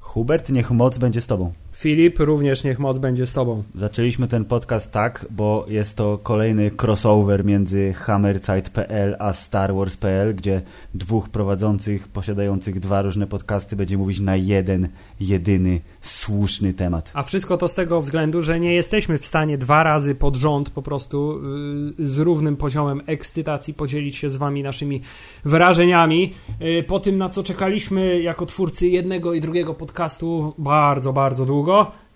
Hubert, niech moc będzie z tobą. Filip, również niech moc będzie z tobą. Zaczęliśmy ten podcast tak, bo jest to kolejny crossover między Hammerzeit.pl a Star Wars.pl, gdzie dwóch prowadzących, posiadających dwa różne podcasty będzie mówić na jeden, jedyny, słuszny temat. A wszystko to z tego względu, że nie jesteśmy w stanie dwa razy pod rząd po prostu yy, z równym poziomem ekscytacji podzielić się z wami naszymi wrażeniami yy, po tym, na co czekaliśmy jako twórcy jednego i drugiego podcastu bardzo, bardzo długo,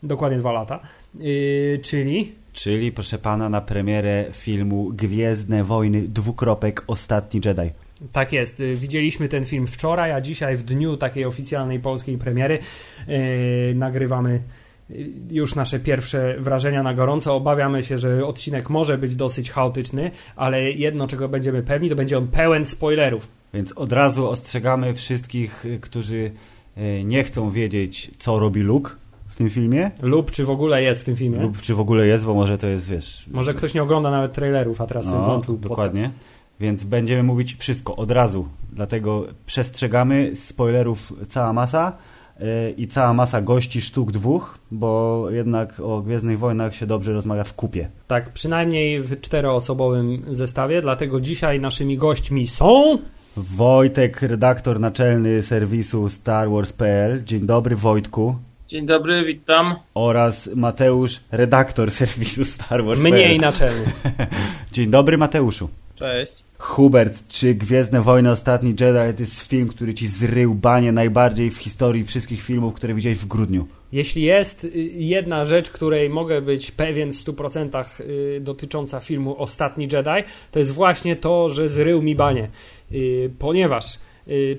dokładnie dwa lata, yy, czyli... Czyli, proszę pana, na premierę filmu Gwiezdne Wojny, dwukropek, Ostatni Jedi. Tak jest. Y, Widzieliśmy ten film wczoraj, a dzisiaj w dniu takiej oficjalnej polskiej premiery yy, nagrywamy y, już nasze pierwsze wrażenia na gorąco. Obawiamy się, że odcinek może być dosyć chaotyczny, ale jedno, czego będziemy pewni, to będzie on pełen spoilerów. Więc od razu ostrzegamy wszystkich, którzy y, nie chcą wiedzieć, co robi Luke tym filmie. Lub czy w ogóle jest w tym filmie. Lub czy w ogóle jest, bo może to jest, wiesz... Może ktoś nie ogląda nawet trailerów, a teraz no, włączył Dokładnie. Więc będziemy mówić wszystko od razu. Dlatego przestrzegamy spoilerów cała masa yy, i cała masa gości sztuk dwóch, bo jednak o Gwiezdnych Wojnach się dobrze rozmawia w kupie. Tak, przynajmniej w czteroosobowym zestawie, dlatego dzisiaj naszymi gośćmi są... Wojtek, redaktor naczelny serwisu Star Wars.pl. Dzień dobry Wojtku. Dzień dobry, witam. Oraz Mateusz, redaktor serwisu Star Wars.pl. Mniej naczelny. Dzień dobry Mateuszu. Cześć. Hubert, czy Gwiezdne Wojny Ostatni Jedi to jest film, który ci zrył banie najbardziej w historii wszystkich filmów, które widziałeś w grudniu? Jeśli jest y, jedna rzecz, której mogę być pewien w 100% y, dotycząca filmu Ostatni Jedi, to jest właśnie to, że zrył mi banie. Y, ponieważ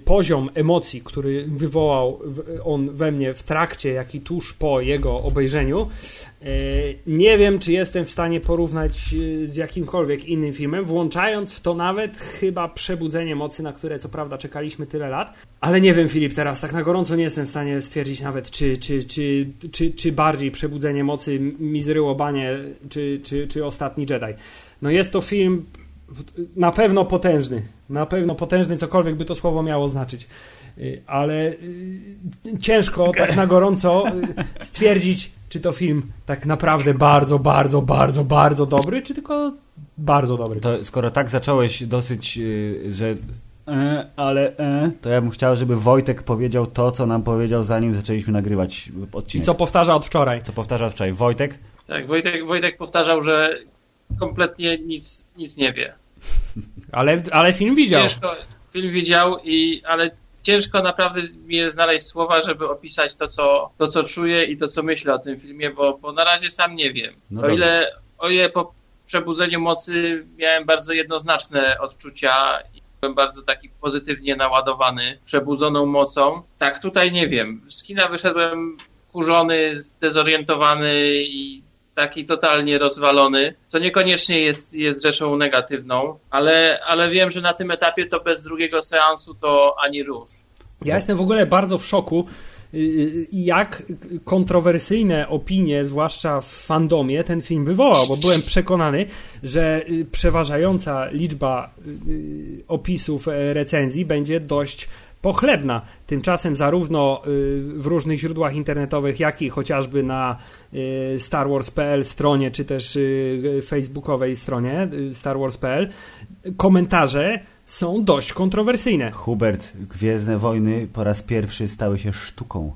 poziom emocji, który wywołał on we mnie w trakcie, jak i tuż po jego obejrzeniu, nie wiem, czy jestem w stanie porównać z jakimkolwiek innym filmem, włączając w to nawet chyba Przebudzenie Mocy, na które co prawda czekaliśmy tyle lat. Ale nie wiem, Filip, teraz tak na gorąco nie jestem w stanie stwierdzić nawet, czy, czy, czy, czy, czy bardziej Przebudzenie Mocy mi zryło banie, czy, czy, czy Ostatni Jedi. No jest to film na pewno potężny. Na pewno potężny, cokolwiek by to słowo miało znaczyć. Ale ciężko tak na gorąco stwierdzić, czy to film tak naprawdę bardzo, bardzo, bardzo, bardzo dobry, czy tylko bardzo dobry. To skoro tak zacząłeś dosyć, że e, ale e, to ja bym chciał, żeby Wojtek powiedział to, co nam powiedział zanim zaczęliśmy nagrywać odcinek. I co powtarza od wczoraj. Co powtarza od wczoraj. Wojtek? Tak, Wojtek, Wojtek powtarzał, że kompletnie nic, nic nie wie. Ale, ale film widział. Ciężko, film widział, i, ale ciężko naprawdę mi znaleźć słowa, żeby opisać to co, to, co czuję i to, co myślę o tym filmie, bo, bo na razie sam nie wiem. No o, ile, o ile po przebudzeniu mocy miałem bardzo jednoznaczne odczucia i byłem bardzo taki pozytywnie naładowany przebudzoną mocą, tak tutaj nie wiem. Z kina wyszedłem kurzony, zdezorientowany i taki totalnie rozwalony, co niekoniecznie jest, jest rzeczą negatywną, ale, ale wiem, że na tym etapie to bez drugiego seansu to ani róż. Ja jestem w ogóle bardzo w szoku, y, y, jak kontrowersyjne opinie, zwłaszcza w fandomie, ten film wywołał, bo byłem przekonany, że y, przeważająca liczba opisów e, recenzji będzie dość pochlebna. Tymczasem zarówno w różnych źródłach internetowych, jak i chociażby na Star Wars.pl stronie, czy też y, facebookowej stronie Star Wars.pl komentarze są dość kontrowersyjne. Hubert, Gwiezdne Wojny po raz pierwszy stały się sztuką.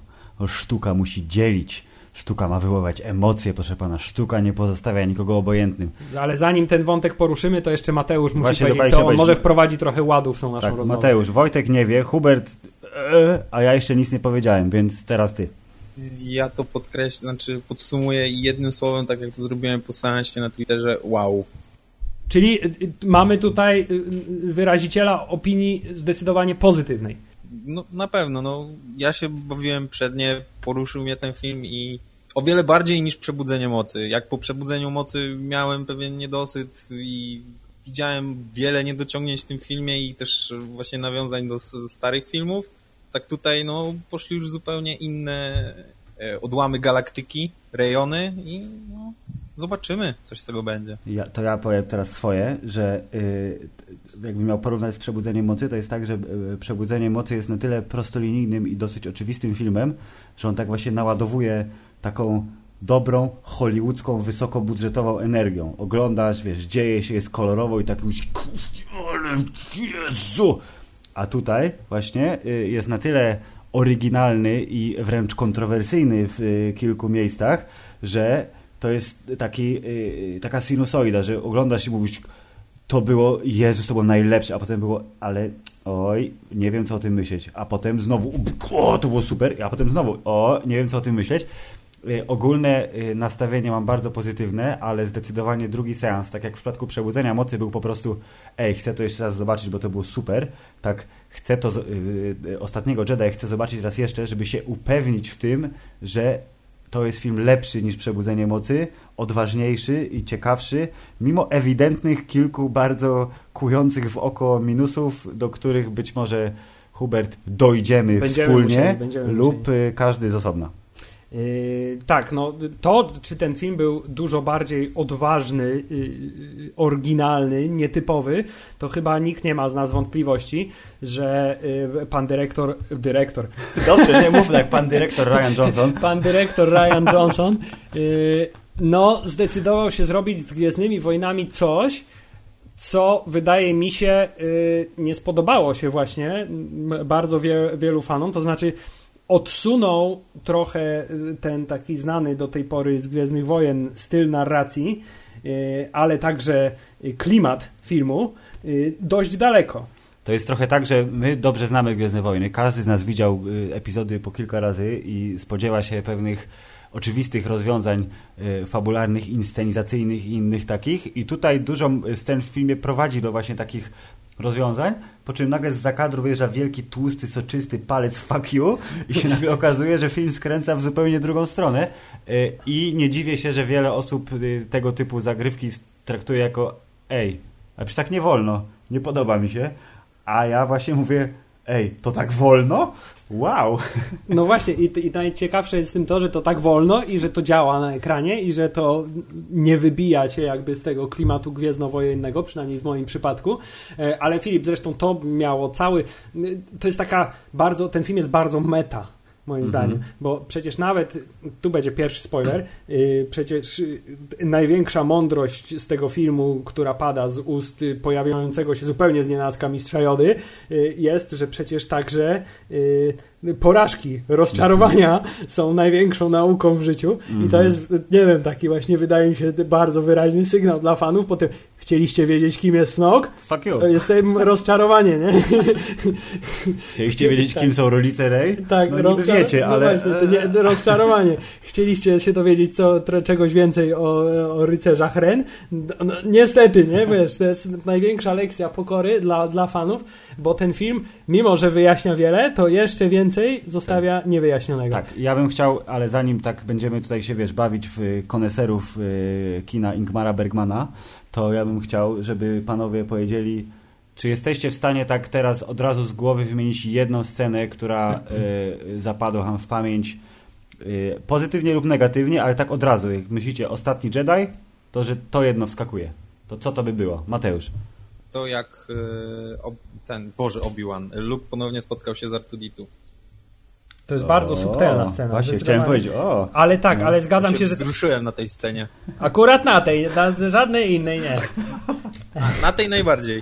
Sztuka musi dzielić Sztuka ma wywoływać emocje, proszę pana. Sztuka nie pozostawia nikogo obojętnym. Ale zanim ten wątek poruszymy, to jeszcze Mateusz musi Właśnie powiedzieć, co on może wprowadzi trochę ładu w tą naszą tak, rozmowę. Mateusz, Wojtek nie wie, Hubert, e, a ja jeszcze nic nie powiedziałem, więc teraz ty. Ja to podkreślę, znaczy podsumuję jednym słowem, tak jak to zrobiłem po seansie na Twitterze, wow. Czyli y, y, mamy tutaj y, wyraziciela opinii zdecydowanie pozytywnej. No na pewno, no ja się bawiłem przednie, poruszył mnie ten film i o wiele bardziej niż Przebudzenie Mocy. Jak po Przebudzeniu Mocy miałem pewien niedosyt i widziałem wiele niedociągnięć w tym filmie i też właśnie nawiązań do starych filmów, tak tutaj no poszli już zupełnie inne e, odłamy galaktyki, rejony i no, zobaczymy, coś z tego będzie. Ja, to ja powiem teraz swoje, że yy, jakbym miał porównać z Przebudzeniem Mocy, to jest tak, że yy, Przebudzenie Mocy jest na tyle prostolinijnym i dosyć oczywistym filmem, że on tak właśnie naładowuje taką dobrą, hollywoodzką, wysokobudżetową energią. Oglądasz, wiesz, dzieje się, jest kolorowo i tak już ale Jezu! A tutaj właśnie y, jest na tyle oryginalny i wręcz kontrowersyjny w y, kilku miejscach, że to jest taki, y, taka sinusoida, że oglądasz i mówisz to było, Jezus, to było najlepsze, a potem było, ale oj, nie wiem co o tym myśleć, a potem znowu, o, to było super, a potem znowu, o, nie wiem co o tym myśleć. Y, ogólne y, nastawienie mam bardzo pozytywne, ale zdecydowanie drugi seans, tak jak w przypadku Przebudzenia Mocy był po prostu ej, chcę to jeszcze raz zobaczyć, bo to było super, tak chcę to, yy, ostatniego Jedi chcę zobaczyć raz jeszcze, żeby się upewnić w tym, że to jest film lepszy niż Przebudzenie Mocy, odważniejszy i ciekawszy, mimo ewidentnych kilku bardzo kujących w oko minusów, do których być może Hubert dojdziemy będziemy wspólnie musieli, lub musieli. każdy z osobna. Yy, tak, no to, czy ten film był dużo bardziej odważny, yy, oryginalny, nietypowy, to chyba nikt nie ma z nas wątpliwości, że yy, pan dyrektor, dyrektor. Dobrze, nie mów tak, pan dyrektor Ryan Johnson. Pan dyrektor Ryan Johnson, yy, no, zdecydował się zrobić z Gwiezdnymi Wojnami coś, co wydaje mi się yy, nie spodobało się właśnie bardzo wie, wielu fanom, to znaczy odsunął trochę y, ten taki znany do tej pory z Gwiezdnych Wojen styl narracji, y, ale także klimat filmu y, dość daleko. To jest trochę tak, że my dobrze znamy Gwiezdne Wojny. Każdy z nas widział epizody po kilka razy i spodziewa się pewnych oczywistych rozwiązań fabularnych, inscenizacyjnych i innych takich. I tutaj dużo scen w filmie prowadzi do właśnie takich rozwiązań, po czym nagle z zakadru wyjeżdża wielki, tłusty, soczysty palec fuck you i się nagle okazuje, że film skręca w zupełnie drugą stronę. Y, i nie dziwię się, że wiele osób y, tego typu zagrywki traktuje jako ej, a przecież tak nie wolno, nie podoba mi się, a ja właśnie mówię ej, to tak wolno? Wow! No właśnie i, i najciekawsze jest w tym to, że to tak wolno i że to działa na ekranie i że to nie wybija cię jakby z tego klimatu gwiezdnowojennego, przynajmniej w moim przypadku, e, ale Filip, zresztą to miało cały, to jest taka bardzo, ten film jest bardzo meta, moim mm-hmm. zdaniem. Bo przecież nawet, tu będzie pierwszy spoiler, yy, przecież yy, największa mądrość z tego filmu, która pada z ust yy, pojawiającego się zupełnie z nienacka mistrza Jody, y, jest, że przecież także y, porażki, rozczarowania są największą nauką w życiu mm-hmm. i to mhm. jest, nie wiem, taki właśnie wydaje mi się bardzo wyraźny sygnał dla fanów, potem Chcieliście wiedzieć, kim jest Snog? Fuck you. Jestem rozczarowanie, nie? Chcieliście wiedzieć, kim są rodzice Rey? Tak, no, no ale... właśnie, to nie, rozczarowanie. Chcieliście się dowiedzieć co, czegoś więcej o, o rycerzach Ren? No, niestety, nie? Wiesz, to jest największa lekcja pokory dla, dla fanów, bo ten film, mimo że wyjaśnia wiele, to jeszcze więcej zostawia tak. niewyjaśnionego. Tak, ja bym chciał, ale zanim tak będziemy tutaj się, wiesz, bawić w koneserów y, kina Ingmara Bergmana, to ja bym chciał, żeby panowie powiedzieli, czy jesteście w stanie tak teraz od razu z głowy wymienić jedną scenę, która y, zapadła wam w pamięć y, pozytywnie lub negatywnie, ale tak od razu, jak myślicie Ostatni Jedi, to że to jedno wskakuje. To co to by było? Mateusz. To jak y, ten, Boże Obi-Wan, Luke ponownie spotkał się z Artuditu. To jest o, bardzo subtelna scena. Właśnie chciałem powiedzieć, o. Ale tak, no. ale zgadzam się, się, że... Wzruszyłem na tej scenie. Akurat na tej, na żadnej innej nie. Na tej najbardziej.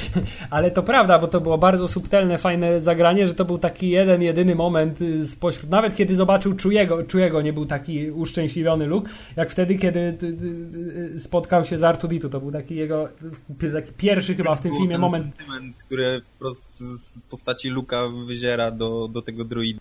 ale to prawda, bo to było bardzo subtelne, fajne zagranie, że to był taki jeden, jedyny moment y, spośród... Nawet kiedy zobaczył Czujego, Czujego nie był taki uszczęśliwiony Luke, jak wtedy, kiedy y, spotkał się z Artuditu. To był taki jego taki pierwszy chyba w tym filmie moment... sentyment, który wprost z postaci Luka wyziera do, do tego druida.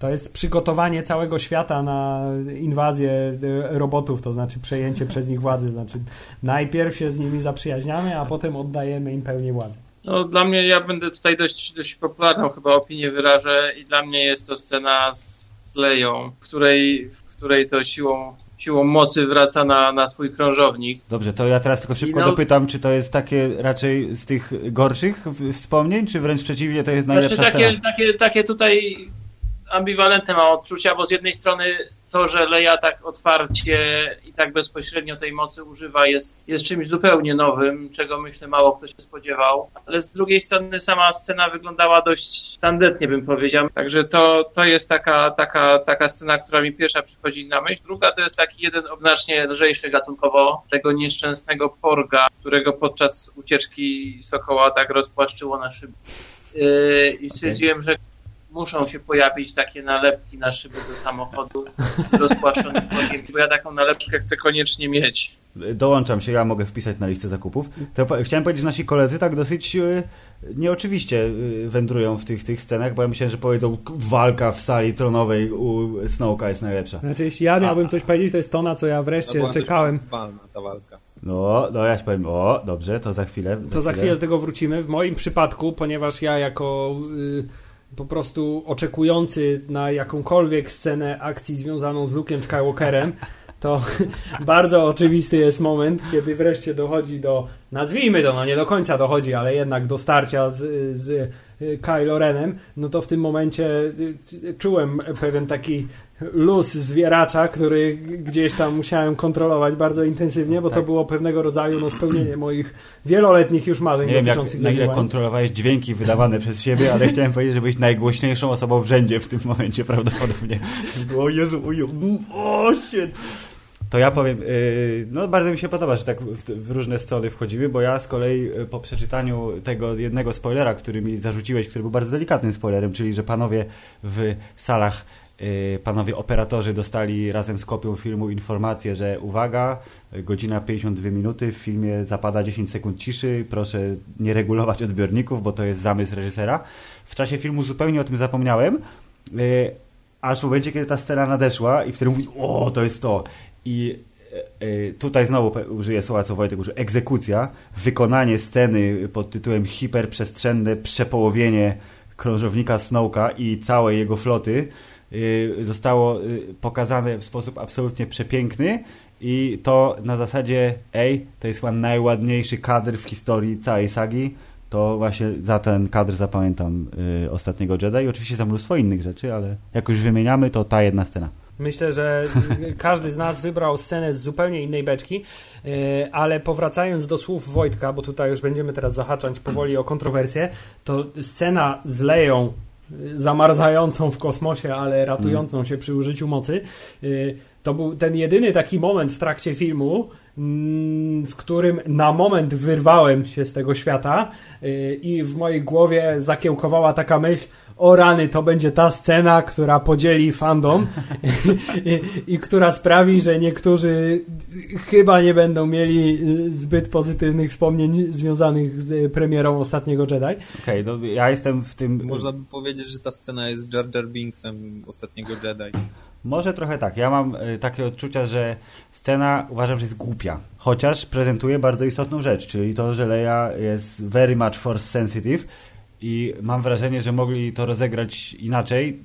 To jest przygotowanie całego świata na inwazję e, robotów, to znaczy przejęcie przez nich władzy. Znaczy najpierw się z nimi zaprzyjaźniamy, a potem oddajemy im pełnię władzy. No, dla mnie, ja będę tutaj dość, dość popularną chyba opinię wyrażę i dla mnie jest to scena z, z Leją, w której, w której to siłą siłą mocy wraca na, na swój krążownik. Dobrze, to ja teraz tylko szybko no, dopytam, czy to jest takie raczej z tych gorszych wspomnień, czy wręcz przeciwnie, to jest najlepsza takie, scena? Takie, takie tutaj ambiwalentne mam odczucia, bo z jednej strony to, że Leia tak otwarcie i tak bezpośrednio tej mocy używa jest, jest czymś zupełnie nowym, czego myślę mało kto się spodziewał, ale z drugiej strony sama scena wyglądała dość tandetnie bym powiedział, także to, to jest taka, taka, taka scena, która mi pierwsza przychodzi na myśl. Druga to jest taki jeden znacznie lżejszy gatunkowo, tego nieszczęsnego porga, którego podczas ucieczki Sokoła tak rozpłaszczyło na. Yy, I stwierdziłem, okay. że muszą się pojawić takie nalepki na szyby do samochodu z rozpłaszczonym bo ja taką nalepkę chcę koniecznie mieć. Dołączam się, ja mogę wpisać na listę zakupów. To chciałem powiedzieć, że nasi koledzy tak dosyć e, nieoczywiście e, wędrują w tych, tych scenach, bo ja myślałem, że powiedzą walka w sali tronowej u Snowka jest najlepsza. Znaczy, jeśli ja miałbym coś powiedzieć, to jest to, na co ja wreszcie to czekałem. ta walka. No, no ja ci powiem, o, dobrze, to za chwilę. Za to za chwilę do tego wrócimy. W moim przypadku, ponieważ ja jako... Yy, po prostu oczekujący na jakąkolwiek scenę akcji związaną z Luke'em Skywalkerem, to bardzo oczywisty jest moment, kiedy wreszcie dochodzi do, nazwijmy to, no nie do końca dochodzi, ale jednak do starcia z, z Kylo Renem, no to w tym momencie czułem pewien taki luz zwieracza, który gdzieś tam musiałem kontrolować bardzo intensywnie, bo tak. to było pewnego rodzaju no, spełnienie moich wieloletnich już marzeń Nie dotyczących wiem, jak, na ile kontrolowałeś dźwięki wydawane przez siebie, ale chciałem powiedzieć, że byłeś najgłośniejszą osobą w rzędzie w tym momencie prawdopodobnie. O Jezu, o Jezu, o shit. To ja powiem, yy, no bardzo mi się podoba, że tak w, różne strony wchodzimy, bo ja z kolei y, po przeczytaniu tego jednego spoilera, który mi zarzuciłeś, który był bardzo delikatnym spoilerem, czyli że panowie w salach Y, panowie operatorzy dostali razem z kopią filmu informację, że uwaga, godzina 52 minuty, w filmie zapada 10 sekund ciszy, proszę nie regulować odbiorników, bo to jest zamysł reżysera. W czasie filmu zupełnie o tym zapomniałem, y, aż w momencie, kiedy ta scena nadeszła i wtedy mówi, o, to jest to. I y, tutaj znowu użyję słowa, co Wojtek użył, egzekucja, wykonanie sceny pod tytułem hiperprzestrzenne przepołowienie krążownika Snowka i całej jego floty, Y, zostało y, pokazane w sposób absolutnie przepiękny i to na zasadzie ej, to jest chyba najładniejszy kadr w historii całej sagi to właśnie za ten kadr zapamiętam y, ostatniego Jedi oczywiście za mnóstwo innych rzeczy, ale jak już wymieniamy, to ta jedna scena. Myślę, że każdy z nas wybrał scenę z zupełnie innej beczki, ale powracając do słów Wojtka, bo tutaj już będziemy teraz zahaczać powoli o kontrowersję, to scena z Leją zamarzającą w kosmosie, ale ratującą mm. się przy użyciu mocy. Y, to był ten jedyny taki moment w trakcie filmu, w którym na moment wyrwałem się z tego świata y, i w mojej głowie zakiełkowała taka myśl, o rany, to będzie ta scena, która podzieli fandom i, i, która sprawi, że niektórzy chyba nie będą mieli zbyt pozytywnych wspomnień związanych z premierą ostatniego Jedi. Okej, okay, no ja jestem w tym... Można by powiedzieć, że ta scena jest Jar Jar Binksem ostatniego Jedi. Może trochę tak. Ja mam y, takie odczucia, że scena uważam, że jest głupia. Chociaż prezentuje bardzo istotną rzecz, czyli to, że Leia jest very much force sensitive i mam wrażenie, że mogli to rozegrać inaczej,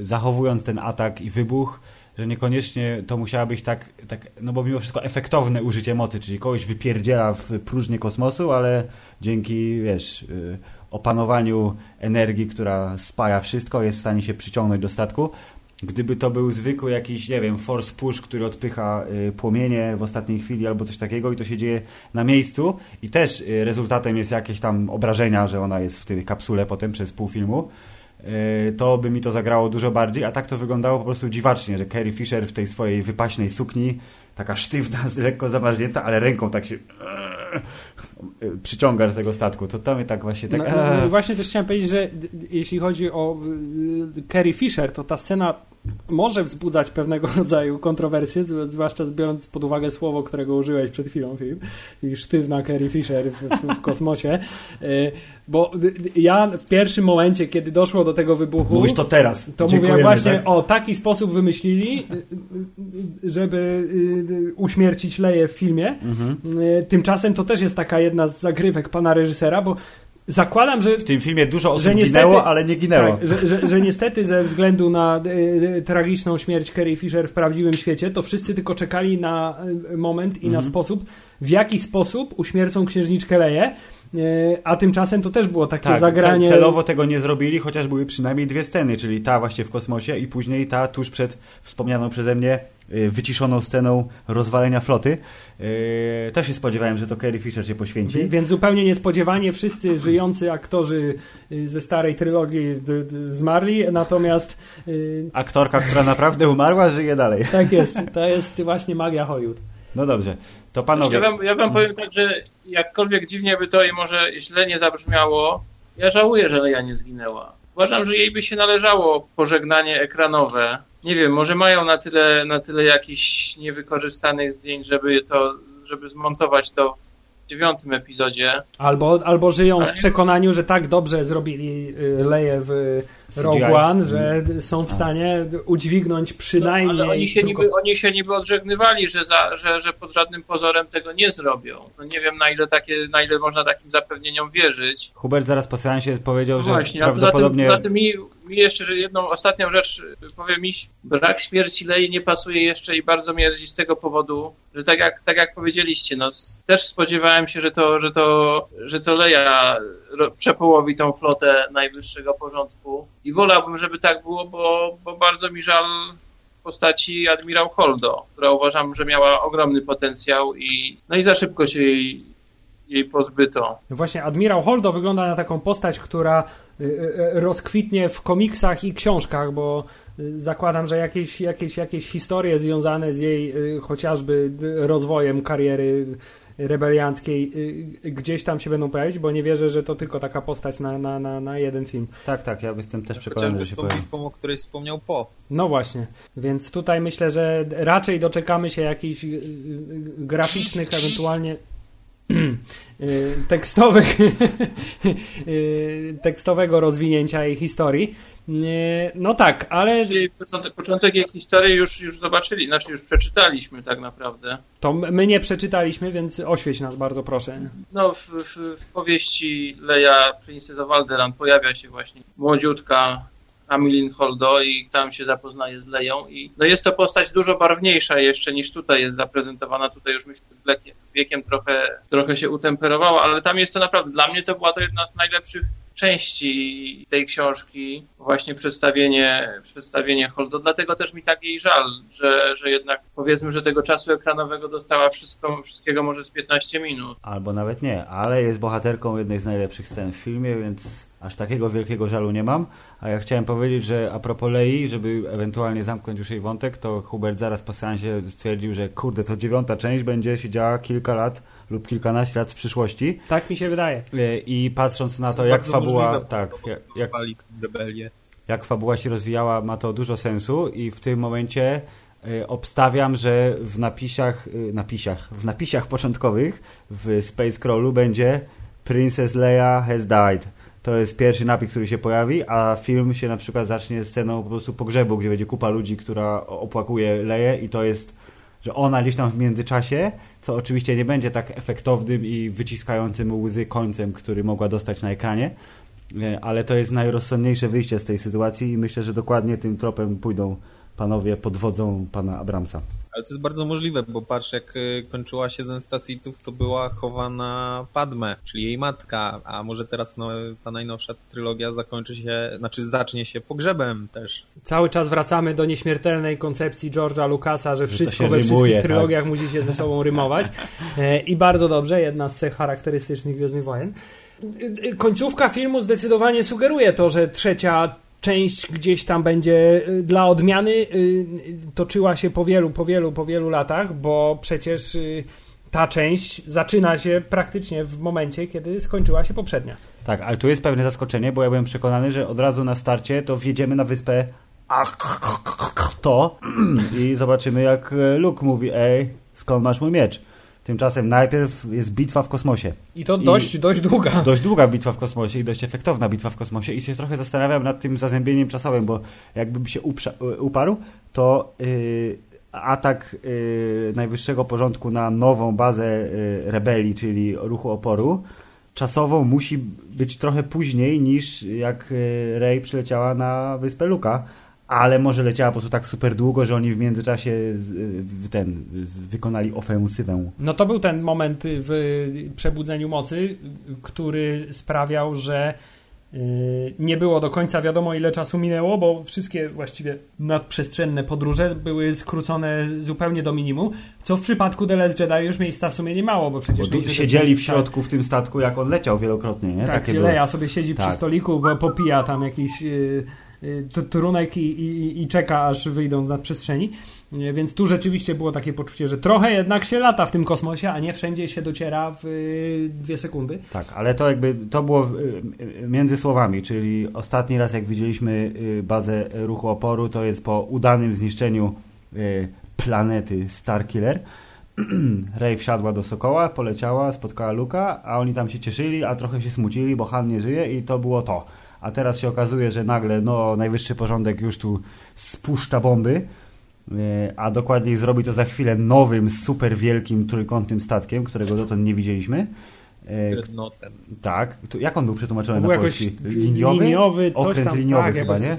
zachowując ten atak i wybuch, że niekoniecznie to musiało być tak, tak no bo mimo wszystko efektowne użycie mocy, czyli kogoś wypierdziela w próżnię kosmosu, ale dzięki, wiesz, y, opanowaniu energii, która spaja wszystko, jest w stanie się przyciągnąć do statku. Gdyby to był zwykły jakiś, nie wiem, force push, który odpycha y, płomienie w ostatniej chwili albo coś takiego i to się dzieje na miejscu i też y, rezultatem jest jakieś tam obrażenia, że ona jest w tej kapsule potem przez pół filmu, y, to by mi to zagrało dużo bardziej, a tak to wyglądało po prostu dziwacznie, że Carrie Fisher w tej swojej wypaśnej sukni, taka sztywna, lekko zamarznięta, ale ręką tak się przyciąga do tego statku. To to mnie tak właśnie tak... No, no, właśnie też chciałem powiedzieć, że jeśli chodzi o Carrie Fisher, to ta scena może wzbudzać pewnego rodzaju kontrowersje, zwłaszcza biorąc pod uwagę słowo, którego użyłeś przed chwilą, film, i sztywna Carrie Fisher w, w, kosmosie, y, bo ja w pierwszym momencie, kiedy doszło do tego wybuchu... Mówisz to teraz. To mówię właśnie, tak? o, taki sposób wymyślili, y, y, żeby uśmiercić Leję w filmie. Mhm. Tymczasem to też jest taka jedna z zagrywek pana reżysera, bo Zakładam, że w tym filmie dużo osób niestety, ginęło, ale nie ginęło. Tak, że, że, że, niestety ze względu na y, tragiczną śmierć Carrie Fisher w prawdziwym świecie, to wszyscy tylko czekali na moment i mhm. na sposób, w jaki sposób uśmiercą księżniczkę Leję. A tymczasem to też było takie tak, zagranie. Celowo tego nie zrobili, chociaż były przynajmniej dwie sceny, czyli ta właśnie w kosmosie i później ta tuż przed wspomnianą przeze mnie wyciszoną sceną rozwalenia floty. Y, też się spodziewałem, że to Carrie Fisher się poświęci. Więc zupełnie niespodziewanie wszyscy żyjący aktorzy y, ze starej trylogii zmarli, natomiast... Aktorka, która naprawdę umarła, żyje dalej. Tak jest. To jest właśnie magia Hollywood. No dobrze. To panowie... Ja wam, ja wam powiem tak, że jakkolwiek dziwnie by to i może źle nie zabrzmiało, ja żałuję, że Leia nie zginęła. Uważam, że jej by się należało pożegnanie ekranowe nie wiem, może mają na tyle, na tyle jakichś niewykorzystanych zdjęć, żeby to, żeby zmontować to dziewiątym epizodzie. Albo, albo żyją w przekonaniu, że tak dobrze zrobili y, Leje w Rogue One, że są w stanie udźwignąć przynajmniej... No, ale oni się, tylko... niby, oni się niby odżegnywali, że, za, że, że pod żadnym pozorem tego nie zrobią. No nie wiem, na ile, takie, na ile można takim zapewnieniom wierzyć. Hubert zaraz po seansie powiedział, no że Właśnie, prawdopodobnie... Za tym, mi, mi jeszcze że jedną ostatnią rzecz powiem mi, brak śmierci Lei nie pasuje jeszcze i bardzo mnie z tego powodu, że tak jak, tak jak powiedzieliście, no też spodziewałem się, że to, że to, że to Leia przepołowi tą flotę najwyższego porządku. I wolałbym, żeby tak było, bo, bo bardzo mi żal postaci admirał Holdo, która uważam, że miała ogromny potencjał i no i za szybko się jej, jej pozbyto. Właśnie admirał Holdo wygląda na taką postać, która y, y, rozkwitnie w komiksach i książkach, bo y, zakładam, że jakieś, jakieś, jakieś historie związane z jej chociażby rozwojem kariery rebelianckiej y, gdzieś tam się będą pojawić, bo nie wierzę, że to tylko taka postać na, na, na, na jeden film. Tak, tak, ja jestem też przekonany, że się pojawi. Chociażby z tą bitwą, o której wspomniał Po. No właśnie, więc tutaj myślę, że raczej doczekamy się jakichś y, y, graficznych, ewentualnie tekstowych tekstowego rozwinięcia jej historii. No tak, ale... Czyli początek, początek jej historii już, już zobaczyli, znaczy już przeczytaliśmy tak naprawdę. To my nie przeczytaliśmy, więc oświeć nas bardzo proszę. No, w, w, w powieści Leia Princess of Alderaan pojawia się właśnie młodziutka Amilin Holdo i tam się zapoznaje z Leją i no jest to postać dużo barwniejsza jeszcze niż tutaj jest zaprezentowana. Tutaj już myślę z wiekiem, z wiekiem trochę, trochę się utemperowała, ale tam jest to naprawdę, dla mnie to była to jedna z najlepszych części tej książki, właśnie przedstawienie, przedstawienie Holdo. Dlatego też mi tak jej żal, że, że jednak powiedzmy, że tego czasu ekranowego dostała wszystko, wszystkiego może z 15 minut. Albo nawet nie, ale jest bohaterką jednej z najlepszych scen w filmie, więc aż takiego wielkiego żalu nie mam. A ja chciałem powiedzieć, że a propos Lei, żeby ewentualnie zamknąć już jej wątek, to Hubert zaraz po seansie stwierdził, że kurde, to dziewiąta część będzie siedziała kilka lat lub kilkanaście lat w przyszłości. Tak mi się wydaje. E, I patrząc na to, jak fabuła... Możliwe, tak, jak, rebelię. jak fabuła się rozwijała, ma to dużo sensu i w tym momencie e, obstawiam, że w napisach, e, napisach, w napisach początkowych w Space Crawlu będzie Princess Leia has died. To jest pierwszy napis, który się pojawi, a film się na przykład zacznie sceną po prostu pogrzebu, gdzie będzie kupa ludzi, która opłakuje Leję i to jest, że ona gdzieś tam w międzyczasie co oczywiście nie będzie tak efektownym i wyciskającym łzy końcem, który mogła dostać na ekranie, e, ale to jest najrozsądniejsze wyjście z tej sytuacji i myślę, że dokładnie tym tropem pójdą panowie pod wodzą pana Abramsa. Ale to jest bardzo możliwe, bo patrz, jak y, kończyła się zemsta Sithów, to była chowana Padme, czyli jej matka, a może teraz no, ta najnowsza trylogia zakończy się, znaczy zacznie się pogrzebem też. Cały czas wracamy do nieśmiertelnej koncepcji George'a Lucasa, że wszystko że we wszystkich tak. trylogiach musi się ze sobą rymować e, i bardzo dobrze, jedna z cech charakterystycznych Gwiezdnych Wojen. Końcówka filmu zdecydowanie sugeruje to, że trzecia część gdzieś tam będzie y, dla odmiany y, toczyła się po wielu, po wielu, po wielu latach, bo przecież y, ta część zaczyna się praktycznie w momencie, kiedy skończyła się poprzednia. Tak, ale tu jest pewne zaskoczenie, bo ja byłem przekonany, że od razu na starcie to wjedziemy na wyspę to i zobaczymy jak Luke mówi, ej, skąd masz mój miecz? Tymczasem najpierw jest bitwa w kosmosie. I to dość, I dość długa. Dość długa bitwa w kosmosie i dość efektowna bitwa w kosmosie. I się trochę zastanawiam nad tym zazębieniem czasowym, bo jakbym się uparł, to yy, atak yy, najwyższego porządku na nową bazę yy, rebelii, czyli ruchu oporu, czasowo musi być trochę później niż jak e, Rey przyleciała na wyspę Luka, ale może leciała po prostu tak super długo, że oni w międzyczasie ten, wykonali ofensywę. No to był ten moment w Przebudzeniu Mocy, który sprawiał, że y, nie było do końca wiadomo, ile czasu minęło, bo wszystkie właściwie nadprzestrzenne podróże były skrócone zupełnie do minimum, co w przypadku The Last Jedi już miejsca w sumie nie mało, bo przecież... Bo siedzieli w środku w tym statku, jak on leciał wielokrotnie, nie? Tak, Takie Leia sobie siedzi tak. przy stoliku, bo popija tam jakiś... Yy, Y, trunek i, i, i czeka, aż wyjdą z nadprzestrzeni. Y, więc tu rzeczywiście było takie poczucie, że trochę jednak się lata w tym kosmosie, a nie wszędzie się dociera w y, dwie sekundy. Tak, ale to jakby to było między słowami, czyli ostatni raz jak widzieliśmy bazę ruchu oporu, to jest po udanym zniszczeniu planety Starkiller. Rey wsiadła do Sokoła, poleciała, spotkała Luka, a oni tam się cieszyli, a trochę się smucili, bo Han nie żyje i to było to a teraz się okazuje, że nagle no, najwyższy porządek już tu spuszcza bomby, e, a dokładniej zrobi to za chwilę nowym, super wielkim trójkątnym statkiem, którego dotąd nie widzieliśmy. E, Dreadnoughtem. Tak. Jak on był przetłumaczony był na polski? Liniowy? liniowy coś Okręt tam, liniowy tak, chyba, nie?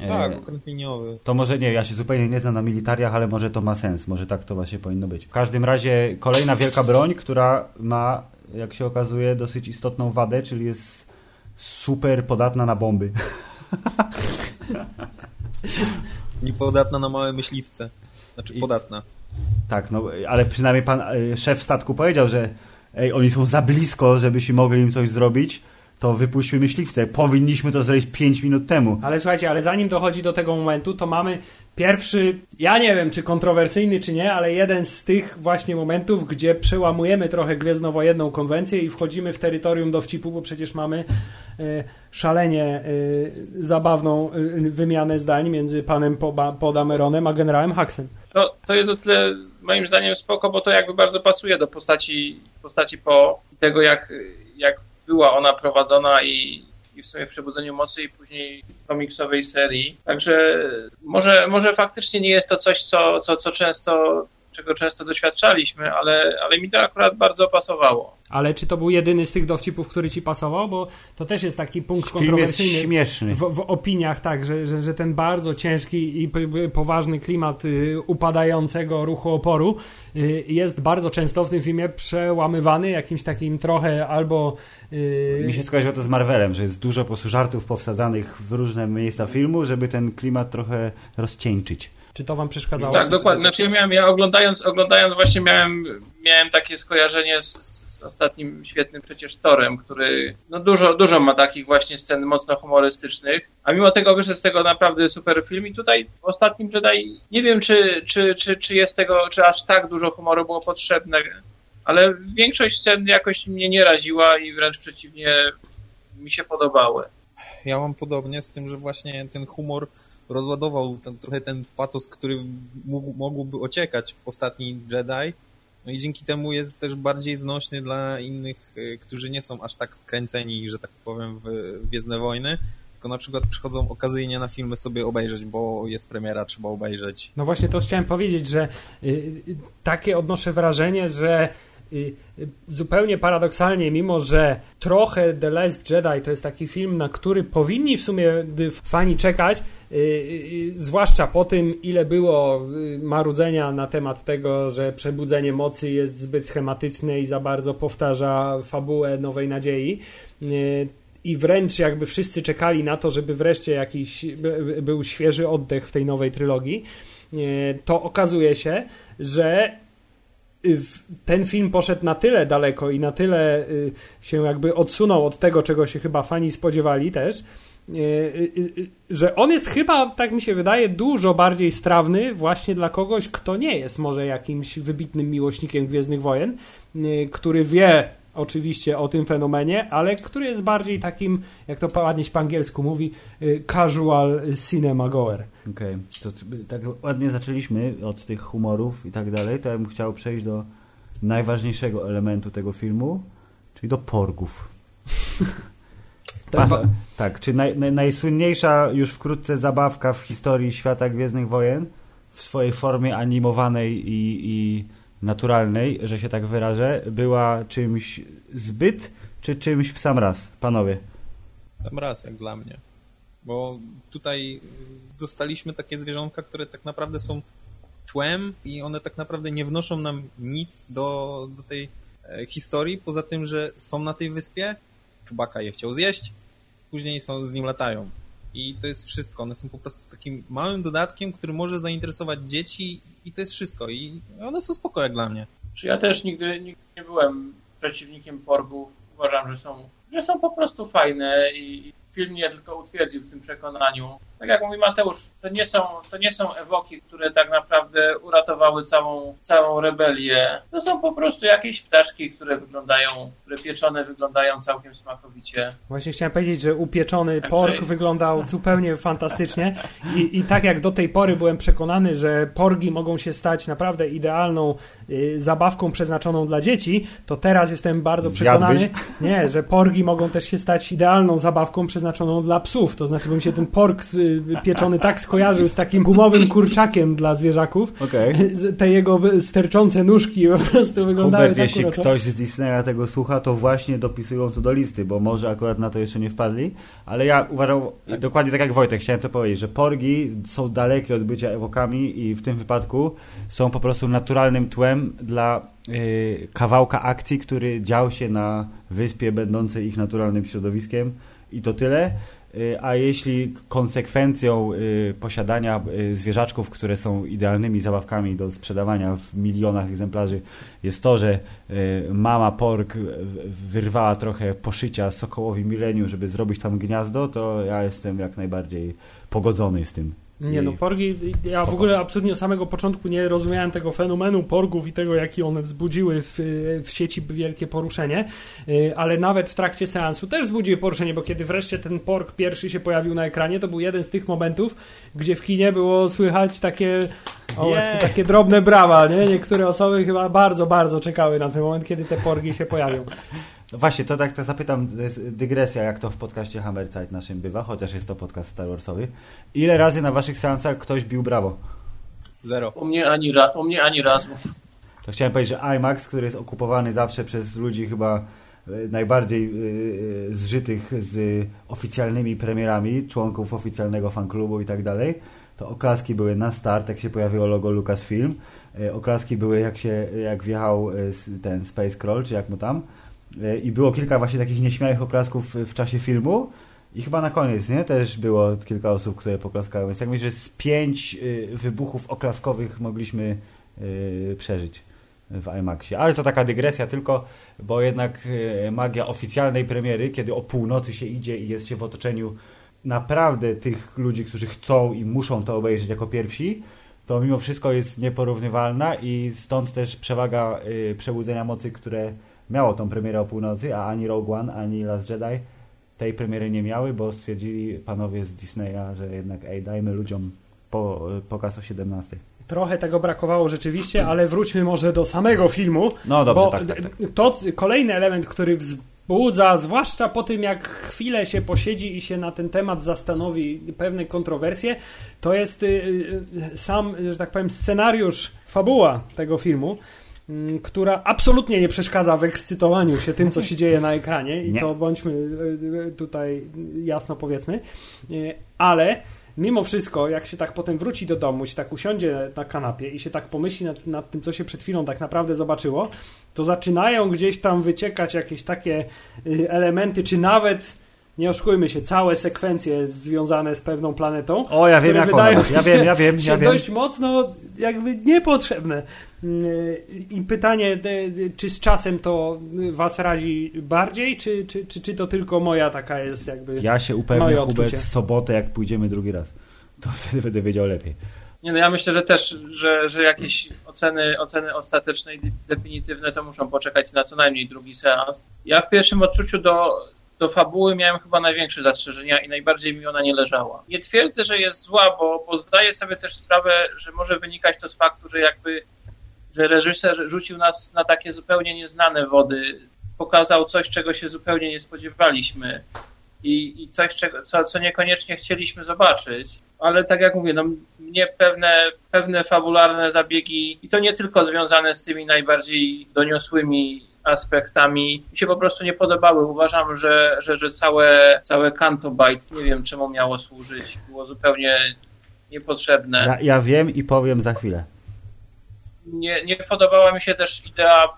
E, tak, okręt liniowy. To może nie, ja się zupełnie nie znam na militariach, ale może to ma sens, może tak to właśnie powinno być. W każdym razie kolejna wielka broń, która ma, jak się okazuje, dosyć istotną wadę, czyli jest super podatna na bomby. Niepodatna na małe myśliwce. Znaczy podatna. tak, no ale przynajmniej pan e, szef statku powiedział, że ej, oni są za blisko, żebyśmy mogli im coś zrobić to wypuśćmy myśliwce. Powinniśmy to zrobić 5 minut temu. Ale słuchajcie, ale zanim dochodzi do tego momentu, to mamy pierwszy, ja nie wiem czy kontrowersyjny czy nie, ale jeden z tych właśnie momentów, gdzie przełamujemy trochę gwiezdnowojenną konwencję i wchodzimy w terytorium dowcipu, bo przecież mamy y, szalenie y, zabawną y, wymianę zdań między panem Podameronem a generałem Haxem. To, to jest o tyle moim zdaniem spoko, bo to jakby bardzo pasuje do postaci, postaci po tego, jak, jak była ona prowadzona i, w sumie w Przebudzeniu Mocy i później komiksowej serii. Także może, może faktycznie nie jest to coś, co, co, co często czego często doświadczaliśmy, ale, ale mi to akurat bardzo pasowało. Ale czy to był jedyny z tych dowcipów, który ci pasował? Bo to też jest taki punkt Film kontrowersyjny jest śmieszny. W, w opiniach, tak, że, że, że, ten bardzo ciężki i poważny klimat y, upadającego ruchu oporu y, jest bardzo często w tym filmie przełamywany jakimś takim trochę albo... Y, Mi się skojarzyło to z Marvelem, że jest dużo po prostu żartów powsadzanych w różne miejsca filmu, żeby ten klimat trochę rozcieńczyć. Czy to wam przeszkadzało? Tak, dokładnie. Znaczy ja, miałem, ja oglądając, oglądając właśnie miałem, miałem takie skojarzenie z, z ostatnim świetnym przecież Torem, który no dużo, dużo ma takich właśnie scen mocno humorystycznych, a mimo tego wyszedł z tego naprawdę super film i tutaj w ostatnim Jedi nie wiem, czy, czy, czy, czy jest tego, czy aż tak dużo humoru było potrzebne, ale większość scen jakoś mnie nie raziła i wręcz przeciwnie mi się podobały. Ja mam podobnie z tym, że właśnie ten humor rozładował ten, trochę ten patos, który mógł, mógłby ociekać ostatni Jedi. No i dzięki temu jest też bardziej znośny dla innych, y, którzy nie są aż tak wkręceni, że tak powiem, w Gwiezdne Wojny, tylko na przykład przychodzą okazyjnie na filmy sobie obejrzeć, bo jest premiera, trzeba obejrzeć. No właśnie to chciałem powiedzieć, że y, y, takie odnoszę wrażenie, że zupełnie paradoksalnie, mimo że trochę The Last Jedi to jest taki film, na który powinni w sumie fani czekać, zwłaszcza po tym, ile było marudzenia na temat tego, że przebudzenie mocy jest zbyt schematyczne i za bardzo powtarza fabułę Nowej Nadziei. I wręcz jakby wszyscy czekali na to, żeby wreszcie jakiś był świeży oddech w tej nowej trylogii, to okazuje się, że ten film poszedł na tyle daleko i na tyle się jakby odsunął od tego, czego się chyba fani spodziewali też, że on jest chyba, tak mi się wydaje, dużo bardziej strawny właśnie dla kogoś, kto nie jest może jakimś wybitnym miłośnikiem Gwiezdnych Wojen, który wie oczywiście o tym fenomenie, ale który jest bardziej takim, jak to ładnie po angielsku mówi, casual cinema goer. Okej, okay. tak ładnie zaczęliśmy od tych humorów i tak dalej, to ja bym chciał przejść do najważniejszego elementu tego filmu, czyli do porgów. Pa, tak, czy naj, naj, najsłynniejsza już wkrótce zabawka w historii świata Gwiezdnych Wojen w swojej formie animowanej i, i naturalnej, że się tak wyrażę, była czymś zbyt czy czymś w sam raz, panowie? Sam raz, jak dla mnie. Bo tutaj dostaliśmy takie zwierzątka, które tak naprawdę są tłem i one tak naprawdę nie wnoszą nam nic do, do tej e, historii, poza tym, że są na tej wyspie, Czubaka je chciał zjeść, później są, z nim latają. I to jest wszystko. One są po prostu takim małym dodatkiem, który może zainteresować dzieci i to jest wszystko. I one są spoko jak dla mnie. Ja też nigdy, nigdy nie byłem przeciwnikiem porgów. Uważam, że są, że są po prostu fajne i film mnie tylko utwierdził w tym przekonaniu. Tak jak mówi Mateusz, to nie są, to nie są ewoki, które tak naprawdę uratowały całą, całą rebelię. To są po prostu jakieś ptaszki, które wyglądają, które pieczone wyglądają całkiem smakowicie. Właśnie chciałem powiedzieć, że upieczony pork wyglądał zupełnie fantastycznie I, i tak jak do tej pory byłem przekonany, że porgi mogą się stać naprawdę idealną y, zabawką przeznaczoną dla dzieci, to teraz jestem bardzo przekonany, nie, że porgi mogą też się stać idealną zabawką przeznaczoną dla psów. To znaczy, bym się ten pork pieczony tak skojarzył z takim gumowym kurczakiem dla zwierzaków. Okay. Te jego sterczące nóżki po prostu wyglądały Hubert, tak jeśli ktoś z Disneya tego słucha, to właśnie dopisują to do listy, bo może akurat na to jeszcze nie wpadli, ale ja uważam, dokładnie tak jak Wojtek, chciałem to powiedzieć, że porgi są dalekie od bycia ewokami i w tym wypadku są po prostu naturalnym tłem dla y, kawałka akcji, który dział się na wyspie będącej ich naturalnym środowiskiem i to tyle. Y, a jeśli konsekwencją y, posiadania y, zwierzaczków, które są idealnymi zabawkami do sprzedawania w milionach egzemplarzy, jest to, że mama pork wyrwała trochę poszycia sokołowi mileniu, żeby zrobić tam gniazdo, to ja jestem jak najbardziej pogodzony z tym. Nie no, porgi, ja Spoko. w ogóle absolutnie od samego początku nie rozumiałem tego fenomenu porgów i tego, jaki one wzbudziły w, w sieci wielkie poruszenie, y, ale nawet w trakcie seansu też wzbudziły poruszenie, bo kiedy wreszcie ten porg pierwszy się pojawił na ekranie, to był jeden z tych momentów, gdzie w kinie było słychać takie o, yeah. takie drobne brawa, nie? Niektóre osoby chyba bardzo, bardzo czekały na ten moment, kiedy te porgi się pojawią. No właśnie, to tak to zapytam, to jest dygresja, jak to w podcaście Hammerzeit naszym bywa, chociaż jest to podcast Star Warsowy. Ile razy na waszych seansach ktoś bił brawo? Zero. U mnie ani, ra, u mnie ani razu. To chciałem powiedzieć, że IMAX, który jest okupowany zawsze przez ludzi chyba e, najbardziej e, zżytych z oficjalnymi premierami, członków oficjalnego fanklubu i tak dalej, to oklaski były na start, jak się pojawiło logo Lucasfilm. Oklaski były jak się, jak wjechał ten Space Crawl, czy jak mu tam i było kilka właśnie takich nieśmiałych oklasków w czasie filmu i chyba na koniec, nie? Też było kilka osób, które poklaskały, więc tak myślę, że z pięć e, wybuchów oklaskowych mogliśmy e, przeżyć w IMAXie. Ale to taka dygresja tylko, bo jednak magia oficjalnej premiery, kiedy o północy się idzie i jest się w otoczeniu naprawdę tych ludzi, którzy chcą i muszą to obejrzeć jako pierwsi, to mimo wszystko jest nieporównywalna i stąd też przewaga przebudzenia mocy, które miało tą premierę o północy, a ani Rogue One, ani Last Jedi tej premiery nie miały, bo stwierdzili panowie z Disneya, że jednak ej, dajmy ludziom po, pokaz o 17. Trochę tego brakowało rzeczywiście, ale wróćmy może do samego filmu. No dobrze, bo tak, tak, tak. To kolejny element, który wzbudza, zwłaszcza po tym jak chwilę się posiedzi i się na ten temat zastanowi pewne kontrowersje, to jest y, y, sam, że tak powiem, scenariusz, fabuła tego filmu. Mm, która absolutnie nie przeszkadza w ekscytowaniu się tym, co się dzieje na ekranie i nie. to bądźmy e, e, tutaj jasno powiedzmy, e, ale mimo wszystko, jak się tak potem wróci do domu, się tak usiądzie na kanapie i się tak pomyśli nad, nad, tym, co się przed chwilą tak naprawdę zobaczyło, to zaczynają gdzieś tam wyciekać jakieś takie elementy, czy nawet nie oszukujmy się, całe sekwencje związane z pewną planetą. O, ja wiem, jak wydają ja wiem, ja wiem, ja wiem. dość mocno jakby niepotrzebne. I pytanie, czy z czasem to was razi bardziej, czy, czy, czy, czy to tylko moja taka jest jakby Ja się upewnię, Hubert, w sobotę, jak pójdziemy drugi raz. To wtedy będę wiedział lepiej. Nie, no ja myślę, że też, że, że jakieś oceny, oceny ostateczne i definitywne to muszą poczekać na co najmniej drugi seans. Ja w pierwszym odczuciu do, do fabuły miałem chyba największe zastrzeżenia i najbardziej mi ona nie leżała. Nie twierdzę, że jest zła, bo, bo zdaję sobie też sprawę, że może wynikać to z faktu, że jakby że reżyser rzucił nas na takie zupełnie nieznane wody, pokazał coś, czego się zupełnie nie spodziewaliśmy i, i coś, czego, co, co niekoniecznie chcieliśmy zobaczyć. Ale tak jak mówię, no, mnie pewne, pewne fabularne zabiegi, i to nie tylko związane z tymi najbardziej doniosłymi aspektami mi się po prostu nie podobały. Uważam, że, że, że całe, całe Canto Byte, nie wiem czemu miało służyć, było zupełnie niepotrzebne. Ja, ja wiem i powiem za chwilę. Nie, nie podobała mi się też idea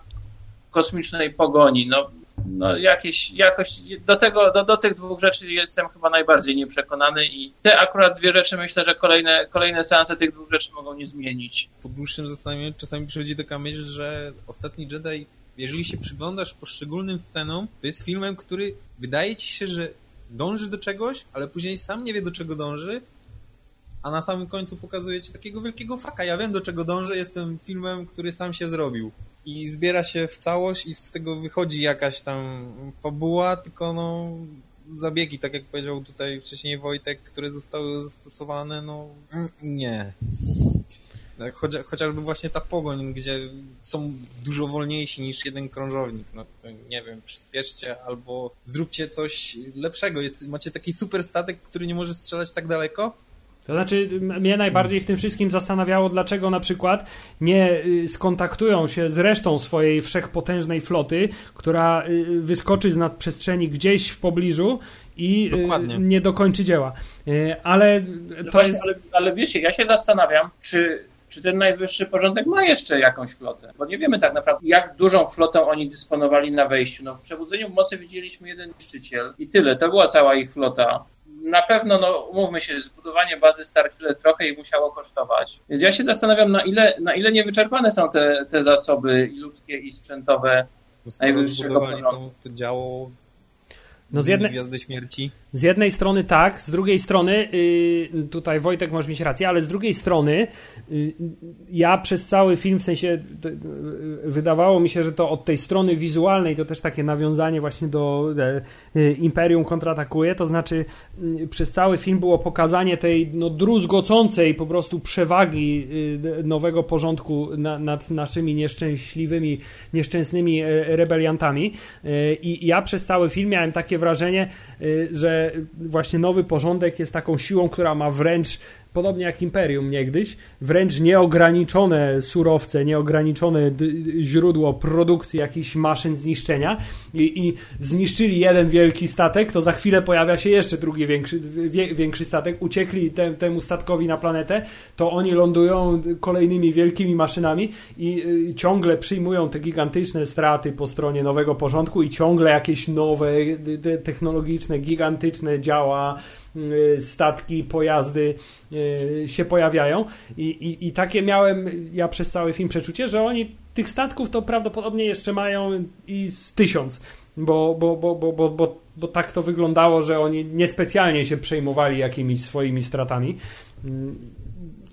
kosmicznej pogoni. No, no jakieś, jakoś do, tego, do, do tych dwóch rzeczy jestem chyba najbardziej nieprzekonany i te akurat dwie rzeczy myślę, że kolejne, kolejne seanse tych dwóch rzeczy mogą nie zmienić. Po dłuższym zastanowieniu czasami przychodzi taka myśl, że Ostatni Jedi, jeżeli się przyglądasz poszczególnym scenom, to jest filmem, który wydaje ci się, że dąży do czegoś, ale później sam nie wie do czego dąży, a na samym końcu pokazuje ci takiego wielkiego faka. Ja wiem do czego dążę, jestem filmem, który sam się zrobił i zbiera się w całość i z tego wychodzi jakaś tam fabuła, tylko no zabiegi, tak jak powiedział tutaj wcześniej Wojtek, które zostały zastosowane, no nie. Chociaż, chociażby właśnie ta pogoń, gdzie są dużo wolniejsi niż jeden krążownik. No to nie wiem, przyspieszcie albo zróbcie coś lepszego. Jest, macie taki super statek, który nie może strzelać tak daleko, to znaczy, mnie najbardziej w tym wszystkim zastanawiało, dlaczego na przykład nie y, skontaktują się z resztą swojej wszechpotężnej floty, która y, wyskoczy z nadprzestrzeni gdzieś w pobliżu i y, Dokładnie. nie dokończy dzieła. Ale to no właśnie, jest... ale, ale wiecie, ja się zastanawiam, czy czy ten najwyższy porządek ma jeszcze jakąś flotę? Bo nie wiemy tak naprawdę, jak dużą flotą oni dysponowali na wejściu. No, w Przebudzeniu Mocy widzieliśmy jeden niszczyciel i tyle. To była cała ich flota na pewno, no umówmy się, zbudowanie bazy Starkiller trochę ich musiało kosztować. Więc ja się zastanawiam, na ile, na ile niewyczerpane są te, te zasoby ludzkie i sprzętowe no, najwyższego to, to działo no z jednej, Gwiazdy Śmierci. Z jednej strony tak, z drugiej strony, yy, tutaj Wojtek może mieć rację, ale z drugiej strony yy, ja przez cały film, w sensie yy, wydawało mi się, że to od tej strony wizualnej to też takie nawiązanie właśnie do y, Imperium kontratakuje, to znaczy y, przez cały film było pokazanie tej no, druzgocącej po prostu przewagi y, nowego porządku na, nad naszymi nieszczęśliwymi, nieszczęsnymi rebeliantami. I ja przez cały film miałem takie wrażenie, że właśnie nowy porządek jest taką siłą, która ma wręcz podobnie jak Imperium niegdyś, wręcz nieograniczone surowce, nieograniczone źródło produkcji jakichś maszyn zniszczenia i, i, zniszczyli jeden wielki statek, to za chwilę pojawia się jeszcze drugi większy, wie, większy statek, uciekli te, temu statkowi na planetę, to oni lądują kolejnymi wielkimi maszynami i y, ciągle przyjmują te gigantyczne straty po stronie nowego porządku i ciągle jakieś nowe, technologiczne, gigantyczne działa statki, pojazdy y, się pojawiają I, i, i takie miałem ja przez cały film przeczucie, że oni tych statków to prawdopodobnie jeszcze mają i z tysiąc, bo, bo, bo, bo, bo, bo, bo tak to wyglądało, że oni niespecjalnie się przejmowali jakimiś swoimi stratami.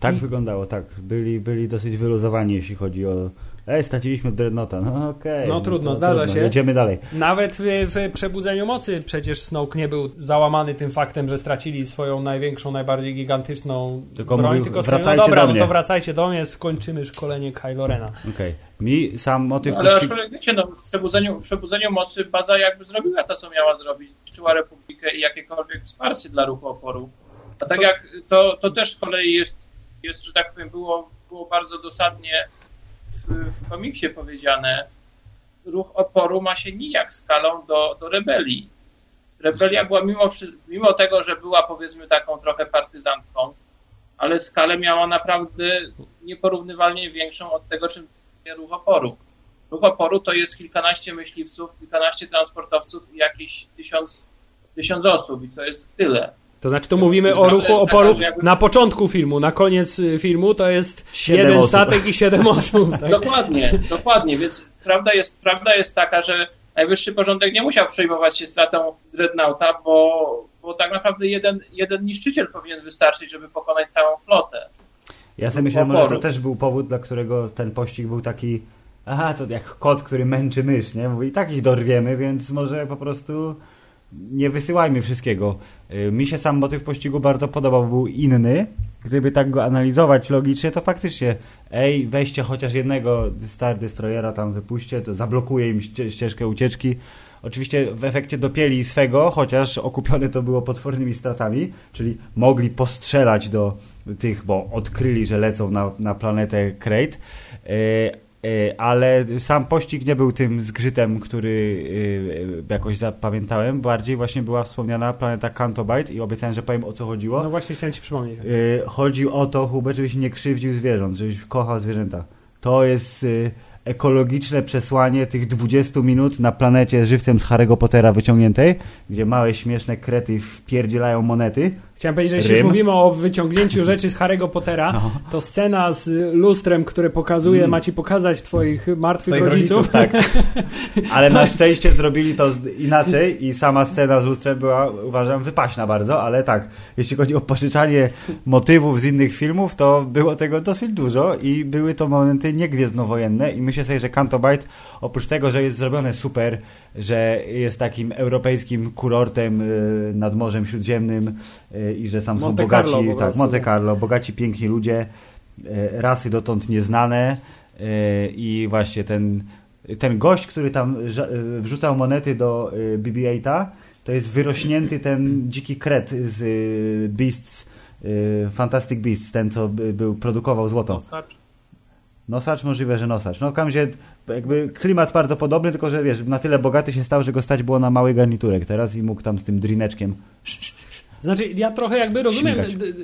Tak I... wyglądało, tak. Byli, byli dosyć wyluzowani, jeśli chodzi o Ej, straciliśmy Dreadnoughta, no okej. Okay, no, no trudno, to, zdarza trudno. się. Jedziemy dalej. Nawet w, w, Przebudzeniu Mocy przecież Snoke nie był załamany tym faktem, że stracili swoją największą, najbardziej gigantyczną tylko broń, mówił, tylko wracajcie no dobra, no to wracajcie do mnie, skończymy szkolenie Kylo Rena. Okej. Okay. Mi sam motyw... No, ale aczkolwiek wiecie, no, w przebudzeniu, w przebudzeniu Mocy baza jakby zrobiła to, co miała zrobić. Zniszczyła Republikę i jakiekolwiek wsparcie dla ruchu oporu. A tak to... jak to, to też z kolei jest, jest, że tak powiem, było, było bardzo dosadnie w komiksie powiedziane, ruch oporu ma się nijak skalą do, do rebelii. Rebelia była mimo, mimo tego, że była powiedzmy taką trochę partyzantką, ale skalę miała naprawdę nieporównywalnie większą od tego, czym ruch oporu. Ruch oporu to jest kilkanaście myśliwców, kilkanaście transportowców i jakieś tysiąc, tysiąc osób i to jest tyle. To znaczy, tu mówimy o ruchu oporu na początku filmu, na koniec y, filmu to jest jeden osób. statek i siedem osób. Tak? Dokładnie, dokładnie, więc prawda jest, prawda jest taka, że najwyższy porządek nie musiał przejmować się stratą Dreadnoughta, bo, bo tak naprawdę jeden, jeden niszczyciel powinien wystarczyć, żeby pokonać całą flotę. Ja sobie myślę, że to też był powód, dla którego ten pościg był taki aha, to jak kot, który męczy mysz, nie? Mówi, i tak ich dorwiemy, więc może po prostu nie wysyłajmy wszystkiego. Y, mi się sam motyw pościgu bardzo podobał, był inny. Gdyby tak go analizować logicznie, to faktycznie ej, weźcie chociaż jednego Star Destroyera tam wypuśćcie, to zablokuje im ścieżkę ucieczki. Oczywiście w efekcie dopieli swego, chociaż okupione to było potwornymi stratami, czyli mogli postrzelać do tych, bo odkryli, że lecą na, na planetę Krayt. E, ale sam pościg nie był tym zgrzytem, który e, jakoś zapamiętałem. Bardziej właśnie była wspomniana planeta Cantobite i obiecałem, że powiem o co chodziło. No właśnie chciałem ci przypomnieć. E, chodzi o to, Hubert, żebyś nie krzywdził zwierząt, żebyś kochał zwierzęta. To jest ekologiczne przesłanie tych 20 minut na planecie żywcem z Harry'ego Pottera wyciągniętej, gdzie małe śmieszne krety wpierdzielają monety Chciałem powiedzieć, że jeśli już mówimy o wyciągnięciu rzeczy z Harry'ego Pottera, no. to scena z lustrem, które pokazuje, mm. ma ci pokazać twoich martwych twoich rodziców. rodziców. tak. Ale na szczęście zrobili to inaczej i sama scena z lustrem była, uważam, wypaśna bardzo, ale tak, jeśli chodzi o pożyczanie motywów z innych filmów, to było tego dosyć dużo i były to momenty niegwiezdnowojenne i myślę sobie, że Canto Bight, oprócz tego, że jest zrobione super, że jest takim europejskim kurortem y, nad Morzem Śródziemnym, Y, i że tam Monte są bogaci, Carlo, tak, Monte Carlo, bogaci, piękni ludzie, y, rasy dotąd nieznane y, i właśnie ten, ten gość, który tam wrzucał monety do BB-8, to jest wyrośnięty ten dziki kret z Beasts, Fantastic Beasts, ten co był, produkował złoto. Nosacz? Nosacz, możliwe, że nosacz. No w jakby klimat bardzo podobny, tylko że wiesz, na tyle bogaty się stał, że go stać było na mały garniturek teraz i mógł tam z tym drineczkiem znaczy, ja trochę jakby rozumiem, Śmigać.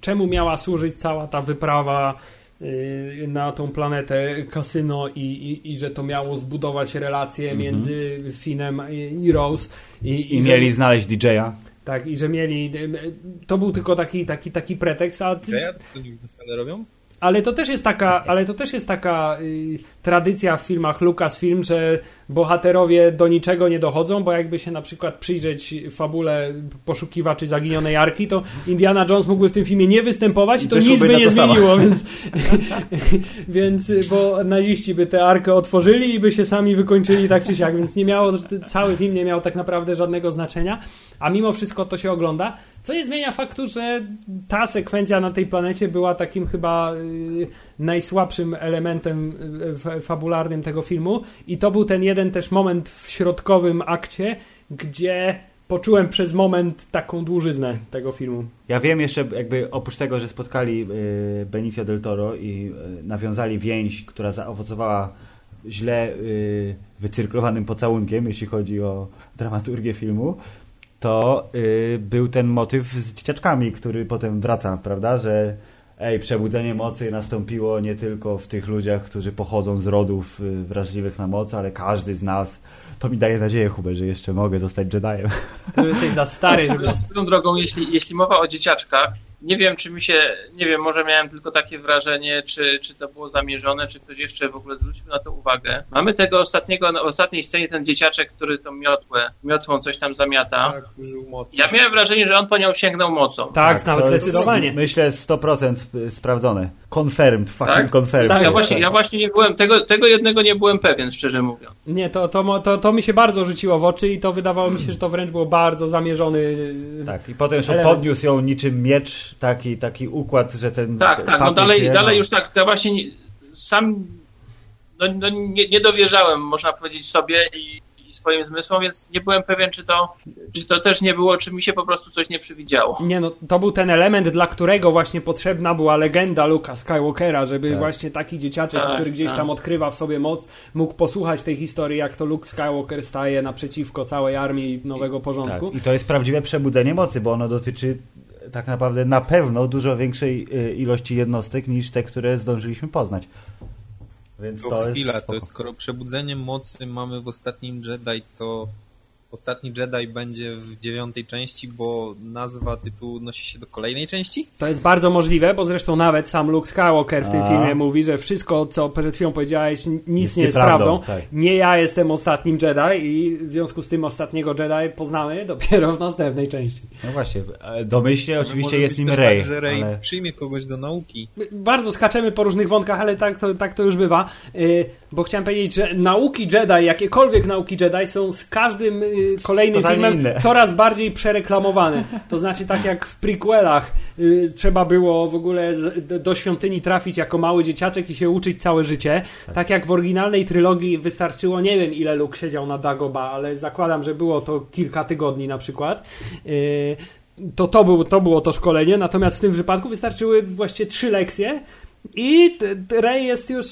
czemu miała służyć cała ta wyprawa y, na tą planetę kasyno i, i, i, że to miało zbudować relacje mhm. między Finem i Rose. I, i, I mieli że, znaleźć DJ-a. Tak, i że mieli. To był tylko taki, taki, taki pretekst. A... DJ-a? To już robią? Ale to też jest taka, ale to też jest taka y, tradycja w filmach Lucasfilm, że bohaterowie do niczego nie dochodzą, bo jakby się na przykład przyjrzeć fabule poszukiwaczy zaginionej arki, to Indiana Jones mógłby w tym filmie nie występować i to nic by nie zmieniło, więc, więc bo naziści by tę arkę otworzyli i by się sami wykończyli tak czy siak, więc nie miało, cały film nie miał tak naprawdę żadnego znaczenia, a mimo wszystko to się ogląda, co nie zmienia faktu, że ta sekwencja na tej planecie była takim chyba y, najsłabszym elementem y, fabularnym tego filmu i to był ten jeden też moment w środkowym akcie, gdzie poczułem przez moment taką dłużyznę tego filmu. Ja wiem jeszcze, jakby oprócz tego, że spotkali y, Benicio del Toro i nawiązali więź, która zaowocowała źle wycyrklowanym pocałunkiem, jeśli chodzi o dramaturgię filmu, to był ten motyw z dzieciaczkami, który potem wraca, prawda, że ej, przebudzenie mocy nastąpiło nie tylko w tych ludziach, którzy pochodzą z rodów y, wrażliwych na moc, ale każdy z nas to mi daje nadzieję, Hubert, że jeszcze mogę zostać Jediem. To jesteś za stary, żeby... Swoją drogą, jeśli, jeśli mowa o dzieciaczkach, nie wiem, czy mi się, nie wiem, może miałem tylko takie wrażenie, czy, czy to było zamierzone, czy ktoś jeszcze w ogóle zwrócił na to uwagę. Mamy tego ostatniego, na ostatniej scenie ten dzieciaczek, który tą miotłę, miotłą coś tam zamiata. Tak, użył mocy. Ja miałem wrażenie, że on po nią sięgnął mocą. Tak, tak nawet zdecydowanie. Myślę 100% sprawdzone. Confirmed, fucking tak? confirmed. Tak, ja właśnie, ja właśnie nie byłem, tego, tego jednego nie byłem pewien, szczerze mówiąc. Nie, to, to, to, to mi się bardzo rzuciło w oczy i to wydawało mi się, że to wręcz było bardzo zamierzony Tak, i potem jeszcze podniósł ją niczym miecz taki, taki układ, że ten. Tak, tak, no dalej, nie, dalej już tak, ja właśnie sam no, no nie, nie dowierzałem, można powiedzieć sobie i i swoim zmysłom, więc nie byłem pewien, czy to, czy to też nie było, czy mi się po prostu coś nie przywidziało. Nie, no to był ten element, dla którego właśnie potrzebna była legenda Luka Skywalkera, żeby tak. właśnie taki dzieciaczek, tak, który gdzieś tak. tam odkrywa w sobie moc, mógł posłuchać tej historii, jak to Luke Skywalker staje naprzeciwko całej armii nowego porządku. Tak. I to jest prawdziwe przebudzenie mocy, bo ono dotyczy tak naprawdę na pewno dużo większej y, ilości jednostek niż te, które zdążyliśmy poznać. Więc to, to chwila, jest to jest skoro przebudzenie mocy mamy w ostatnim Jedi, to Ostatni Jedi będzie w dziewiątej części, bo nazwa tytułu odnosi się do kolejnej części? To jest bardzo możliwe, bo zresztą nawet sam Luke Skywalker w tym A. filmie mówi, że wszystko, co przed chwilą powiedziałeś, nic jest nie jest prawdą. Tak. Nie ja jestem ostatnim Jedi i w związku z tym ostatniego Jedi poznamy dopiero w następnej części. No właśnie, domyślnie oczywiście jest nim Rey. Tak, że Rey ale... przyjmie kogoś do nauki. Bardzo skaczemy po różnych wątkach, ale tak to, tak to już bywa. Y, bo chciałem powiedzieć, że nauki Jedi, jakiekolwiek nauki Jedi są z każdym y, kolejnym filmem inne. coraz bardziej przereklamowane. To znaczy tak jak w prequelach y, trzeba było w ogóle z, do świątyni trafić jako mały dzieciaczek i się uczyć całe życie. Tak. tak jak w oryginalnej trylogii wystarczyło, nie wiem ile Luke siedział na Dagoba, ale zakładam, że było to kilka tygodni na przykład. Y, to, to, był, to było to szkolenie, natomiast w tym wypadku wystarczyły właściwie trzy lekcje i Rey jest już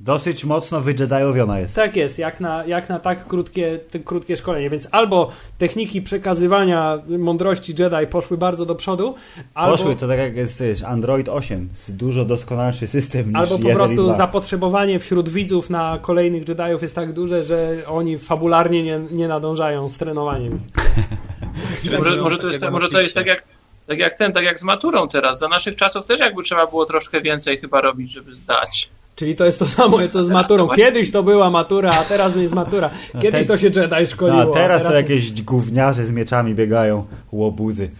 Dosyć mocno wydżedajowiona jest. Tak jest, jak na, jak na tak krótkie, krótkie szkolenie, więc albo techniki przekazywania mądrości Jedi poszły bardzo do przodu, albo... Poszły, to tak jak jest wiesz, Android 8, jest dużo doskonalszy system niż Albo po 1 i prostu 2. zapotrzebowanie wśród widzów na kolejnych Jediów jest tak duże, że oni fabularnie nie, nie nadążają z trenowaniem. Może, może, to jest, może to jest tak jak, tak jak ten, tak jak z maturą teraz. Za naszych czasów też jakby trzeba było troszkę więcej chyba robić, żeby zdać. Czyli to jest to samo, co z maturą. Kiedyś to była matura, a teraz nie jest matura. Kiedyś to się Jedi szkoliło. No, a teraz to jakieś gówniarze z mieczami biegają, łobuzy.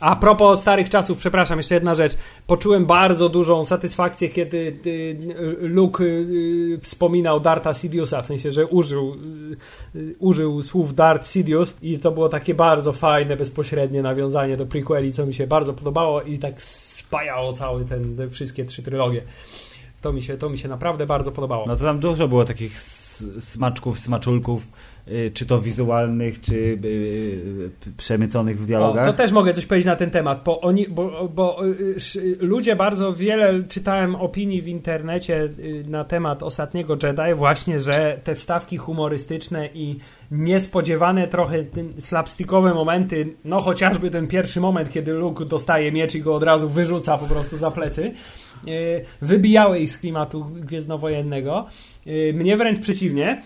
A propos starych czasów, przepraszam, jeszcze jedna rzecz. Poczułem bardzo dużą satysfakcję, kiedy y, Luke y, wspominał Darta Sidiousa, w sensie, że użył, y, użył słów Dart Sidious i to było takie bardzo fajne, bezpośrednie nawiązanie do prequeli, co mi się bardzo podobało i tak spajało cały ten, te wszystkie trzy trylogie. To mi, się, to mi się naprawdę bardzo podobało. No to tam dużo było takich smaczków, smaczulków, czy to wizualnych, czy y, y, przemyconych w O, dialogach. to też mogę coś powiedzieć na ten temat, bo, oni, bo, bo y, y, ludzie bardzo wiele czytałem opinii w internecie y, na temat ostatniego Jedi, właśnie, że te wstawki humorystyczne i niespodziewane trochę slapstickowe momenty, no chociażby ten pierwszy moment, kiedy Luke dostaje miecz i go od razu wyrzuca po prostu za plecy, y, wybijały ich z klimatu gwiezdnowojennego. Y, Mnie wręcz przeciwnie.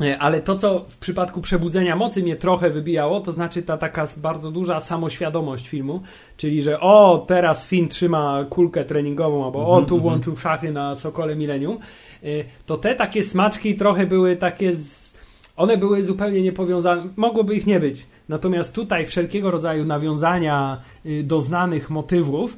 E, Ale to, co w przypadku przebudzenia mocy mnie trochę wybijało, to znaczy ta taka bardzo duża samoświadomość filmu, czyli że o, teraz Finn trzyma kulkę treningową, albo o, tu włączył szachy na Sokole Millennium, E, to te takie smaczki trochę były takie, z... one były zupełnie niepowiązane, mogłoby ich nie być. Natomiast tutaj wszelkiego rodzaju nawiązania y, do znanych motywów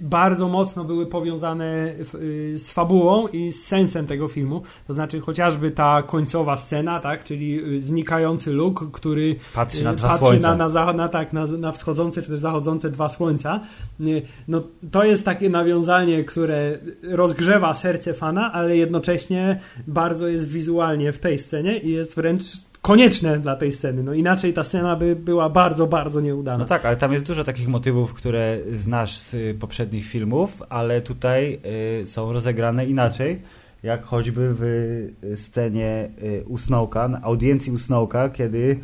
bardzo mocno były powiązane y, z fabułą i z sensem tego filmu. To znaczy chociażby ta końcowa scena, tak, czyli y, znikający Luke, który Patrzy na y, dwa patrzy słońca. na, na, tak, na, na wschodzące czy też zachodzące dwa słońca. Y, No, to jest takie nawiązanie, które rozgrzewa serce fana, ale jednocześnie bardzo jest wizualnie w tej scenie i jest wręcz konieczne dla tej sceny. No inaczej ta scena by była bardzo, bardzo nieudana. No tak, ale tam jest dużo takich motywów, które znasz z y, poprzednich filmów, ale tutaj y, są rozegrane inaczej, jak choćby w y, scenie y, u Snowka, na audiencji u Snowka, kiedy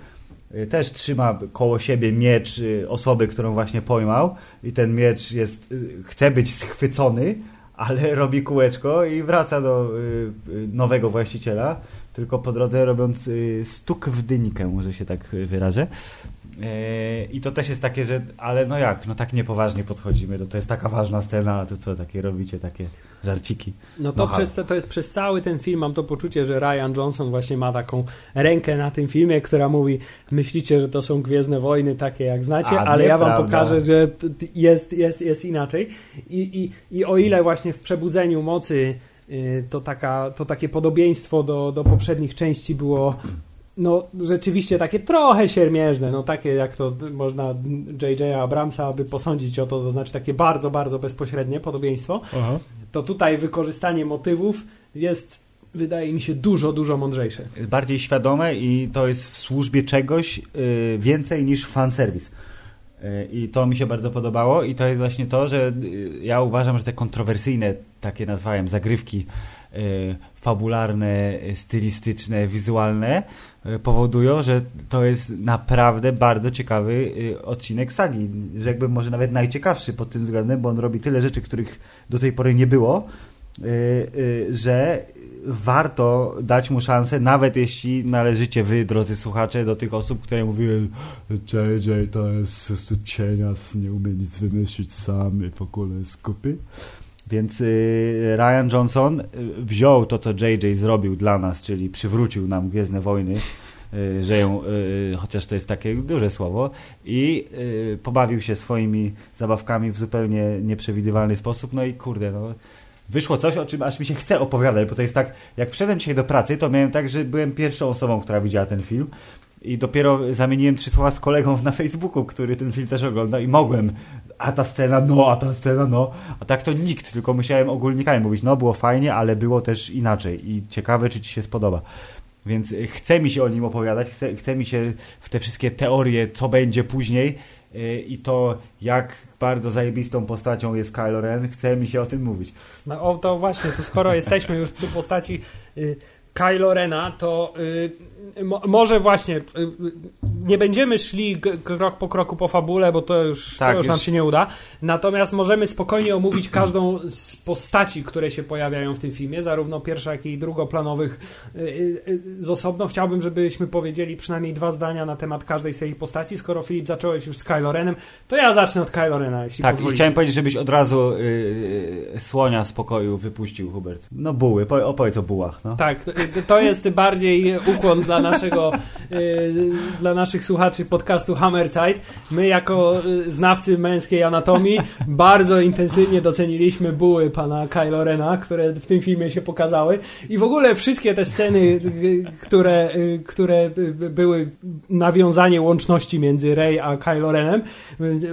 też trzyma koło siebie miecz osoby, którą właśnie pojmał i ten miecz jest, chce być schwycony, ale robi kółeczko i wraca do nowego właściciela, tylko po drodze robiąc y, stuk w dynikę, może się tak wyrażę. E, I to też jest takie, że ale no jak, no tak niepoważnie podchodzimy, no to jest taka ważna scena, a to co, takie robicie, takie żarciki. No to, No przez, to jest przez cały ten film mam to poczucie, że Ryan Johnson właśnie ma taką rękę na tym filmie, która mówi, myślicie, że to są Gwiezdne Wojny takie jak znacie, A, ale ja wam nieprawda. pokażę, że jest, jest, jest inaczej. I, i, I o ile właśnie w Przebudzeniu Mocy to, taka, to takie podobieństwo do, do poprzednich części było no rzeczywiście takie trochę siermiężne, no takie jak to można J.J. Abramsa by posądzić o to, to znaczy takie bardzo, bardzo bezpośrednie podobieństwo, to tutaj wykorzystanie motywów jest, wydaje mi się, dużo, dużo mądrzejsze. Bardziej świadome i to jest w służbie czegoś y, więcej niż fanserwis. Y, I to mi się bardzo podobało i to jest właśnie to, że y, ja uważam, że te kontrowersyjne, takie nazwałem, zagrywki y, fabularne, y, stylistyczne, wizualne y, powodują, że to jest naprawdę bardzo ciekawy odcinek sagi, że jakby może nawet najciekawszy pod tym względem, bo on robi tyle rzeczy, których do tej pory nie było, że warto dać mu szansę, nawet jeśli należycie wy, drodzy słuchacze, do tych osób, które mówiły JJ to jest cienias, nie umie nic wymyślić sam i w ogóle jest kupy. Więc y, Ryan Johnson y, wziął to, co JJ zrobił dla nas, czyli przywrócił nam Gwiezdne Wojny, y, że ją, chociaż to jest takie duże słowo, i pobawił się swoimi zabawkami w zupełnie nieprzewidywalny sposób. No i kurde, no, wyszło coś, o czym aż mi się chce opowiadać, bo to jest tak, jak wszedłem dzisiaj do pracy, to miałem tak, że byłem pierwszą osobą, która widziała ten film. I dopiero zamieniłem trzy słowa z kolegą na Facebooku, który ten film też ogląda i mogłem, a ta scena no, a ta scena no, a tak to nikt, tylko musiałem ogólnikami mówić, no było fajnie, ale było też inaczej i ciekawe, czy ci się spodoba. Więc y, chce mi się o nim opowiadać, chce, chce mi się w te wszystkie teorie, co będzie później, y, i to, jak bardzo zajebistą postacią jest Kylo Ren, chce mi się o tym mówić. No o, to właśnie, to skoro jesteśmy już przy postaci y, Kylo Rena, to y, mo, może właśnie y, nie będziemy szli krok po kroku po fabule, bo to już, tak, to już, nam się nie uda. Natomiast możemy spokojnie omówić każdą z postaci, które się pojawiają w tym filmie, zarówno pierwsza, jak i drugoplanowych y, y, z osobno. Chciałbym, żebyśmy powiedzieli przynajmniej dwa zdania na temat każdej z tej postaci. Skoro Filip zacząłeś już z Kylo Renem, to ja zacznę od Kylo Rena, jeśli Tak, i chciałem powiedzieć, żebyś od razu słonia z pokoju wypuścił, Hubert. No buły, opowiedz o bułach. No. Tak, to jest bardziej ukłon dla naszego, yy, dla naszych słuchaczy podcastu Hammerzeit. My jako yy, znawcy męskiej anatomii bardzo intensywnie doceniliśmy buły pana Kylo Rena, które w tym filmie się pokazały i w ogóle wszystkie te sceny, yy, które, które były nawiązanie łączności między Rey a Kylo Renem,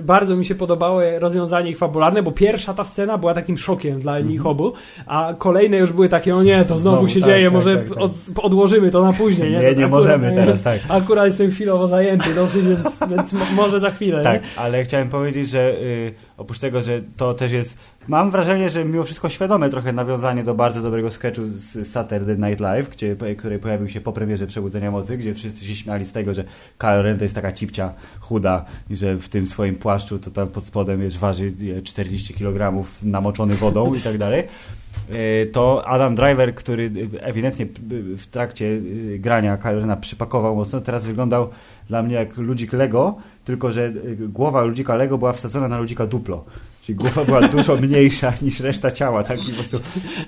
bardzo mi się podobało rozwiązanie ich fabularne, bo pierwsza ta scena była takim szokiem dla nich mhm. obu, a kolejne już były takie, o nie, to znowu, znowu się tak, dzieje, tak, może tak, tak. Od, odłożymy to na później. Nie, nie, nie możemy teraz, tak. Akurat jestem chwilowo zajęty dosyć, więc, więc może za chwilę. Tak, nie? ale chciałem powiedzieć, że y, oprócz tego, że to też jest, mam wrażenie, że mimo wszystko świadome trochę nawiązanie do bardzo dobrego sketchu z Saturday Night Live, gdzie, który pojawił się po premierze Przebudzenia Mocy, gdzie wszyscy się śmiali z tego, że Kylo Ren to jest taka cipcia chuda i że w tym swoim płaszczu to tam pod spodem wiesz, waży 40 kg namoczony wodą i tak dalej. E, to Adam Driver, który ewidentnie w trakcie e, grania Kylorena przypakował mocno, teraz wyglądał dla mnie jak ludzik Lego, tylko że e, głowa ludzika Lego była wsadzona na ludzika duplo. Czyli głowa była dużo mniejsza niż reszta ciała, tak? I po prostu,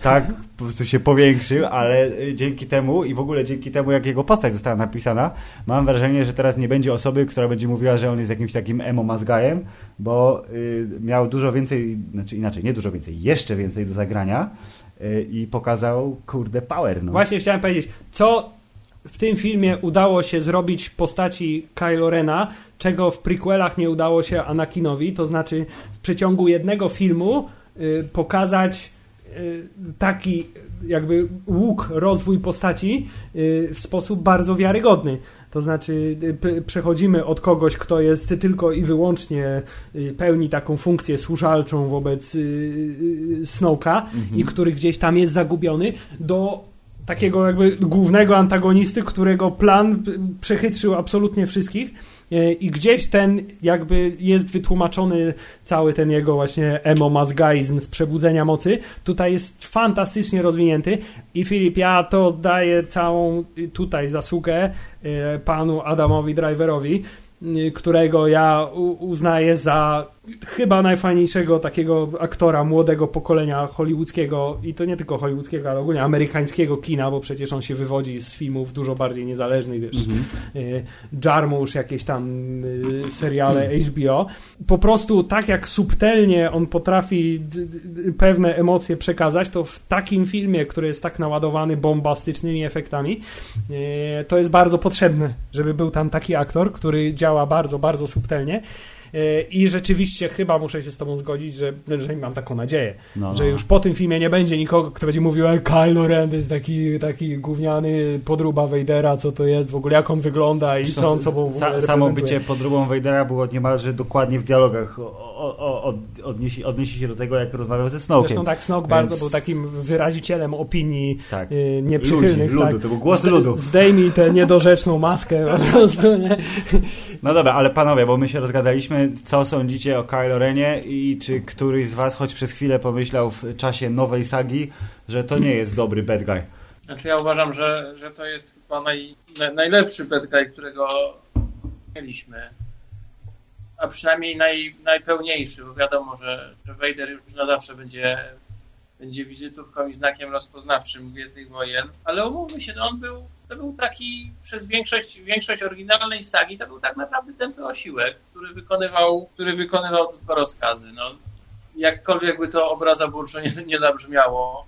tak po prostu się powiększył, ale dzięki temu i w ogóle dzięki temu, jak jego postać została napisana, mam wrażenie, że teraz nie będzie osoby, która będzie mówiła, że on jest jakimś takim emo mazgajem, bo y, miał dużo więcej, znaczy inaczej, nie dużo więcej, jeszcze więcej do zagrania y, i pokazał, kurde, power. No. Właśnie chciałem powiedzieć, co w tym filmie udało się zrobić postaci Kylo Rena, czego w prequelach nie udało się Anakinowi, to znaczy w przeciągu jednego filmu y, pokazać y, taki jakby łuk, rozwój postaci y, w sposób bardzo wiarygodny. To znaczy, y, przechodzimy od kogoś, kto jest tylko i wyłącznie y, pełni taką funkcję służalczą wobec y, Snowka mhm. i który gdzieś tam jest zagubiony, do takiego jakby głównego antagonisty, którego plan przechytrzył absolutnie wszystkich i gdzieś ten jakby jest wytłumaczony cały ten jego właśnie emo-mazgaizm z przebudzenia mocy. Tutaj jest fantastycznie rozwinięty i Filip, ja to daję całą tutaj zasługę e, panu Adamowi Driverowi, którego ja uznaję za chyba najfajniejszego takiego aktora młodego pokolenia hollywoodzkiego i to nie tylko hollywoodzkiego, ale ogólnie amerykańskiego kina, bo przecież on się wywodzi z filmów dużo bardziej niezależnych, wiesz, mm -hmm. Jarmusz, jakieś tam y, seriale HBO. Po prostu tak jak subtelnie on potrafi pewne emocje przekazać, to w takim filmie, który jest tak naładowany bombastycznymi efektami, y, to jest bardzo potrzebne, żeby był tam taki aktor, który działa bardzo, bardzo subtelnie. E, I rzeczywiście chyba muszę się z tobą zgodzić, że, że mam taką nadzieję, no, że no. już po tym filmie nie będzie nikogo, kto będzie mówił, e, Kylo Ren jest taki, taki gówniany podruba Vadera, co to jest, w ogóle jak on wygląda i Zresztą co on sobą sa, Samo bycie podrubą Vadera było niemalże dokładnie w dialogach o, o, od, odniesi, odniesi się do tego, jak rozmawiał ze Snowkiem. Zresztą tak, Snoke Więc... bardzo był takim wyrazicielem opinii tak. y, nieprzychylnych. Ludzi, ludu, tak. to był głos ludu. Zdejmij tę niedorzeczną maskę po prostu, nie? No dobra, ale panowie, bo my się rozgadaliśmy, co sądzicie o Kylo Renie i czy któryś z was choć przez chwilę pomyślał w czasie nowej sagi, że to nie jest dobry bad guy? Znaczy ja uważam, że, że to jest chyba naj, najlepszy bad guy, którego mieliśmy a przynajmniej naj, najpełniejszy, bo wiadomo, że, że Vader już na zawsze będzie, będzie wizytówką i znakiem rozpoznawczym Gwiezdnych Wojen, ale umówmy się, no on był, to był taki przez większość, większość oryginalnej sagi, to był tak naprawdę tępy osiłek, który wykonywał, który wykonywał tylko rozkazy. No, jakkolwiek by to obraza burczo nie, nie zabrzmiało,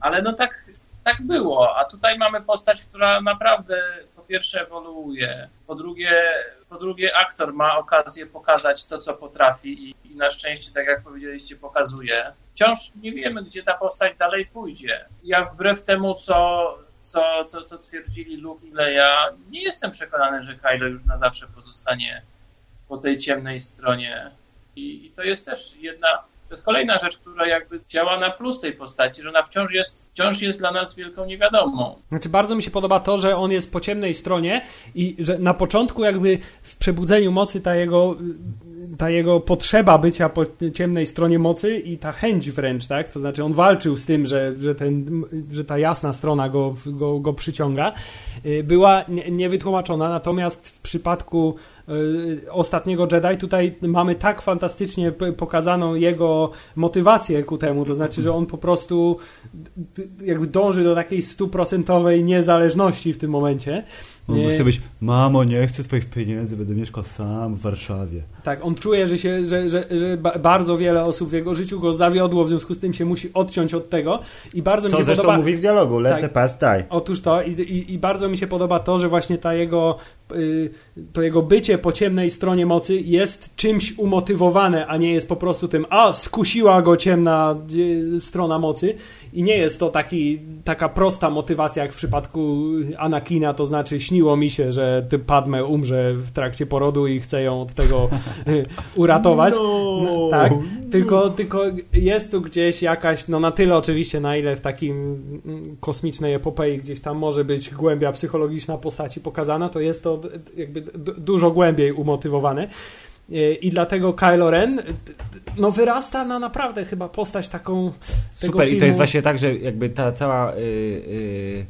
ale no tak, tak było, a tutaj mamy postać, która naprawdę pierwsze ewoluuje, po drugie po drugie, aktor ma okazję pokazać to, co potrafi i, i, na szczęście, tak jak powiedzieliście, pokazuje. Wciąż nie wiemy, gdzie ta postać dalej pójdzie. Ja wbrew temu, co, co, co, co twierdzili Luke i Leia, nie jestem przekonany, że Kylo już na zawsze pozostanie po tej ciemnej stronie. I, i to jest też jedna to jest kolejna rzecz, która jakby działa na plus tej postaci, że ona wciąż jest, wciąż jest dla nas wielką niewiadomą. Znaczy bardzo mi się podoba to, że on jest po ciemnej stronie i że na początku jakby w przebudzeniu mocy ta jego ta jego potrzeba bycia po ciemnej stronie mocy i ta chęć wręcz, tak? To znaczy on walczył z tym, że, że, ten, że ta jasna strona go, go, go przyciąga, y, była niewytłumaczona, natomiast w przypadku ostatniego Jedi tutaj mamy tak fantastycznie pokazaną jego motywację ku temu, to znaczy, że on po prostu jakby dąży do takiej stuprocentowej niezależności w tym momencie, nie. chce być, mamo, nie chcę swoich pieniędzy, będę mieszkał sam w Warszawie. Tak, on czuje, że, się, że, że, że bardzo wiele osób w jego życiu go zawiodło, w związku z tym się musi odciąć od tego i bardzo Co mi się zresztą podoba... mówi w dialogu, let tak, the past die. Otóż to i, i, i, bardzo mi się podoba to, że właśnie ta jego, y, to jego bycie po ciemnej stronie mocy jest czymś umotywowane, a nie jest po prostu tym, a skusiła go ciemna y, strona mocy i nie jest to taki, taka prosta motywacja jak w przypadku Anakina, to znaczy śniło mi się, że ty Padme umrze w trakcie porodu i chcę ją od tego y, uratować. No, tak, tylko, tylko jest tu gdzieś jakaś, no na tyle oczywiście, na ile w takim mm, kosmicznej epopei gdzieś tam może być głębia psychologiczna postaci pokazana, to jest to jakby dużo głębiej umotywowane. Y, I dlatego Kylo Ren no wyrasta na naprawdę chyba postać taką Super filmu. i to jest właśnie tak, że jakby ta cała yy, yy,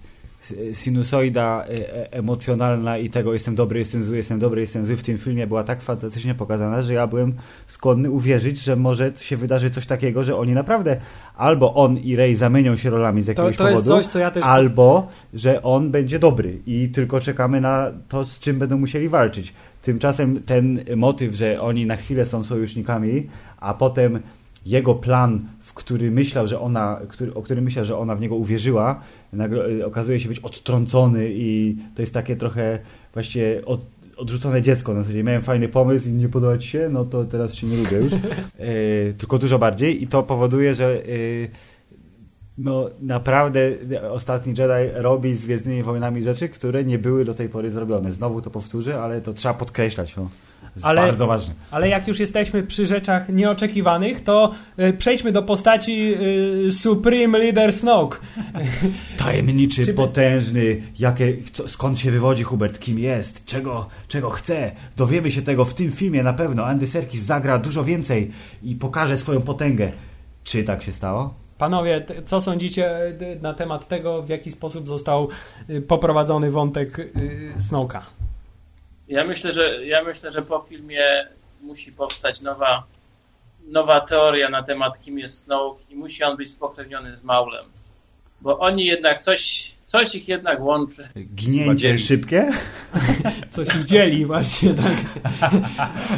sinusoida yy, emocjonalna i tego jestem dobry, jestem zły, jestem dobry, jestem zły w tym filmie była tak fantastycznie pokazana, że ja byłem skłonny uwierzyć, że może się wydarzy coś takiego, że oni naprawdę albo on i Rey zamienią się rolami z jakiegoś to, to powodu, coś, ja też... albo że on będzie dobry i tylko czekamy na to, z czym będą musieli walczyć. Tymczasem ten motyw, że oni na chwilę są sojusznikami, a potem jego plan, w który myślał, że ona, który, o którym myślał, że ona w niego uwierzyła, nagle e, okazuje się być odtrącony i to jest takie trochę właśnie od, odrzucone dziecko. Na zasadzie miałem fajny pomysł i nie podobać się, no to teraz się nie lubię już. E, tylko dużo bardziej i to powoduje, że e, no naprawdę ostatni Jedi robi z Gwiezdnymi Wojnami rzeczy, które nie były do tej pory zrobione. Znowu to powtórzę, ale to trzeba podkreślać. No. Ale, bardzo ważne. Ale jak już jesteśmy przy rzeczach nieoczekiwanych, to y, przejdźmy do postaci y, Supreme Leader Snoke. Tajemniczy, Czy... potężny, jakie, co, skąd się wywodzi Hubert, kim jest, czego, czego chce. Dowiemy się tego w tym filmie na pewno. Andy Serkis zagra dużo więcej i pokaże swoją potęgę. Czy tak się stało? Panowie, co sądzicie y, na temat tego, w jaki sposób został poprowadzony wątek Snowka? Ja myślę, że ja myślę, że po filmie musi powstać nowa, nowa teoria na temat kim jest Snoke i musi on być spokrewniony z Maulem. Bo oni jednak coś, coś ich jednak łączy. Gnięcie szybkie? Coś ich dzieli właśnie, tak.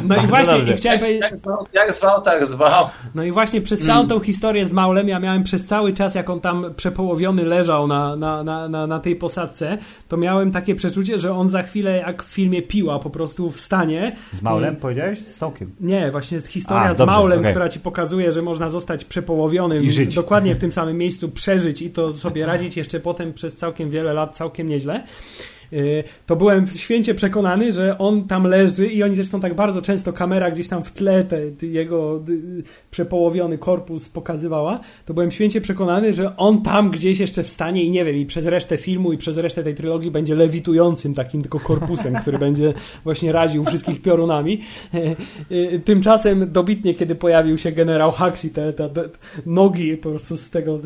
No i właśnie, no i chciałem jak, jak, zwał, jak zwał, tak zwał. No i właśnie przez całą mm. tą historię z Maulem ja miałem przez cały czas, jak on tam przepołowiony leżał na, na, na, na, na tej posadce, to miałem takie przeczucie, że on za chwilę jak w filmie Piła po prostu wstanie. Z Maulem I... powiedziałeś? Z Sokiem. Nie, właśnie historia A, z dobrze, Maulem, okay. która ci pokazuje, że można zostać przepołowionym I żyć. dokładnie w tym samym miejscu, przeżyć i to sobie radzić jeszcze potem przez całkiem wiele lat całkiem nieźle. Y, to byłem święcie przekonany, że on tam leży i oni zresztą tak bardzo często kamera gdzieś tam w tle te, jego przepołowiony korpus pokazywała, to byłem święcie przekonany, że on tam gdzieś jeszcze wstanie i nie wiem, i przez resztę filmu i przez resztę tej trylogii będzie lewitującym takim tylko korpusem, który będzie właśnie raził wszystkich piorunami. Y, y, tymczasem dobitnie, kiedy pojawił się generał Hux i te, te, te nogi po prostu z tego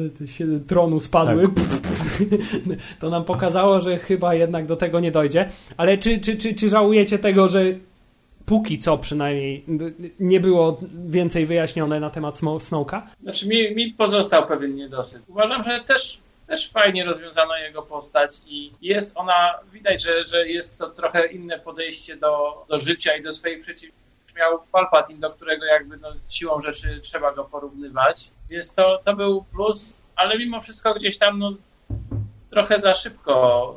tronu spadły, tak. to nam pokazało, że chyba jednak do tego nie dojdzie. Ale czy, czy, czy, czy żałujecie tego, że póki co przynajmniej nie było więcej wyjaśnione na temat Snowka? Znaczy mi, mi pozostał pewien niedosyt. Uważam, że też, też fajnie rozwiązano jego postać i jest ona, widać, że, że jest to trochę inne podejście do, do życia i do swoich przeciwników miał Palpatine, do którego jakby no, siłą rzeczy trzeba go porównywać. Więc to, to był plus, ale mimo wszystko gdzieś tam no, trochę za szybko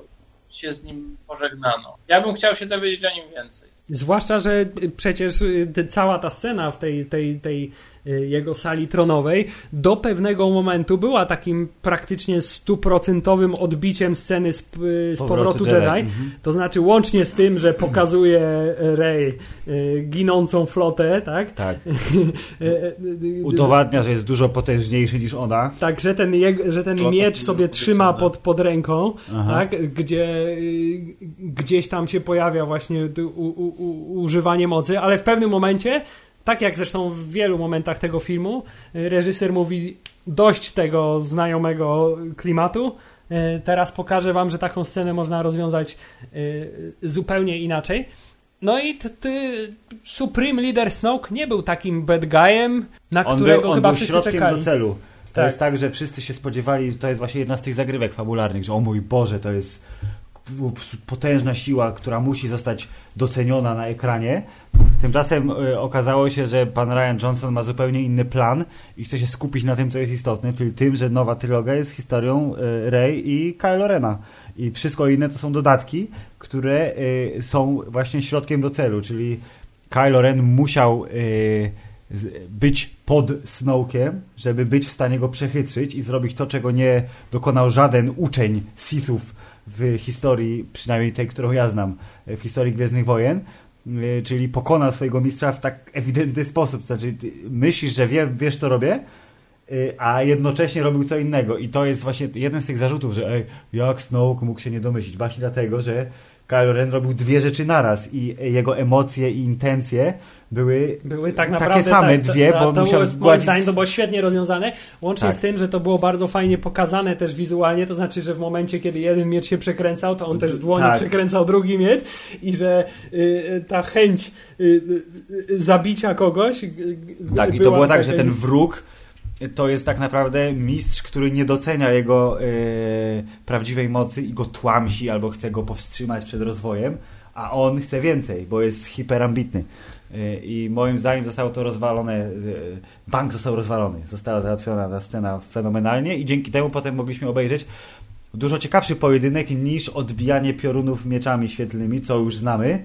się z nim pożegnano. Ja bym chciał się dowiedzieć o nim więcej. Zwłaszcza, że przecież y, cała ta scena w tej, tej, tej jego sali tronowej do pewnego momentu była takim praktycznie stuprocentowym odbiciem sceny z, z powrotu, powrotu Jedi. Jedi. Mhm. To znaczy łącznie z tym, że pokazuje Rey ginącą flotę, tak? Tak. Udowadnia, że jest dużo potężniejszy niż ona. Tak, że ten, że ten miecz sobie trzyma pod, pod ręką, tak? Gdzie gdzieś tam się pojawia właśnie u, u, u, używanie mocy, ale w pewnym momencie, tak jak zresztą w wielu momentach tego filmu, reżyser mówi dość tego znajomego klimatu, e, teraz pokażę wam, że taką scenę można rozwiązać e, zupełnie inaczej. No i ty, Supreme Leader Snoke nie był takim bad guyem, na on którego był, on chyba był wszyscy środkiem czekali. do celu. To tak. jest tak, że wszyscy się spodziewali, to jest właśnie jedna z tych zagrywek fabularnych, że o mój Boże, to jest potężna siła, która musi zostać doceniona na ekranie. Tymczasem y, okazało się, że pan Ryan Johnson ma zupełnie inny plan i chce się skupić na tym, co jest istotne, czyli tym, że nowa trylogia jest historią y, Rey i Kylo Rena. I wszystko inne to są dodatki, które y, są właśnie środkiem do celu, czyli Kylo Ren musiał być pod Snowkiem, żeby być w stanie go przechytrzyć i zrobić to, czego nie dokonał żaden uczeń Sithów w historii, przynajmniej tej, którą ja znam, w historii Gwiezdnych Wojen, y, czyli pokonał swojego mistrza w tak ewidentny sposób. Znaczy, myślisz, że wie, wiesz, co robię, y, a jednocześnie robił co innego. I to jest właśnie jeden z tych zarzutów, że ej, jak Snoke mógł się nie domyślić. Właśnie dlatego, że Kylo Ren robił dwie rzeczy naraz i jego emocje i intencje były, były tak takie same tak, dwie, bo to musiał było, Moim zdaniem to było świetnie rozwiązane, łącznie tak. z tym, że to było bardzo fajnie pokazane też wizualnie, to znaczy, że w momencie, kiedy jeden miecz się przekręcał, to on też w dłoni tak. przekręcał drugi miecz i że y, ta chęć y, y, zabicia kogoś Tak, i to było tak, że ten wróg to jest tak naprawdę mistrz, który nie docenia jego yy, prawdziwej mocy i go tłamsi albo chce go powstrzymać przed rozwojem, a on chce więcej, bo jest hiperambitny. Yy, I moim zdaniem zostało to rozwalone, yy, bank został rozwalony, została załatwiona ta scena fenomenalnie i dzięki temu potem mogliśmy obejrzeć dużo ciekawszy pojedynek niż odbijanie piorunów mieczami świetlnymi, co już znamy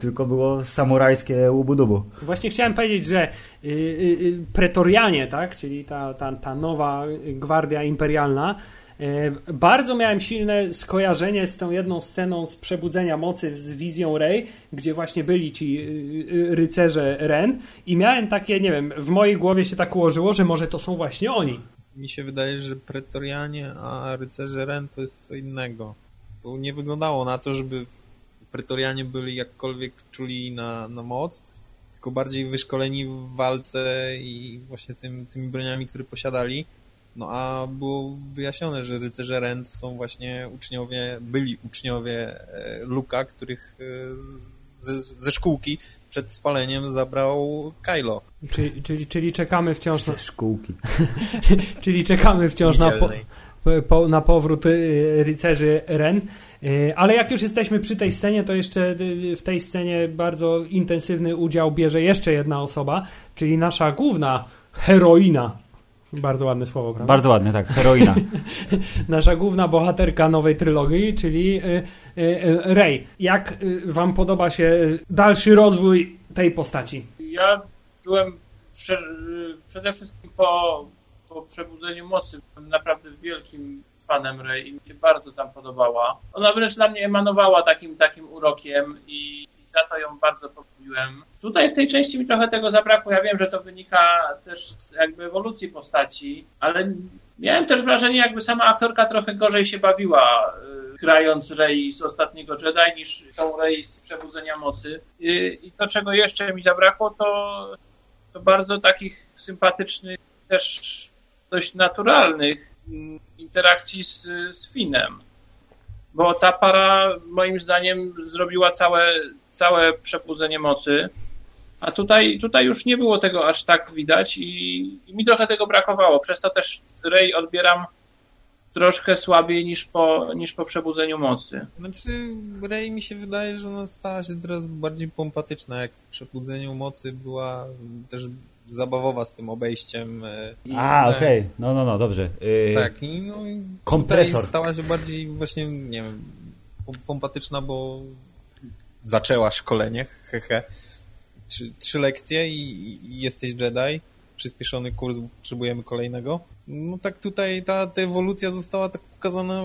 tylko było samurajskie łubudubu. Właśnie chciałem powiedzieć, że y, y, pretorianie, tak, czyli ta, ta, ta nowa gwardia imperialna, bardzo miałem silne skojarzenie z tą jedną sceną z Przebudzenia Mocy z wizją Rey, gdzie właśnie byli ci rycerze Ren i miałem takie, nie wiem, w mojej głowie się tak ułożyło, że może to są właśnie oni. Mi się wydaje, że pretorianie, a rycerze Ren to jest co innego. Bo nie wyglądało na to, żeby pretorianie byli jakkolwiek czuli na, na moc, tylko bardziej wyszkoleni w walce i właśnie tym, tymi broniami, które posiadali. No a było wyjaśnione, że rycerze Ren to są właśnie uczniowie, byli uczniowie e, Luka, których e, ze, ze szkółki przed spaleniem zabrał Kylo. Czyli, czyli, czyli czekamy wciąż na... Ze szkółki. czyli czekamy wciąż na, po, po, na powrót y, rycerzy Ren. Y, ale jak już jesteśmy przy tej scenie, to jeszcze y, w tej scenie bardzo intensywny udział bierze jeszcze jedna osoba, czyli nasza główna heroina. Bardzo ładne słowo, prawda? Bardzo ładne, tak, heroina. nasza główna bohaterka nowej trylogii, czyli Rey. Jak wam podoba się dalszy rozwój tej postaci? Ja byłem przede wszystkim po po przebudzeniu mocy byłem naprawdę wielkim fanem Rey i mi się bardzo tam podobała. Ona wręcz dla mnie emanowała takim, takim urokiem i, za to ją bardzo polubiłem. Tutaj w tej części mi trochę tego zabrakło. Ja wiem, że to wynika też z jakby ewolucji postaci, ale miałem też wrażenie, jakby sama aktorka trochę gorzej się bawiła y, grając Rey z ostatniego Jedi niż tą Rey z Przebudzenia Mocy. I, I, to, czego jeszcze mi zabrakło, to, to bardzo takich sympatycznych też dość naturalnych mm, interakcji z, z Finem. Bo ta para moim zdaniem zrobiła całe, całe przebudzenie mocy. A tutaj, tutaj już nie było tego aż tak widać i, i mi trochę tego brakowało. Przez to też Rey odbieram troszkę słabiej niż po, niż po przebudzeniu mocy. Znaczy, Rey mi się wydaje, że ona stała się teraz bardziej pompatyczna, jak w przebudzeniu mocy była też zabawowa z tym obejściem. E, A, okej, okay. no, no, no, dobrze. Yy... Tak, i no, kompresor. stała się bardziej właśnie, nie wiem, pompatyczna, bo zaczęła szkolenie, hehe, trzy, trzy lekcje i, i jesteś Jedi, przyspieszony kurs, bo potrzebujemy kolejnego. No tak tutaj ta, ta ewolucja została tak pokazana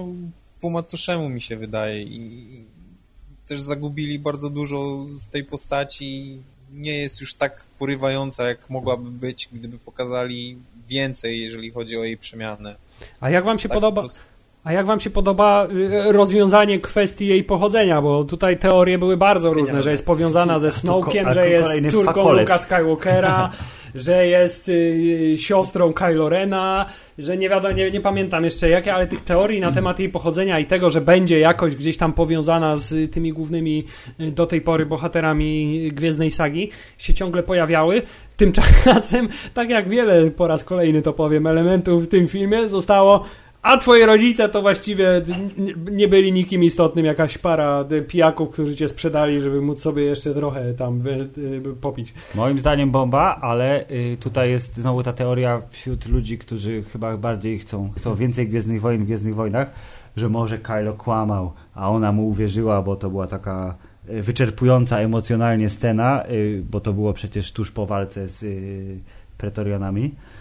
po macoszemu mi się wydaje i też zagubili bardzo dużo z tej postaci. Nie jest już tak porywająca, jak mogłaby być, gdyby pokazali więcej, jeżeli chodzi o jej przemianę. A jak wam się tak podoba... A jak wam się podoba y, rozwiązanie kwestii jej pochodzenia? Bo tutaj teorie były bardzo różne, że jest powiązana ze Snowkiem, że jest córką Luka Skywalkera, że jest y, siostrą Kylo Rena, że nie wiadomo, nie, nie pamiętam jeszcze jakie, ale tych teorii na temat jej pochodzenia i tego, że będzie jakoś gdzieś tam powiązana z tymi głównymi y, do tej pory bohaterami Gwiezdnej Sagi się ciągle pojawiały. Tymczasem, tak jak wiele po raz kolejny to powiem, elementów w tym filmie zostało a twoi rodzice to właściwie nie byli nikim istotnym, jakaś para pijaków, którzy cię sprzedali, żeby móc sobie jeszcze trochę tam popić. Moim zdaniem bomba, ale y, tutaj jest znowu ta teoria wśród ludzi, którzy chyba bardziej chcą, chcą więcej Gwiezdnych Wojen w Gwiezdnych Wojnach, że może Kylo kłamał, a ona mu uwierzyła, bo to była taka y, wyczerpująca emocjonalnie scena, y, bo to było przecież tuż po walce z Pretorianami Y,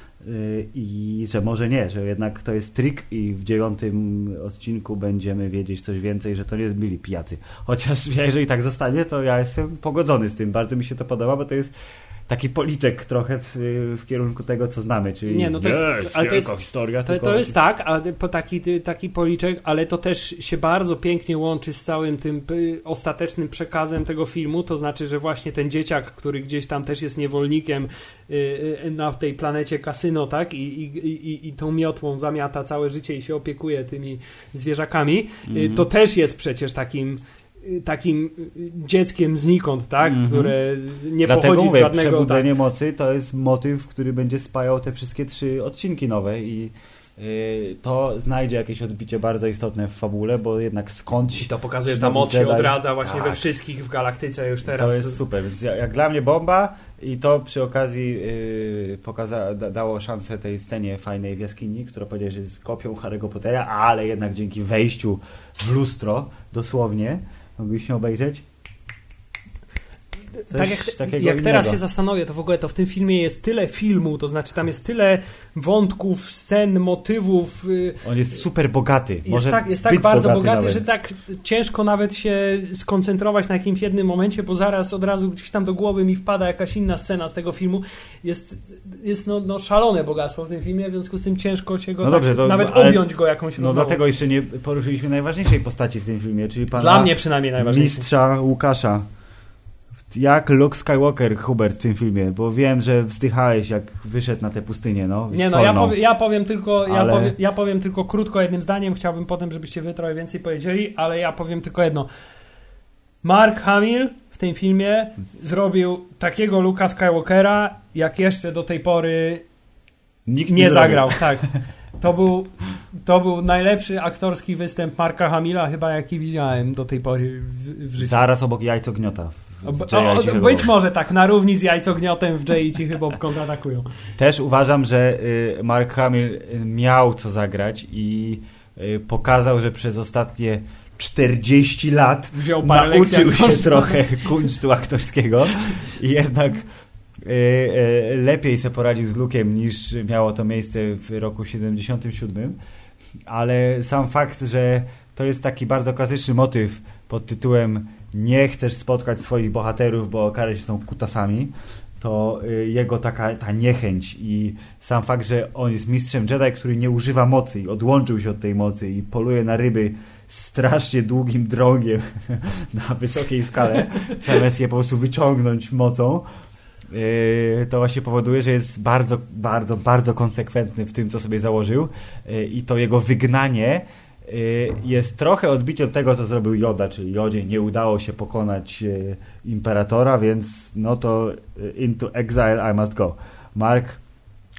i że może nie, że jednak to jest trik i w dziewiątym odcinku będziemy wiedzieć coś więcej, że to nie byli pijacy. Chociaż jeżeli tak zostanie, to ja jestem pogodzony z tym. Bardzo mi się to podoba, bo to jest taki policzek trochę w, w, kierunku tego, co znamy, czyli nie, no to jest, ale to jest historia. To, to jest tak, ale po taki, taki policzek, ale to też się bardzo pięknie łączy z całym tym ostatecznym przekazem tego filmu, to znaczy, że właśnie ten dzieciak, który gdzieś tam też jest niewolnikiem y, y, na tej planecie kasyno, tak, i, i, i, i tą miotłą zamiata całe życie i się opiekuje tymi zwierzakami, mm. to też jest przecież takim takim dzieckiem znikąd, tak? Mm -hmm. Które nie Dlatego pochodzi mówię, z żadnego... Przebudzenie tak. mocy to jest motyw, który będzie spajał te wszystkie trzy odcinki nowe i yy, to znajdzie jakieś odbicie bardzo istotne w fabule, bo jednak skądś... I to pokazuje, że ta moc się odradza właśnie tak. we wszystkich w galaktyce już teraz. To jest super, więc jak dla mnie bomba i to przy okazji yy, pokaza, da, dało szansę tej scenie fajnej w jaskini, która powiedziała, że jest kopią Harry'ego Pottera, ale jednak dzięki wejściu w lustro, dosłownie, mogliśmy obejrzeć. Tak jak, jak teraz się zastanowię, to w ogóle to w tym filmie jest tyle filmu, to znaczy tam jest tyle wątków, scen, motywów. Y, On jest super bogaty. Jest Może tak, jest tak bardzo bogaty, bogaty że tak ciężko nawet się skoncentrować na jakimś jednym momencie, bo zaraz od razu gdzieś tam do głowy mi wpada jakaś inna scena z tego filmu. Jest, jest no, no szalone bogactwo w tym filmie, w związku z tym ciężko się go no dobrze, tak, to, nawet objąć go jakąś No dlatego jeszcze nie poruszyliśmy najważniejszej postaci w tym filmie, czyli pana Dla mnie przynajmniej najważniejszej. mistrza Łukasza jak Luke Skywalker, Hubert, w tym filmie, bo wiem, że wzdychałeś, jak wyszedł na tę pustynię, no. Nie no, ja, powie, ja, powiem tylko, ale... ja, powie, ja powiem tylko krótko jednym zdaniem, chciałbym potem, żebyście wy trochę więcej powiedzieli, ale ja powiem tylko jedno. Mark Hamill w tym filmie zrobił takiego Luka Skywalkera, jak jeszcze do tej pory Nikt nie, nie zagrał. Tak. To był, to był najlepszy aktorski występ Marka Hamila, chyba jaki widziałem do tej pory w, w życiu. Zaraz obok jajcogniota o, być może tak, na równi z jajcogniotem w Jay i Cichy Bob kontratakują. Też uważam, że y, Mark Hamill miał co zagrać i y, pokazał, że przez ostatnie 40 lat Wziął nauczył się trochę kunsztu aktorskiego i jednak y, lepiej sobie poradził z Lukiem niż miało to miejsce w roku 77 ale sam fakt, że to jest taki bardzo klasyczny motyw pod tytułem nie chcesz spotkać swoich bohaterów, bo okaże się, są kutasami, to y, jego taka ta niechęć i sam fakt, że on jest mistrzem Jedi, który nie używa mocy i odłączył się od tej mocy i poluje na ryby strasznie długim drogiem na wysokiej skale, zamiast je po prostu wyciągnąć mocą, y, to właśnie powoduje, że jest bardzo, bardzo, bardzo konsekwentny w tym, co sobie założył y, i to jego wygnanie jest trochę odbiciem tego, co zrobił Joda, czyli Jodzie nie udało się pokonać y, imperatora, więc no to y, into exile I must go. Mark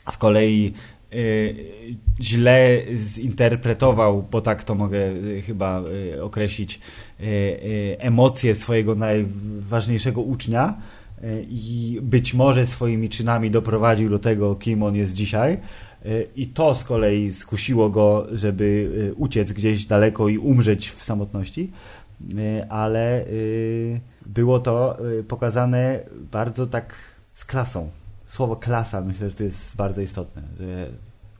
z kolei źle zinterpretował, bo tak to mogę chyba określić, emocje swojego najważniejszego ucznia i być może swoimi czynami doprowadził do tego, kim on jest dzisiaj. E, I to z kolei skusiło go, żeby e, uciec gdzieś daleko i umrzeć w samotności. ale było to pokazane bardzo tak z klasą. Słowo klasa myślę, że to jest bardzo istotne, że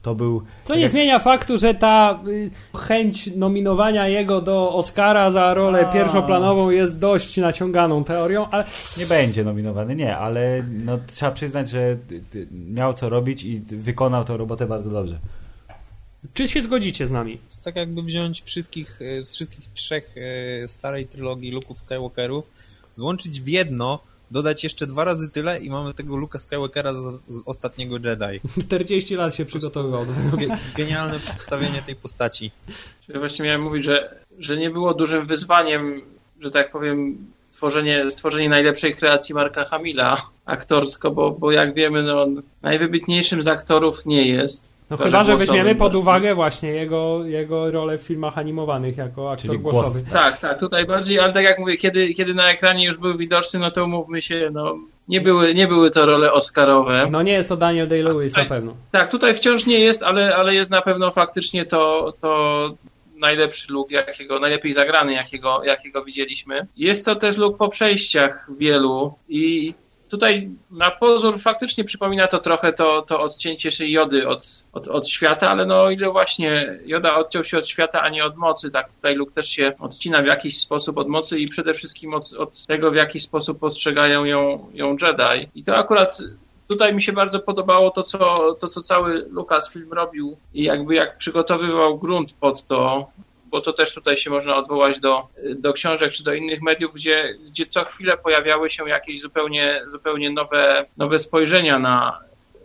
to był. Co tak nie jak... zmienia faktu, że ta y, chęć nominowania jego do Oscara za rolę A... pierwszoplanową jest dość naciąganą teorią, ale. Nie będzie nominowany, nie, ale no, trzeba przyznać, że miał co robić i wykonał tę robotę bardzo dobrze. Czy się zgodzicie z nami? To tak jakby wziąć wszystkich, z wszystkich trzech starej trylogii Luke'ów Skywalkerów, złączyć w jedno dodać jeszcze dwa razy tyle i mamy tego Luka Skywalkera z, z ostatniego Jedi. 40 lat się przygotowywał do tego. Ge genialne przedstawienie tej postaci. Ja właśnie miałem mówić, że, że nie było dużym wyzwaniem, że tak powiem, stworzenie, stworzenie najlepszej kreacji Marka Hamila aktorsko, bo, bo jak wiemy, no, on najwybitniejszym z aktorów nie jest. No chyba, że weźmiemy pod uwagę właśnie jego, jego rolę w filmach animowanych jako aktor Czyli głosowy. Głos, tak, tak, tutaj bardziej, ale tak jak mówię, kiedy, kiedy na ekranie już był widoczny, no to umówmy się, no nie były, nie były to role oscarowe. No nie jest to Daniel Day-Lewis na pewno. Tak, tutaj wciąż nie jest, ale, ale jest na pewno faktycznie to, to najlepszy look, jakiego, najlepiej zagrany, jakiego, jakiego widzieliśmy. Jest to też look po przejściach wielu i Tutaj na pozór faktycznie przypomina to trochę to, to odcięcie szyi Jody od, od, od świata, ale no ile właśnie Joda odciął się od świata, a nie od mocy, tak tutaj Luke też się odcina w jakiś sposób od mocy i przede wszystkim od, od tego, w jaki sposób postrzegają ją, ją Jedi. I to akurat tutaj mi się bardzo podobało to, co, to, co cały Lucas film robił i jakby jak przygotowywał grunt pod to, bo to też tutaj się można odwołać do, do książek czy do innych mediów, gdzie, gdzie co chwilę pojawiały się jakieś zupełnie, zupełnie nowe, nowe spojrzenia na,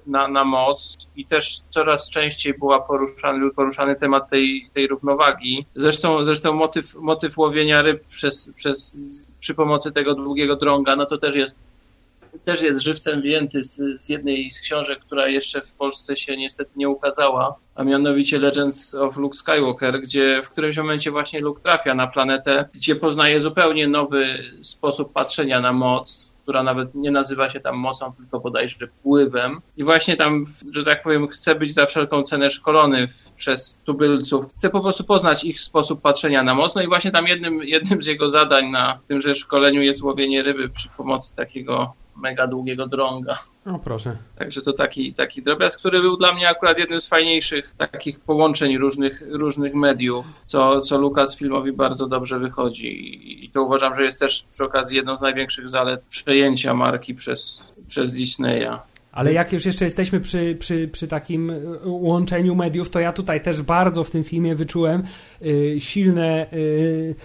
na, na moc i też coraz częściej była poruszany, poruszany temat tej, tej równowagi. Zresztą, zresztą motyw, motyw łowienia ryb przez, przez, przy pomocy tego długiego drąga, no to też jest też jest żywcem wyjęty z, z jednej z książek, która jeszcze w Polsce się niestety nie ukazała, a mianowicie Legends of Luke Skywalker, gdzie w którymś momencie właśnie Luke trafia na planetę, gdzie poznaje zupełnie nowy sposób patrzenia na moc, która nawet nie nazywa się tam mocą, tylko bodajże wpływem. I właśnie tam, że tak powiem, chce być za wszelką cenę szkolony przez tubylców. Chce po prostu poznać ich sposób patrzenia na moc. No i właśnie tam jednym, jednym z jego zadań na tymże szkoleniu jest łowienie ryby przy pomocy takiego mega długiego drąga. O proszę. Także to taki, taki drobiazg, który był dla mnie akurat jednym z fajniejszych takich połączeń różnych, różnych mediów, co, co Lukas filmowi bardzo dobrze wychodzi. I to uważam, że jest też przy okazji jedną z największych zalet przejęcia marki przez, przez Disneya. Ale jak już jeszcze jesteśmy przy, przy, przy takim y, łączeniu mediów, to ja tutaj też bardzo w tym filmie wyczułem y, silne y,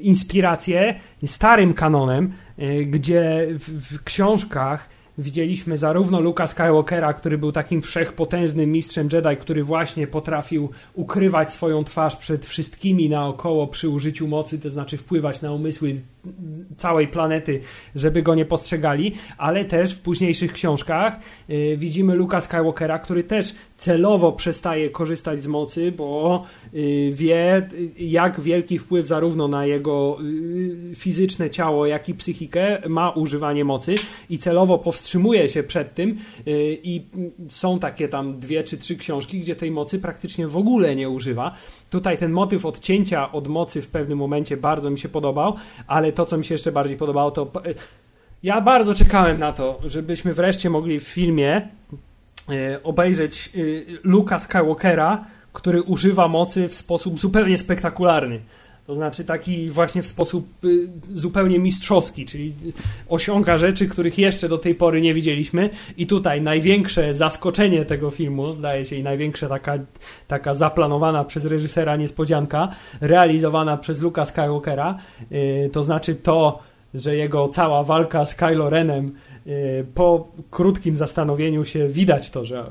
inspiracje starym kanonem, y, gdzie w, w książkach widzieliśmy zarówno Luka Skywalkera, który był takim wszechpotężnym mistrzem Jedi, który właśnie potrafił ukrywać swoją twarz przed wszystkimi naokoło przy użyciu mocy, to znaczy wpływać na umysły całej planety, żeby go nie postrzegali, ale też w późniejszych książkach yy, widzimy Luka Skywalkera, który też celowo przestaje korzystać z mocy, bo yy, wie, jak wielki wpływ zarówno na jego yy, fizyczne ciało, jak i psychikę ma używanie mocy i celowo powstrzymuje się przed tym y, i są takie tam dwie czy trzy książki, gdzie tej mocy praktycznie w ogóle nie używa. Tutaj ten motyw odcięcia od mocy w pewnym momencie bardzo mi się podobał, ale to, co mi się jeszcze bardziej podobało, to ja bardzo czekałem na to, żebyśmy wreszcie mogli w filmie e, obejrzeć Luka Skywalkera, który używa mocy w sposób zupełnie spektakularny. To znaczy taki właśnie w sposób y, zupełnie mistrzowski, czyli osiąga rzeczy, których jeszcze do tej pory nie widzieliśmy. I tutaj największe zaskoczenie tego filmu, zdaje się, i największa taka, taka zaplanowana przez reżysera niespodzianka, realizowana przez Luka Skywalkera, y, to znaczy to, że jego cała walka z Kylo Renem y, po krótkim zastanowieniu się widać to, że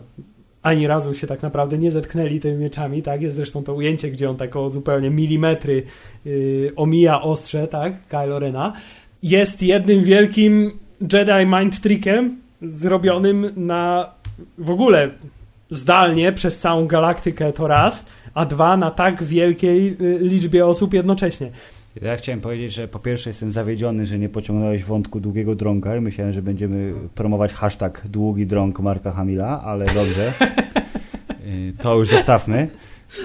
ani razu się tak naprawdę nie zetknęli tymi mieczami, tak? Jest zresztą to ujęcie, gdzie on tak o zupełnie milimetry yy, omija ostrze, tak? Kylo Rena. Jest jednym wielkim Jedi Mind Trickiem zrobionym na w ogóle zdalnie przez całą galaktykę to raz, a dwa na tak wielkiej y, liczbie osób jednocześnie. Ja chciałem powiedzieć, że po pierwsze jestem zawiedziony, że nie pociągnąłeś wątku długiego drąga i myślałem, że będziemy promować hashtag długi drąg Marka Hamila, ale dobrze. Y, to już zostawmy.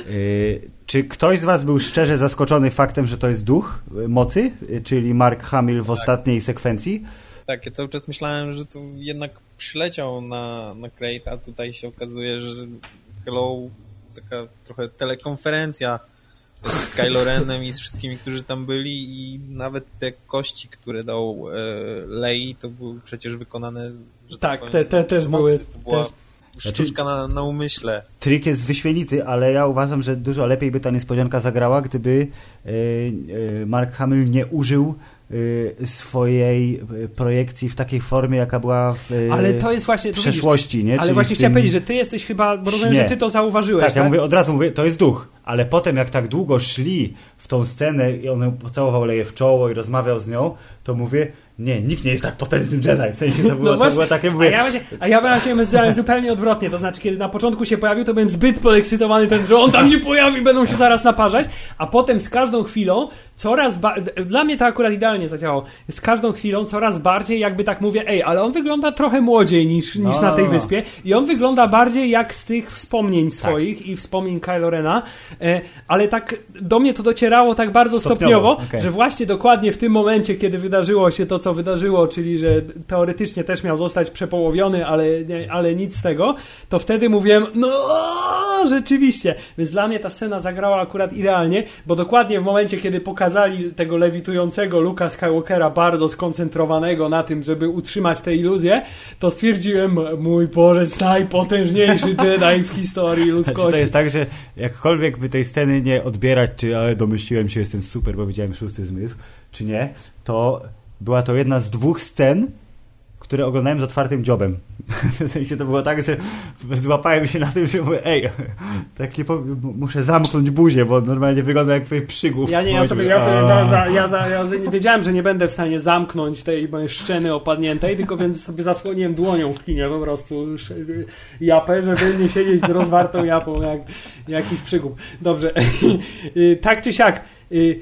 Yy, czy ktoś z was był szczerze zaskoczony faktem, że to jest duch mocy, czyli Mark Hamill w tak. ostatniej sekwencji? Tak, ja cały czas myślałem, że tu jednak przyleciał na, na Crate, a tutaj się okazuje, że Hello, taka trochę telekonferencja z Kylo Renem i z wszystkimi, którzy tam byli i nawet te kości, które dał e, Lei, to były przecież wykonane że tak, tak te, te też były. To była też... sztuczka na, na umyśle. Trik jest wyśmienity, ale ja uważam, że dużo lepiej by ta niespodzianka zagrała, gdyby e, e, Mark Hamill nie użył swojej y, projekcji w takiej formie, jaka była w y, ale to jest właśnie, przeszłości. Widzisz, nie? Ale Czyli właśnie chciałem powiedzieć, że ty jesteś chyba, bo rozumiem, że ty to zauważyłeś. Tak, tak, ja mówię, od razu mówię, to jest duch, ale potem jak tak długo szli w tą scenę i on pocałował Leję w czoło i rozmawiał z nią, to mówię, nie, nikt nie jest tak potężnym Jedi. W sensie to było, no właśnie, to było takie... Mówię... A ja, właśnie, a ja byłem zupełnie odwrotnie. To znaczy, kiedy na początku się pojawił, to byłem zbyt podekscytowany ten, że on tam się pojawi, będą się zaraz naparzać, a potem z każdą chwilą coraz Dla mnie to akurat idealnie zadziałało. Z każdą chwilą coraz bardziej jakby tak mówię, ej, ale on wygląda trochę młodziej niż, niż no, na tej no, no. wyspie i on wygląda bardziej jak z tych wspomnień tak. swoich i wspomnień Kylo Rena, e, ale tak do mnie to docierało tak bardzo stopniowo, stopniowo okay. że właśnie dokładnie w tym momencie, kiedy wydarzyło się to, co wydarzyło, czyli że teoretycznie też miał zostać przepołowiony, ale, ale nic z tego, to wtedy mówiłem, no rzeczywiście. Więc dla mnie ta scena zagrała akurat idealnie, bo dokładnie w momencie, kiedy pokazali tego lewitującego Luka Skywalkera bardzo skoncentrowanego na tym, żeby utrzymać tę iluzję, to stwierdziłem, mój Boże, najpotężniejszy Jedi w historii ludzkości. Znaczy to jest tak, że jakkolwiek by tej sceny nie odbierać, czy ale domyśliłem się, jestem super, bo widziałem szósty zmysł, czy nie, to była to jedna z dwóch scen, które oglądałem z otwartym dziobem. W sensie to było tak, że złapałem się na tym, że mówię, ej, tak nie powiem, muszę zamknąć buzię, bo normalnie wygląda jak przygłów. Ja nie, ja sobie, ja sobie za, za, ja, za, ja wiedziałem, że nie będę w stanie zamknąć tej mojej szczeny opadniętej, tylko więc sobie zasłoniłem dłonią w kinie po prostu japę, żeby nie siedzieć z rozwartą japą jak jakiś przygód. Dobrze. tak czy siak, y,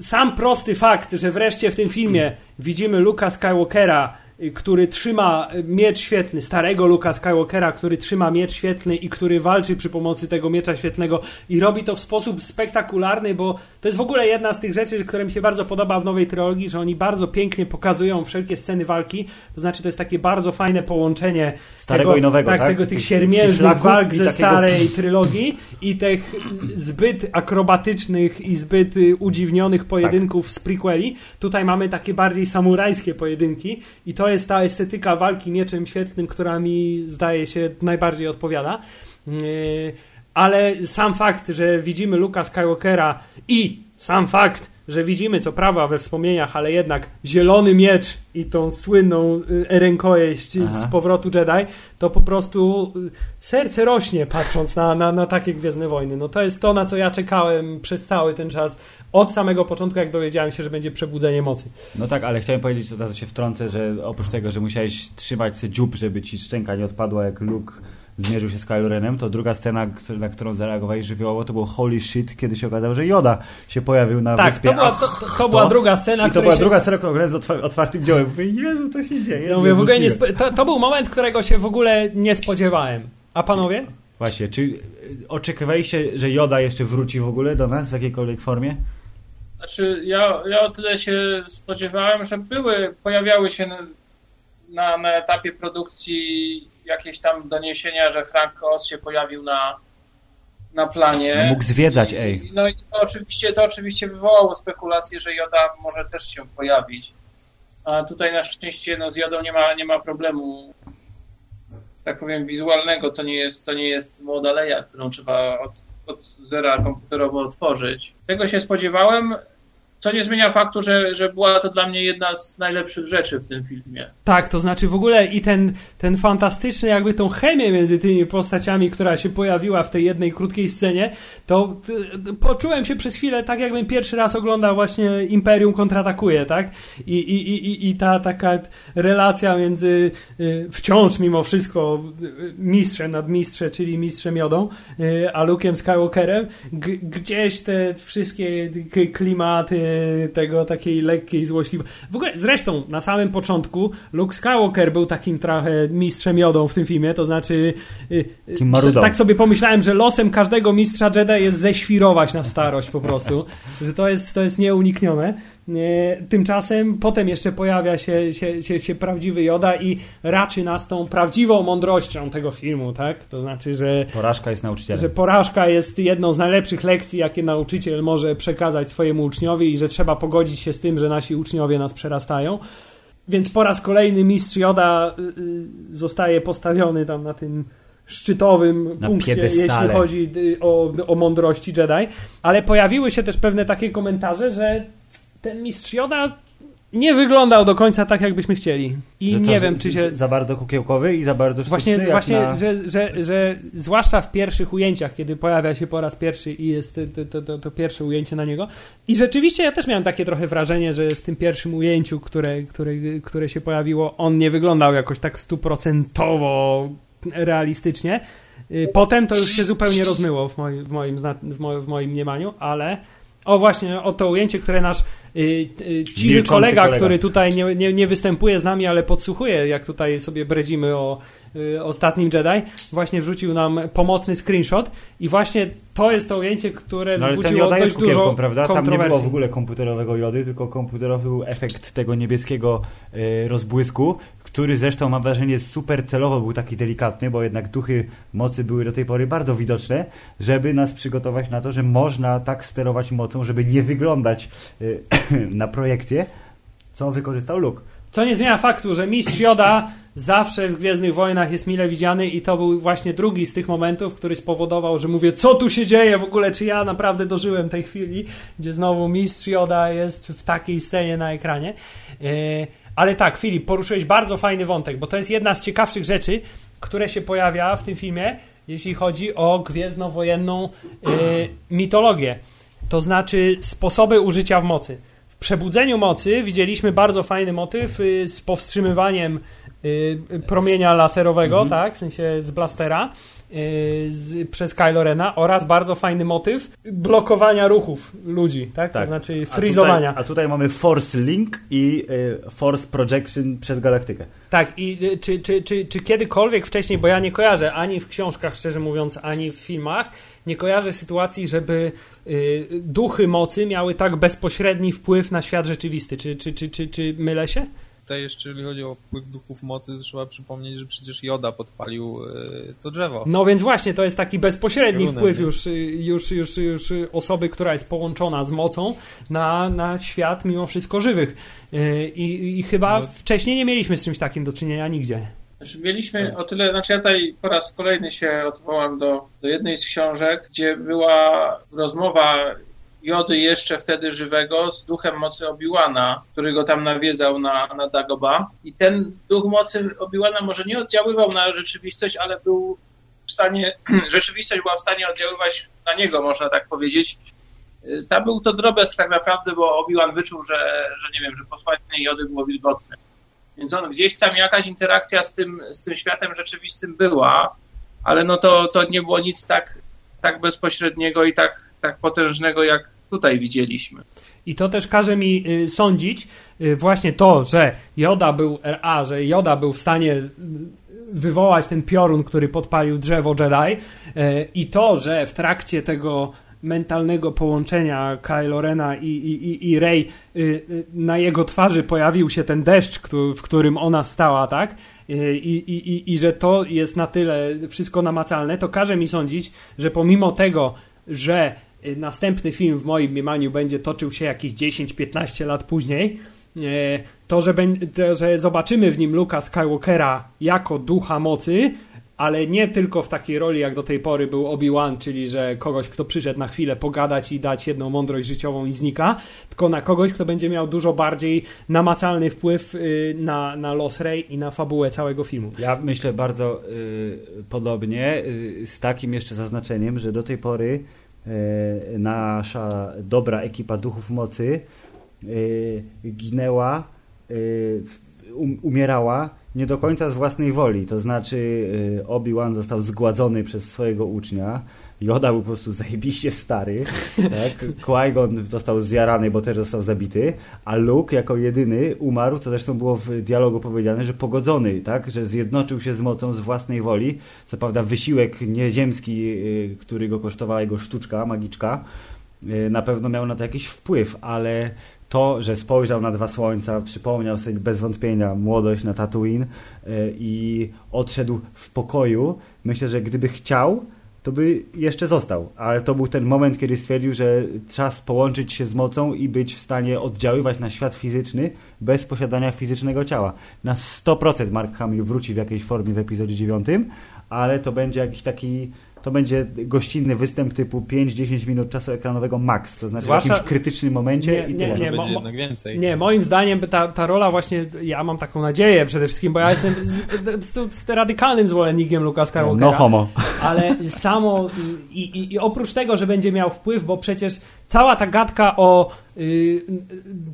sam prosty fakt, że wreszcie w tym filmie widzimy Luka Skywalkera który trzyma miecz świetlny, starego Luka Skywalkera, który trzyma miecz świetlny i który walczy przy pomocy tego miecza świetlnego i robi to w sposób spektakularny, bo to jest w ogóle jedna z tych rzeczy, które mi się bardzo podoba w nowej trilogii, że oni bardzo pięknie pokazują wszelkie sceny walki, to znaczy to jest takie bardzo fajne połączenie starego tego, i nowego, tak, tak? Tego, tych siermiężnych walk ze takiego... starej trylogii i tych zbyt akrobatycznych i zbyt udziwnionych pojedynków tak. z prequeli. Tutaj mamy takie bardziej samurajskie pojedynki i to jest ta estetyka walki mieczem świetlnym, która mi zdaje się najbardziej odpowiada. Yy, ale sam fakt, że widzimy Luka Skywalkera i sam fakt, że widzimy co prawa we wspomnieniach, ale jednak zielony miecz i tą słynną y, rękojeść Aha. z powrotu Jedi, to po prostu y, serce rośnie patrząc na, na, na takie Gwiezdne Wojny. No to jest to, na co ja czekałem przez cały ten czas, od samego początku, jak dowiedziałem się, że będzie przebudzenie mocy. No tak, ale chciałem powiedzieć, od razu się wtrącę, że oprócz tego, że musiałeś trzymać sobie dziób, żeby ci szczęka nie odpadła jak Luke zmierzył się z Kylo Renem, to druga scena, na którą zareagowali żywiołowo, to było holy shit, kiedy się okazało, że Yoda się pojawił na tak, wyspie. to była, to, to, to była druga scena, I to była się... druga scena, którą z otwartym dziełem. Mówię, Jezu, co się dzieje? No mówię, w ogóle nie to, to był moment, którego się w ogóle nie spodziewałem. A panowie? Właśnie, czy oczekiwaliście, że Yoda jeszcze wróci w ogóle do nas w jakiejkolwiek formie? Znaczy, ja, ja o tyle się spodziewałem, że były, pojawiały się na, na, na etapie produkcji jakieś tam doniesienia, że Frank Oz się pojawił na, na planie. No mógł zwiedzać, ej. No i to oczywiście, to oczywiście wywołało spekulację, że Joda może też się pojawić. A tutaj na szczęście no, z Jodą nie ma, nie ma problemu tak powiem wizualnego. To nie jest, to nie jest młoda Leja, którą trzeba od, od zera komputerowo otworzyć. Tego się spodziewałem. Co nie zmienia faktu, że, że była to dla mnie jedna z najlepszych rzeczy w tym filmie. Tak, to znaczy w ogóle i ten, ten fantastyczny, jakby tą chemię między tymi postaciami, która się pojawiła w tej jednej krótkiej scenie, to poczułem się przez chwilę tak, jakbym pierwszy raz oglądał właśnie Imperium kontratakuje, tak? I, i, i, i ta taka relacja między y, wciąż mimo wszystko mistrzem nad mistrzem, czyli mistrzem y, a Luke'em Skywalkerem, gdzieś te wszystkie klimaty tego takiej lekkiej złośliwości. W ogóle, zresztą, na samym początku Luke Skywalker był takim trochę mistrzem jodą w tym filmie, to znaczy Takim tak sobie pomyślałem, że losem każdego mistrza Jedi jest ześwirować na starość po prostu, że to jest, to jest nieuniknione. Tymczasem potem jeszcze pojawia się, się, się, się, prawdziwy Joda i raczy nas tą prawdziwą mądrością tego filmu, tak? To znaczy, że. Porażka jest nauczycielem. Że porażka jest jedną z najlepszych lekcji, jakie nauczyciel może przekazać swojemu uczniowi, i że trzeba pogodzić się z tym, że nasi uczniowie nas przerastają. Więc po raz kolejny mistrz Joda y, y, zostaje postawiony tam na tym szczytowym na punkcie, jeśli chodzi y, o, o mądrości Jedi. Ale pojawiły się też pewne takie komentarze, że ten mistrz Joda nie wyglądał do końca tak, jakbyśmy chcieli. I że nie wiem, czy się. Za bardzo kukiełkowy i za bardzo sztuczny, Właśnie, właśnie na... że, że, że zwłaszcza w pierwszych ujęciach, kiedy pojawia się po raz pierwszy i jest to, to, to, to, pierwsze ujęcie na niego. I rzeczywiście ja też miałem takie trochę wrażenie, że w tym pierwszym ujęciu, które, które, które się pojawiło, on nie wyglądał jakoś tak stuprocentowo realistycznie. Y, potem to już się zupełnie rozmyło w moim, w moim, w moim mniemaniu, ale o właśnie, o to ujęcie, które nasz y, y, ciły kolega, kolega, który tutaj nie, nie, nie, występuje z nami, ale podsłuchuje, jak tutaj sobie bredzimy o y, ostatnim Jedi, właśnie wrzucił nam pomocny screenshot. I właśnie to jest to ujęcie, które no, wzbudziło dość dużo prawda? Tam nie było w ogóle komputerowego jody, tylko komputerowy był efekt tego niebieskiego y, rozbłysku, który zresztą mam wrażenie super celowo był taki delikatny, bo jednak duchy mocy były do tej pory bardzo widoczne, żeby nas przygotować na to, że można tak sterować mocą, żeby nie wyglądać y, na projekcję, co wykorzystał Luke. Co nie zmienia faktu, że mistrz Joda zawsze w Gwiezdnych Wojnach jest mile widziany i to był właśnie drugi z tych momentów, który spowodował, że mówię, co tu się dzieje w ogóle, czy ja naprawdę dożyłem tej chwili, gdzie znowu mistrz Joda jest w takiej scenie na ekranie. Yy, ale tak, Filip, poruszyłeś bardzo fajny wątek, bo to jest jedna z ciekawszych rzeczy, które się pojawia w tym filmie, jeśli chodzi o gwiezdnowojenną yy, mitologię. To znaczy sposoby użycia w mocy. W Przebudzeniu Mocy widzieliśmy bardzo fajny motyw yy, z powstrzymywaniem yy, promienia laserowego, mhm. tak, w sensie z blastera. Y, z, przez Kylo Rena oraz bardzo fajny motyw blokowania ruchów ludzi, tak? tak. To znaczy freezowania. A tutaj, a tutaj mamy Force Link i y, Force Projection przez galaktykę. Tak, i y, czy, czy, czy, czy kiedykolwiek wcześniej, bo ja nie kojarzę ani w książkach, szczerze mówiąc, ani w filmach, nie kojarzę sytuacji, żeby y, duchy mocy miały tak bezpośredni wpływ na świat rzeczywisty. Czy, czy, czy, czy, czy mylę się? Tutaj jeszcze, jeżeli chodzi o wpływ duchów mocy, trzeba przypomnieć, że przecież Joda podpalił e, to drzewo. No więc właśnie, to jest taki bezpośredni Runem, wpływ już, już, już, już osoby, która jest połączona z mocą na, na świat mimo wszystko żywych. E, I, i chyba no. wcześniej nie mieliśmy z czymś takim do czynienia nigdzie. Znaczy mieliśmy o tyle, znaczy ja tutaj po raz kolejny się odwołam do, do jednej z książek, gdzie była rozmowa Jody jeszcze wtedy żywego z duchem mocy Obiłana, który go tam nawiedzał na, na Dagoba. I ten duch mocy Obiłana może nie oddziaływał na rzeczywistość, ale był w stanie, rzeczywistość była w stanie oddziaływać na niego, można tak powiedzieć. Tam był to drobiazg tak naprawdę, bo Obiłan wyczuł, że, że nie wiem, że posłanie Jody było wilgotne. Więc on gdzieś tam jakaś interakcja z tym, z tym światem rzeczywistym była, ale no to, to nie było nic tak, tak bezpośredniego i tak, tak potężnego, jak tutaj widzieliśmy. I to też każe mi y, sądzić y, właśnie to, że Joda był RA, że Joda był w stanie y, wywołać ten piorun, który podpalił drzewo Jedi i to, że w trakcie tego mentalnego połączenia Kylo Rena i, i, i Rey na jego twarzy pojawił się ten deszcz, w którym ona stała, tak? I, i, i, I że to jest na tyle wszystko namacalne, to każe mi sądzić, że pomimo tego, że następny film w moim mniemaniu będzie toczył się jakieś 10-15 lat później, y, to że, że zobaczymy w nim Luka Skywalkera jako ducha mocy, ale nie tylko w takiej roli, jak do tej pory był Obi-Wan, czyli że kogoś, kto przyszedł na chwilę pogadać i dać jedną mądrość życiową i znika, tylko na kogoś, kto będzie miał dużo bardziej namacalny wpływ y, na, na los Rey i na fabułę całego filmu. Ja myślę bardzo y, podobnie, y, z takim jeszcze zaznaczeniem, że do tej pory nasza dobra ekipa duchów mocy e, ginęła, e, um, umierała nie do końca z własnej woli. To znaczy Obi-Wan został zgładzony przez swojego ucznia, Yoda był po prostu zajebiście stary, tak? Qui-Gon został zjarany, bo też został zabity, a Luke jako jedyny umarł, co zresztą było w dialogu powiedziane, że pogodzony, tak? Że zjednoczył się z mocą z własnej woli. Co prawda wysiłek nieziemski, y, który go kosztowała jego sztuczka, magiczka, y, na pewno miał na to jakiś wpływ, ale to, że spojrzał na dwa słońca, przypomniał sobie bez wątpienia młodość na Tatooine y, i odszedł w pokoju, myślę, że gdyby chciał, to by jeszcze został. Ale to był ten moment, kiedy stwierdził, że czas połączyć się z mocą i być w stanie oddziaływać na świat fizyczny bez posiadania fizycznego ciała. Na 100% Mark Hamill wróci w jakiejś formie w epizodzie 9, ale to będzie jakiś taki to będzie gościnny występ typu 5-10 minut czasu ekranowego max, to znaczy Zwłaszcza... w jakimś krytycznym momencie nie, i tyle. Nie, nie, będzie jednak więcej. Nie, moim zdaniem ta, ta rola właśnie, ja mam taką nadzieję przede wszystkim, bo ja jestem radykalnym zwolennikiem Luka Skywalkera. No homo. Ale samo i, i, i oprócz tego, że będzie miał wpływ, bo przecież cała ta gadka o y,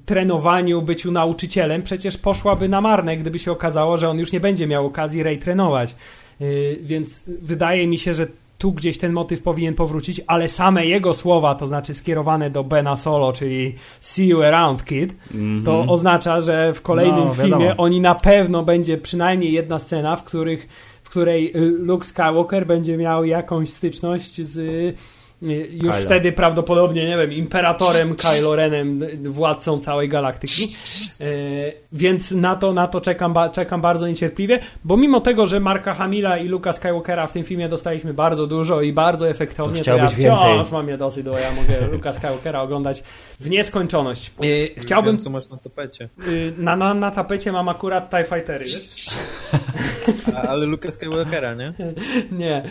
trenowaniu, byciu nauczycielem przecież poszłaby na marne, gdyby się okazało, że on już nie będzie miał okazji rej trenować. Y, więc wydaje mi się, że tu gdzieś ten motyw powinien powrócić, ale same jego słowa, to znaczy skierowane do Bena Solo, czyli See you around, kid, mm -hmm. to mhm. oznacza, że w kolejnym no, filmie oni na pewno będzie przynajmniej jedna scena, w, których, w której Luke Skywalker będzie miał jakąś styczność z już Kylo. wtedy prawdopodobnie, nie wiem, imperatorem Kylo Renem, władcą całej galaktyki. E, więc na to, na to czekam, czekam bardzo niecierpliwie, bo mimo tego, że Marka Hamila i Luka Skywalkera w tym filmie dostaliśmy bardzo dużo i bardzo efektownie, to, to ja wciąż mam je dosyć, bo ja mogę Luka Skywalkera oglądać w nieskończoność. E, chciałbym... Wiem, co masz na tapecie. E, na, na, na tapecie mam akurat TIE Fightery, wiesz? ale Luka Skywalkera, nie? nie.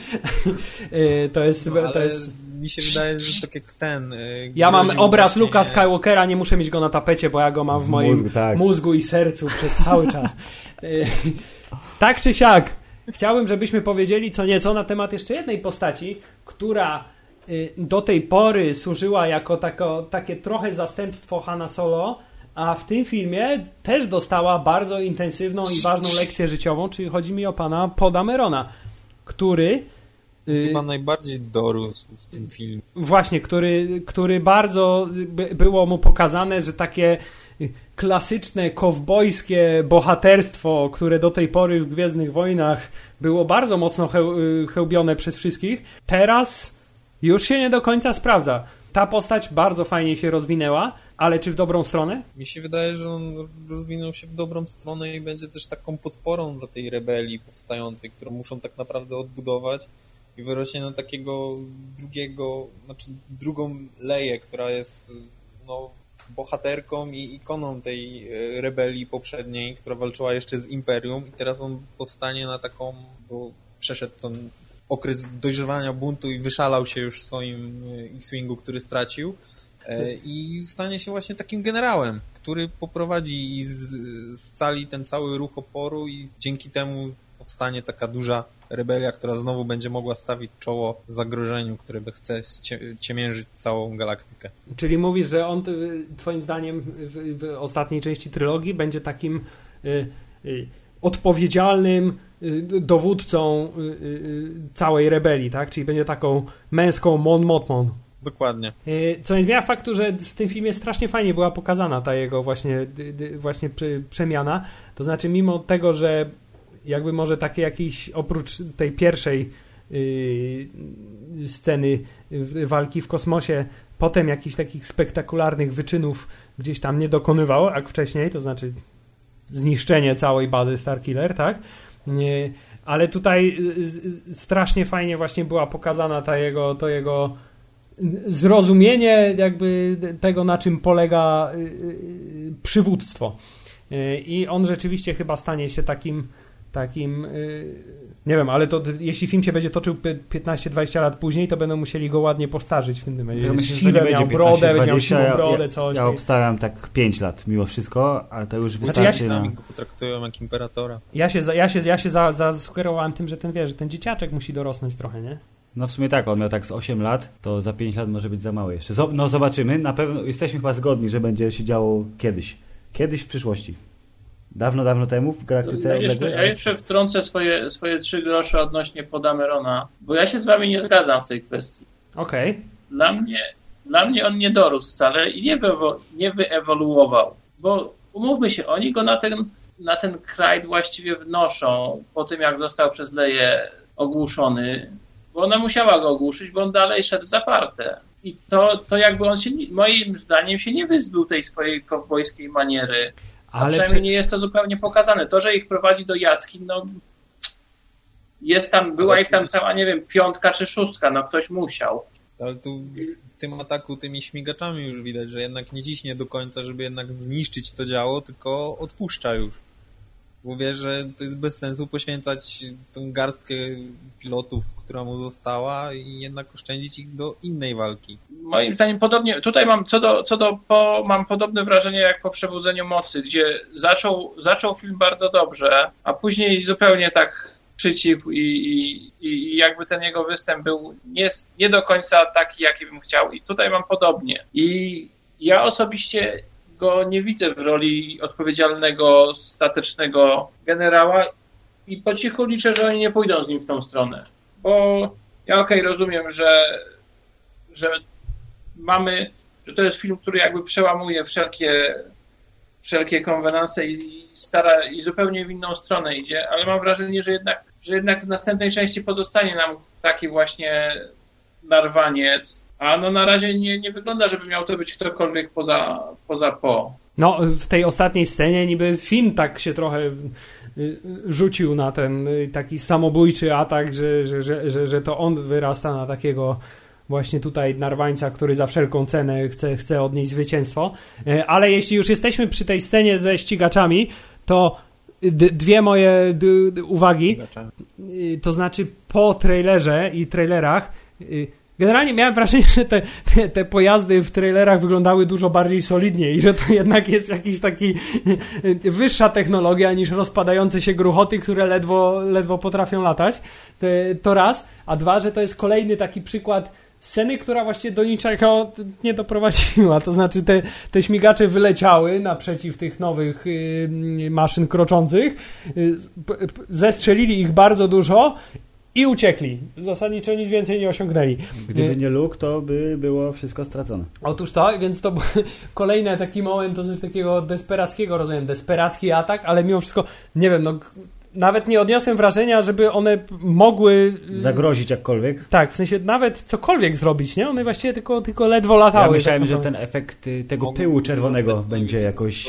E, to jest... No, to jest mi się wydaje, że tak jak ten. Y, ja mam obraz właśnie... Luka Skywalkera, nie muszę mieć go na tapecie, bo ja go mam w moim mózgu, tak. mózgu i sercu przez cały czas. Y, tak czy siak, chciałbym, żebyśmy powiedzieli co nieco na temat jeszcze jednej postaci, która y, do tej pory służyła jako tako, takie trochę zastępstwo Hanna Solo, a w tym filmie też dostała bardzo intensywną i ważną lekcję życiową, czyli chodzi mi o pana Podamerona, który Y, Chyba najbardziej dorósł w tym filmie. Właśnie, który, który bardzo by, było mu pokazane, że takie klasyczne, kowbojskie bohaterstwo, które do tej pory w Gwiezdnych Wojnach było bardzo mocno y, chełbione przez wszystkich, teraz już się nie do końca sprawdza. Ta postać bardzo fajnie się rozwinęła, ale czy w dobrą stronę? Mi się wydaje, że on rozwinął się w dobrą stronę i będzie też taką podporą dla tej rebelii powstającej, którą muszą tak naprawdę odbudować i wyrośnie na takiego drugiego, znaczy drugą Leję, która jest no, bohaterką i ikoną tej e, rebelii poprzedniej, która walczyła jeszcze z Imperium. I teraz on powstanie na taką, bo przeszedł ten okres dojrzewania buntu i wyszalał się już w swoim e, X-Wingu, który stracił. E, i stanie się właśnie takim generałem, który poprowadzi i scali ten cały ruch oporu i dzięki temu powstanie taka duża rebelia, która znowu będzie mogła stawić czoło zagrożeniu, które by chce ciemiężyć całą galaktykę. Czyli mówisz, że on y, twoim zdaniem w, w ostatniej części trylogii będzie takim y, y, odpowiedzialnym y, dowódcą y, całej rebelii, tak? Czyli będzie taką męską Mon Motmon. Dokładnie. Co nie zmienia faktu, że w tym filmie strasznie fajnie była pokazana ta jego właśnie, właśnie przemiana. To znaczy, mimo tego, że jakby może takie jakiś, oprócz tej pierwszej yy, sceny walki w kosmosie, potem jakichś takich spektakularnych wyczynów gdzieś tam nie dokonywał, jak wcześniej, to znaczy zniszczenie całej bazy Starkiller, tak? Ale tutaj y, y, strasznie fajnie właśnie była pokazana ta jego, to jego zrozumienie jakby tego, na czym polega y, przywództwo. I on rzeczywiście chyba stanie się takim takim. Y, nie wiem, ale to jeśli film się będzie toczył 15-20 lat później, to będą musieli go ładnie postarzyć w tym będzie. Ja myślę, siwe, nie miał brodę, będzie miał siwą brodę, coś. Ja, ja obstawiam tak 5 lat mimo wszystko, ale to już wystarczy. Znaczy ja się, na... go potraktują jak imperatora. Ja się, ja się, ja się za, zasugerowałem tym, że ten wie, że ten dzieciaczek musi dorosnąć trochę, nie? No w sumie tak, on miał tak z 8 lat, to za 5 lat może być za mały jeszcze. No zobaczymy, na pewno jesteśmy chyba zgodni, że będzie się działo kiedyś. Kiedyś w przyszłości. Dawno, dawno temu w galaktyce ja jeszcze, ja jeszcze wtrącę swoje, swoje trzy grosze odnośnie Podamerona, bo ja się z wami nie zgadzam w tej kwestii. Okej. Okay. Dla mnie, dla mnie on nie dorósł wcale i nie, wyewo, nie wyewoluował, bo umówmy się, oni go na ten, na ten kraj właściwie wnoszą po tym, jak został przez Leję ogłuszony, bo ona musiała go ogłuszyć, bo on dalej szedł w zaparte. I to, to jakby on się, moim zdaniem, się nie wyzbył tej swojej kowbojskiej maniery. Ale przynajmniej czy... nie jest to zupełnie pokazane. To, że ich prowadzi do jaskiń, no jest tam, była ich tam cała, nie wiem, piątka czy szóstka, no ktoś musiał. Ale tu w tym ataku tymi śmigaczami już widać, że jednak nie ciśnie do końca, żeby jednak zniszczyć to działo, tylko odpuszcza już. Mówię, że to jest bez sensu poświęcać tą garstkę pilotów, która mu została i jednak oszczędzić ich do innej walki. Moim zdaniem podobnie, tutaj mam co do, co do po, mam podobne wrażenie jak po Przebudzeniu Mocy, gdzie zaczął, zaczął film bardzo dobrze, a później zupełnie tak przycichł i, i, i jakby ten jego występ był nie, nie do końca taki, jaki bym chciał. I tutaj mam podobnie. I ja osobiście go nie widzę w roli odpowiedzialnego, statecznego generała i po cichu liczę, że oni nie pójdą z nim w tą stronę. Bo ja okej, okay, rozumiem, że, że mamy, że to jest film, który jakby przełamuje wszelkie, wszelkie konwenanse i stara i zupełnie w inną stronę idzie, ale mam wrażenie, że jednak, że jednak w następnej części pozostanie nam taki właśnie narwaniec, a no na razie nie, nie wygląda, żeby miał to być ktokolwiek poza, poza Po. No, w tej ostatniej scenie niby Finn tak się trochę y, y, rzucił na ten y, taki samobójczy atak, że, że, że, że, że to on wyrasta na takiego właśnie tutaj narwańca, który za wszelką cenę chce, chce odnieść zwycięstwo. Ale jeśli już jesteśmy przy tej scenie ze ścigaczami, to dwie moje uwagi. To znaczy po trailerze i trailerach Generalnie miałem wrażenie, że te, te, te, pojazdy w trailerach wyglądały dużo bardziej solidnie i że to jednak jest jakiś taki wyższa technologia niż rozpadające się gruchoty, które ledwo, ledwo potrafią latać. To raz. A dwa, że to jest kolejny taki przykład sceny, która właśnie do niczego nie doprowadziła. To znaczy te, te śmigacze wyleciały naprzeciw tych nowych maszyn kroczących, yy, zestrzelili ich bardzo dużo i uciekli. Zasadniczo nic więcej nie osiągnęli. Gdyby nie Luke, to by było wszystko stracone. Otóż to, więc to kolejny taki moment, to znaczy takiego desperackiego, rozumiem, desperacki atak, ale mimo wszystko, nie wiem, no nawet nie odniosłem wrażenia, żeby one mogły... Zagrozić jakkolwiek? Tak, w sensie nawet cokolwiek zrobić, nie? One właściwie tylko, tylko ledwo latały. Ja myślałem, tak że ten efekt y, tego pyłu czerwonego będzie jakoś...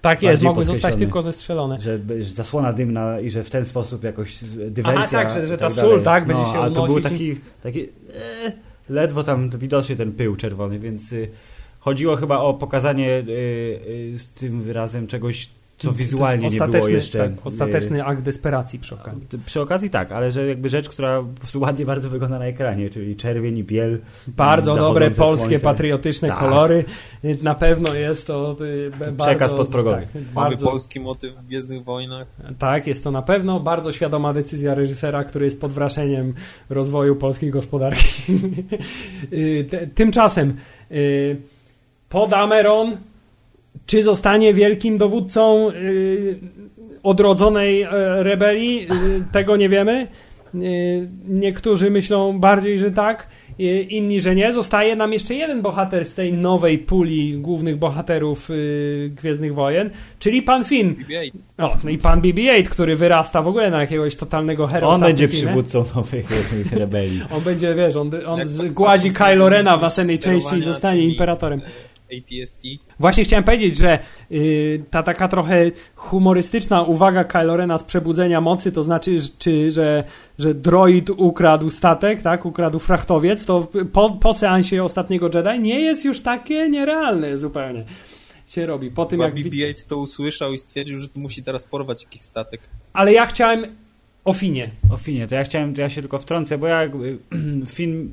Tak jest, mogły zostać tylko zestrzelone. Że, zasłona dymna i że w ten sposób jakoś dywersja... Aha, tak, że, że ta tak sól, tak, będzie no, się ale to był taki, taki e, ledwo tam widocznie ten pył czerwony, więc y, chodziło chyba o pokazanie y, y, z tym wyrazem czegoś co wizualnie nie było jeszcze. Tak, ostateczny akt desperacji przy okazji. Przy okazji tak, ale że jakby rzecz, która ładnie bardzo wygląda na ekranie, czyli czerwień i biel. Bardzo dobre polskie, słońce. patriotyczne tak. kolory. Na pewno jest to y, bardzo... Przekaz podprogowy. Tak, Mamy bardzo, polski motyw w Gwiezdnych Wojnach. Tak, jest to na pewno bardzo świadoma decyzja reżysera, który jest pod wrażeniem rozwoju polskiej gospodarki. Y, tymczasem y, pod Ameron czy zostanie wielkim dowódcą y, odrodzonej e, rebelii? Y, tego nie wiemy. Y, niektórzy myślą bardziej, że tak, inni, że nie. Zostaje nam jeszcze jeden bohater z tej nowej puli głównych bohaterów Gwiezdnych Wojen, czyli pan Finn. O, no i pan BB-8, który wyrasta w ogóle na jakiegoś totalnego herosa. On będzie przywódcą nowej rebelii. on będzie, wiesz, on, on zgładzi Kylo Rena w następnej części i zostanie imperatorem. ATST. Właśnie chciałem powiedzieć, że yy, ta taka trochę humorystyczna uwaga Kylo Rena z Przebudzenia Mocy, to znaczy, czy, że, że droid ukradł statek, tak, ukradł frachtowiec, to po, po seansie ostatniego Jedi nie jest już takie nierealne zupełnie się robi. Po tym, jak BB-8 to usłyszał i stwierdził, że tu musi teraz porwać jakiś statek. Ale ja chciałem o Finie. O Finie, to ja chciałem, to ja się tylko wtrącę, bo ja film,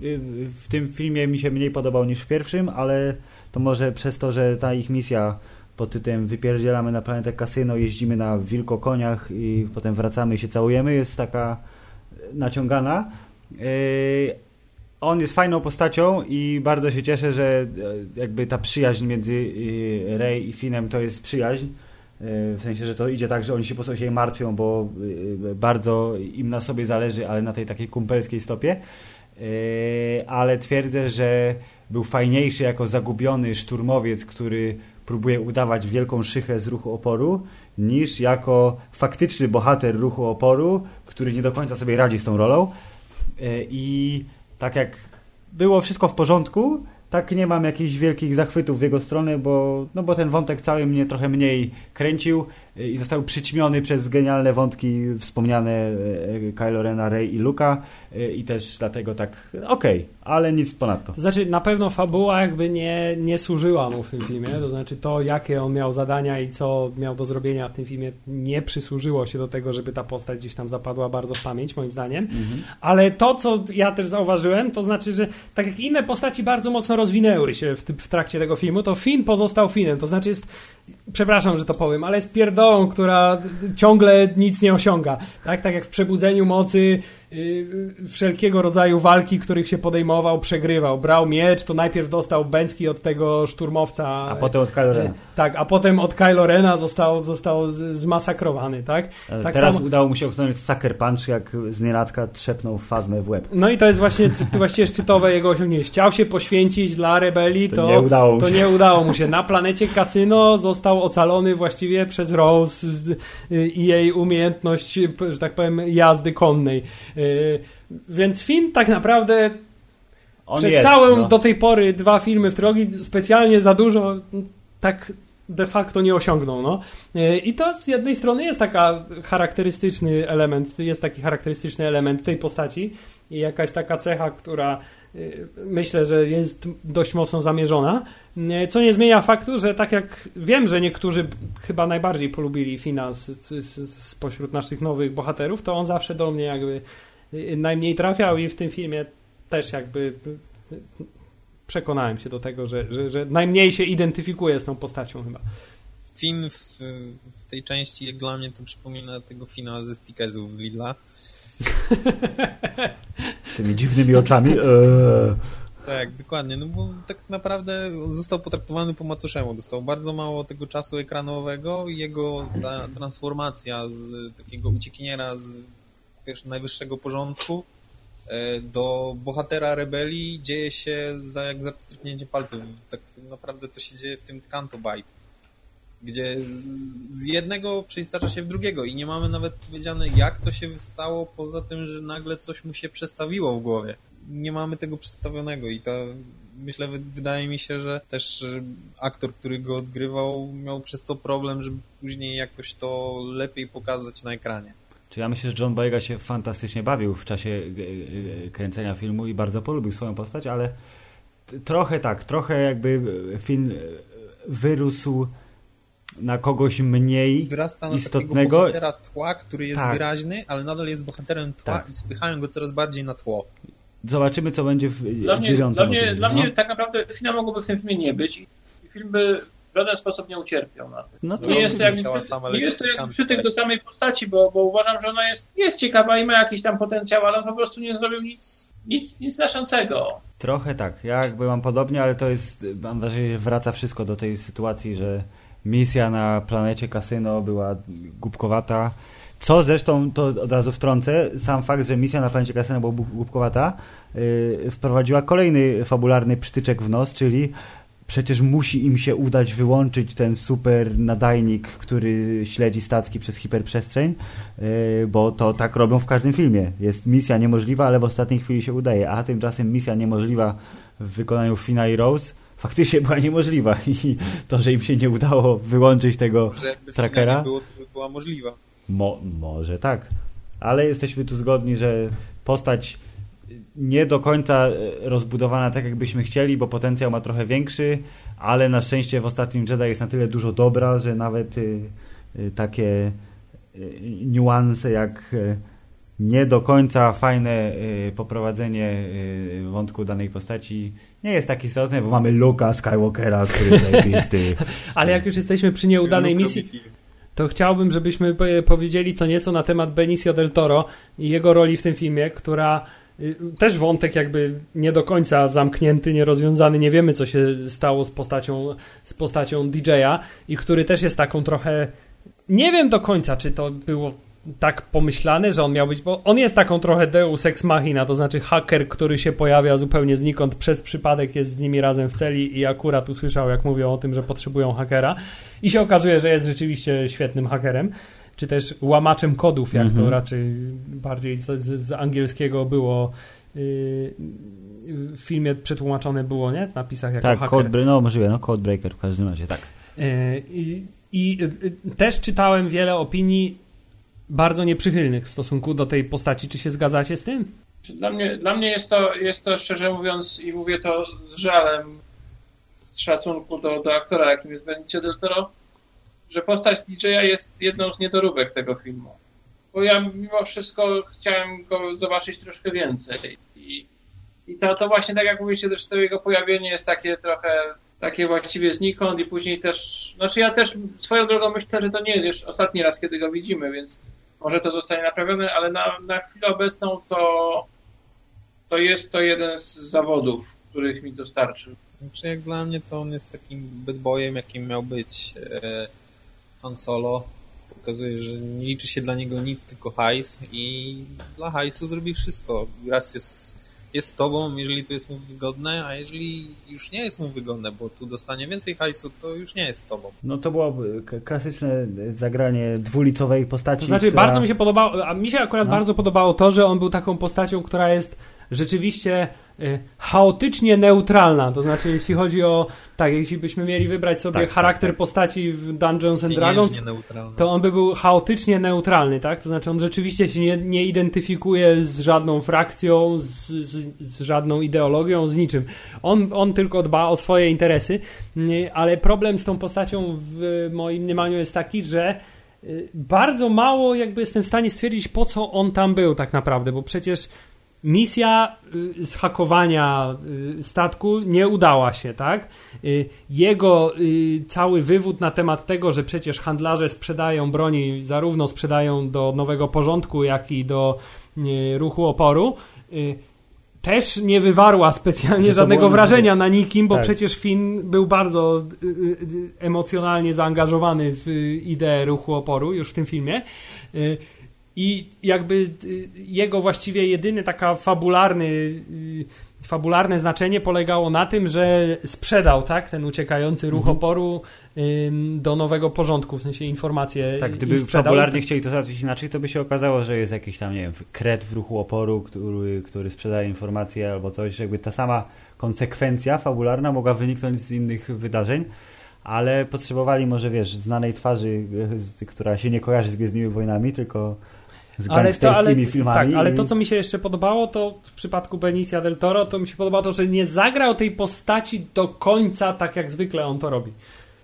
w tym filmie mi się mniej podobał niż w pierwszym, ale to może przez to, że ta ich misja pod tytułem wypierdzielamy na planetę kasyno, jeździmy na wilkokoniach i potem wracamy i się całujemy, jest taka naciągana. Yy, on jest fajną postacią i bardzo się cieszę, że e, jakby ta przyjaźń między yy, Rey i Finem to jest przyjaźń, w sensie, że to idzie tak, że oni się po się martwią, bo bardzo im na sobie zależy, ale na tej takiej kumpelskiej stopie. Ale twierdzę, że był fajniejszy jako zagubiony szturmowiec, który próbuje udawać wielką szychę z ruchu oporu, niż jako faktyczny bohater ruchu oporu, który nie do końca sobie radzi z tą rolą. I tak jak było wszystko w porządku, tak nie mam jakichś wielkich zachwytów w jego stronę, bo, no bo ten wątek cały mnie trochę mniej kręcił i został przyćmiony przez genialne wątki wspomniane e, Kylo Rena, Rey i Luka e, i też dlatego tak okej, okay, ale nic ponadto. To znaczy na pewno fabuła jakby nie, nie służyła mu w tym filmie, to znaczy to jakie on miał zadania i co miał do zrobienia w tym filmie nie przysłużyło się do tego, żeby ta postać gdzieś tam zapadła bardzo w pamięć moim zdaniem, mhm. ale to co ja też zauważyłem, to znaczy, że tak jak inne postaci bardzo mocno rozwinęły się w, w trakcie tego filmu, to Finn pozostał Finnem, to znaczy jest przepraszam, że to powiem, ale jest pierdołą, która ciągle nic nie osiąga. Tak, tak jak w Przebudzeniu Mocy wszelkiego rodzaju walki, których się podejmował, przegrywał. Brał miecz, to najpierw dostał Bęcki od tego szturmowca. A potem od Kylo Rena. Tak, a potem od Kylo Rena został, został zmasakrowany, tak? tak teraz samo... udało mu się osiągnąć sucker punch, jak z nienacka trzepnął fazmę w łeb. No i to jest właśnie właściwie szczytowe jego osiągnięcie. Chciał się poświęcić dla rebelii, to, to, nie, udało to nie udało mu się. Na planecie Kasyno został ocalony właściwie przez Rose i jej umiejętność, że tak powiem, jazdy konnej. Y, więc film tak naprawdę On przez jest, całą no. do tej pory dwa filmy w drogi specjalnie za dużo tak de facto nie osiągnął. No. Y, I to z jednej strony jest taka charakterystyczny element, jest taki charakterystyczny element tej postaci i jakaś taka cecha, która y, myślę, że jest dość mocno zamierzona, co nie zmienia faktu, że tak jak wiem, że niektórzy chyba najbardziej polubili Fina spośród naszych nowych bohaterów, to on zawsze do mnie jakby najmniej trafiał i w tym filmie też jakby przekonałem się do tego, że, że, że najmniej się identyfikuje z tą postacią chyba. Film w, w tej części, jak dla mnie, to przypomina tego Fina ze Stickersów z Lidla. Z tymi dziwnymi oczami. Eee. Tak, dokładnie, no bo tak naprawdę został potraktowany po macoszemu, dostał bardzo mało tego czasu ekranowego i jego ta transformacja z takiego uciekiniera z najwyższego porządku e, do bohatera rebelii dzieje się za, jak za pstryknięcie palców. Tak naprawdę to się dzieje w tym Kanto Bite, gdzie z jednego przeistacza się w drugiego i nie mamy nawet powiedziane, jak to się stało, poza tym, że nagle coś mu się przestawiło w głowie. Nie mamy tego przedstawionego i to myślę, wydaje mi się, że też aktor, który go odgrywał, miał przez to problem, żeby później jakoś to lepiej pokazać na ekranie. Czy ja myślę, że John Boyega się fantastycznie bawił w czasie e, e, kręcenia filmu i bardzo polubił swoją postać, ale trochę tak, trochę jakby film wyrósł na kogoś mniej Wyrasta na istotnego. bohatera tła, który jest tak. wyraźny, ale nadal jest bohaterem tła tak. i spychają go coraz bardziej na tło. Zobaczymy, co będzie w dla dziewiątym. Dla, mnie, dla mnie tak naprawdę fina mogłoby w tym filmie nie być i film by w żaden sposób nie ucierpiał na tym. No to nie jest to jak, nie jest to jak przytyk do samej postaci, bo, bo uważam, że ona jest, jest ciekawa i ma jakiś tam potencjał, ale on po prostu nie zrobił nic, nic, nic znaczącego. Trochę tak. Ja jakby mam podobnie, ale to jest, mam wrażenie, że wraca wszystko do tej sytuacji, że misja na planecie kasyno była głupkowata. Co zresztą, to od razu wtrącę, sam fakt, że misja na planecie kasyno była głupkowata, yy, wprowadziła kolejny fabularny przytyczek w nos, czyli przecież musi im się udać wyłączyć ten super nadajnik, który śledzi statki przez hiperprzestrzeń, e, bo to tak robią w każdym filmie. Jest misja niemożliwa, ale w ostatniej chwili się udaje, a tymczasem misja niemożliwa w wykonaniu Fina i Rose faktycznie była niemożliwa i to, że im się nie udało wyłączyć tego może jakby trackera... Było, to by była możliwa. Mo może tak, ale jesteśmy tu zgodni, że postać nie do końca e, rozbudowana tak, jakbyśmy chcieli, bo potencjał ma trochę większy, ale na szczęście w ostatnim Jedi jest na tyle dużo dobra, że nawet y, y, takie niuanse jak nie do końca fajne poprowadzenie wątku danej postaci nie jest tak istotne, bo mamy Luka Skywalkera, który jest zajebisty. Ale jak już jesteśmy przy nieudanej misji, to chciałbym, żebyśmy powiedzieli co nieco na temat Benicio del Toro i jego roli w tym filmie, która też wątek jakby nie do końca zamknięty, nierozwiązany, nie wiemy co się stało z postacią, z postacią DJ-a i który też jest taką trochę nie wiem do końca, czy to było tak pomyślane, że on miał być, bo on jest taką trochę deus ex machina, to znaczy haker, który się pojawia zupełnie znikąd, przez przypadek jest z nimi razem w celi i akurat usłyszał, jak mówią o tym, że potrzebują hakera. I się okazuje, że jest rzeczywiście świetnym hakerem, czy też łamaczem kodów, jak to raczej bardziej z, z, z angielskiego było yy, w filmie przetłumaczone było, nie? W napisach jako Tak, haker. code, no możliwe, no Codebreaker w każdym razie, tak. Yy, I, i y, też czytałem wiele opinii bardzo nieprzychylnych w stosunku do tej postaci. Czy się zgadzacie z tym? Dla mnie, dla mnie jest, to, jest to, szczerze mówiąc, i mówię to z żalem, z szacunku do, do aktora, jakim jest Benicio del Toro, że postać DJ-a jest jedną z niedoróbek tego filmu. Bo ja mimo wszystko chciałem go zobaczyć troszkę więcej. I, i to, to właśnie, tak jak mówicie, też to jego pojawienie jest takie trochę takie właściwie znikąd i później też, znaczy ja też swoją drogą myślę, że to nie jest już ostatni raz, kiedy go widzimy, więc może to zostanie naprawione, ale na, na chwilę obecną to, to jest to jeden z zawodów, których mi dostarczył. Znaczy jak dla mnie to on jest takim bad boyem, jakim miał być e, Han Solo. Pokazuje, że nie liczy się dla niego nic, tylko hajs i dla hajsu zrobi wszystko. Raz jest, jest z tobą, jeżeli to jest mu wygodne, a jeżeli już nie jest mu wygodne, bo tu dostanie więcej hajsu, to już nie jest z tobą. No to było k- klasyczne zagranie dwulicowej postaci. To znaczy, która... bardzo mi się podobało, a mi się akurat No. bardzo podobało to, że on był taką postacią, która jest rzeczywiście chaotycznie neutralna. To znaczy, jeśli chodzi o, tak, jeśli byśmy mieli wybrać sobie Tak, tak, charakter tak. postaci w Dungeons and Dragons, to on by był chaotycznie neutralny, tak? To znaczy on rzeczywiście się nie, nie identyfikuje z żadną frakcją, z, z, z żadną ideologią, z niczym. On, on tylko dba o swoje interesy, nie, ale problem z tą postacią w moim mniemaniu jest taki, że y, bardzo mało jakby jestem w stanie stwierdzić, po co on tam był tak naprawdę, bo przecież misja y, zhakowania y, statku nie udała się, tak? Y, Jego cały wywód na temat tego, że przecież handlarze sprzedają broni, zarówno sprzedają do nowego porządku, jak i do ruchu oporu, też nie wywarła specjalnie żadnego wrażenia na nikim, bo Tak. przecież Finn był bardzo emocjonalnie zaangażowany w ideę ruchu oporu już w tym filmie. I jakby y, jego właściwie jedyny taka fabularny, y, fabularne znaczenie polegało na tym, że sprzedał tak, ten uciekający ruch Mhm. oporu ym, do nowego porządku, w sensie informacje. Tak, gdyby fabularnie chcieli to załatwić inaczej, to by się okazało, że jest jakiś tam, nie wiem, kret w ruchu oporu, który, który sprzedaje informacje albo coś. Jakby ta sama konsekwencja fabularna mogła wyniknąć z innych wydarzeń, ale potrzebowali może, wiesz, znanej twarzy, e, która się nie kojarzy z Gwiezdnymi Wojnami, tylko z Ale to, gangsterskimi ale, filmami. tak, ale to, co mi się jeszcze podobało, to w przypadku Benicia del Toro, to mi się podobało to, że nie zagrał tej postaci do końca tak, jak zwykle on to robi.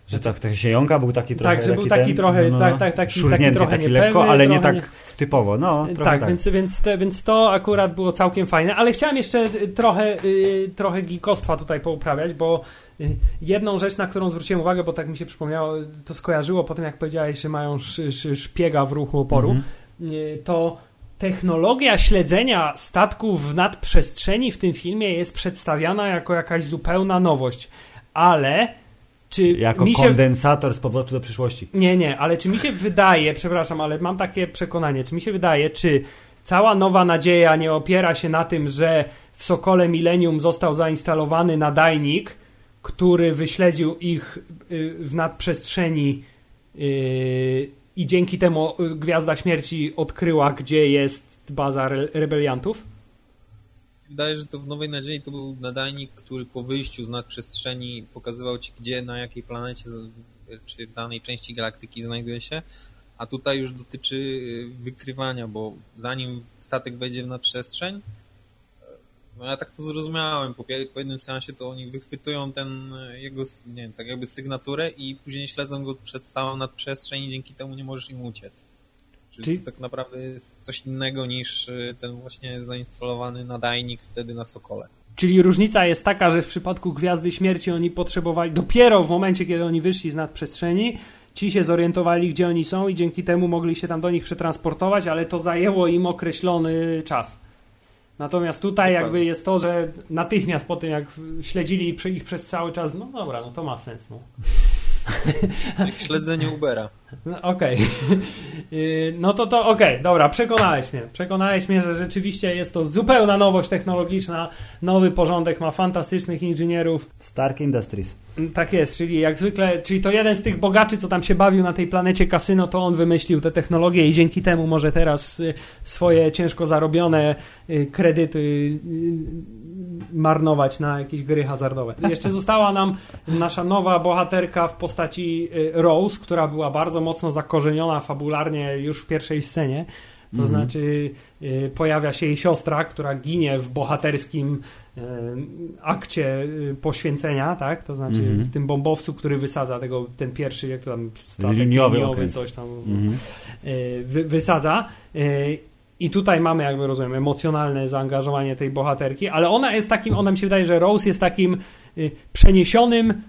Że tak, tak się jąka był taki trochę... Tak, że był taki ten, trochę- tak, tak, taki- taki trochę taki niepewny, lekko, ale nie tak typowo, no. Tak, tak, Więc, więc, te, więc to akurat było całkiem fajne, ale chciałem jeszcze y, trochę, y, trochę geekostwa tutaj pouprawiać, bo y, jedną rzecz, na którą zwróciłem uwagę, bo tak mi się przypomniało, to skojarzyło po tym, jak powiedziałeś, że mają sz, sz, szpiega w ruchu oporu, Mhm. Y, to technologia śledzenia statków w nadprzestrzeni w tym filmie jest przedstawiana jako jakaś zupełna nowość, ale czy Jako mi się kondensator z powrotu do przyszłości. nie, nie, ale czy mi się wydaje, przepraszam, ale mam takie przekonanie, czy mi się wydaje, czy cała nowa nadzieja nie opiera się na tym, że w Sokole Millennium został zainstalowany nadajnik, który wyśledził ich y, w nadprzestrzeni y, i dzięki temu y, Gwiazda Śmierci odkryła, gdzie jest baza re rebeliantów? Wydaje, że to w Nowej Nadziei to był nadajnik, który po wyjściu z nadprzestrzeni pokazywał ci, gdzie, na jakiej planecie, czy danej części galaktyki znajduje się, a tutaj już dotyczy y, wykrywania, bo zanim statek wejdzie w nadprzestrzeń, no ja tak to zrozumiałem, po, po jednym seansie to oni wychwytują ten y, jego, nie wiem, tak jakby sygnaturę i później śledzą go przez całą nadprzestrzeń i dzięki temu nie możesz im uciec. Czyli, Czyli- to tak naprawdę jest coś innego niż y, ten właśnie zainstalowany nadajnik wtedy na Sokole. Czyli różnica jest taka, że w przypadku Gwiazdy Śmierci oni potrzebowali, dopiero w momencie, kiedy oni wyszli z nadprzestrzeni, ci się zorientowali, gdzie oni są i dzięki temu mogli się tam do nich przetransportować, ale to zajęło im określony czas. Natomiast tutaj Dokładnie. jakby jest to, że natychmiast po tym, jak śledzili ich przez cały czas, no dobra, no to ma sens. No. Jak śledzenie Ubera. No, okej. Okay. No to to okej, okay. dobra, przekonałeś mnie. Przekonałeś mnie, że rzeczywiście jest to zupełna nowość technologiczna, nowy porządek, ma fantastycznych inżynierów. Stark Industries. Tak jest, czyli jak zwykle, czyli to jeden z tych bogaczy, co tam się bawił na tej planecie kasyno, to on wymyślił te technologie i dzięki temu może teraz y, swoje ciężko zarobione y, kredyty y, marnować na jakieś gry hazardowe. Jeszcze została nam nasza nowa bohaterka w postaci Rose, która była bardzo mocno zakorzeniona fabularnie już w pierwszej scenie. To mhm. znaczy pojawia się jej siostra, która ginie w bohaterskim akcie y, poświęcenia, tak? To znaczy mm -hmm. w tym bombowcu, który wysadza tego, ten pierwszy, jak to tam statek liniowy, liniowy coś tam mm -hmm. wy, wysadza. Y, I tutaj mamy, jakby rozumiem, emocjonalne zaangażowanie tej bohaterki, ale ona jest takim, ona mi się wydaje, że Rose jest takim przeniesionym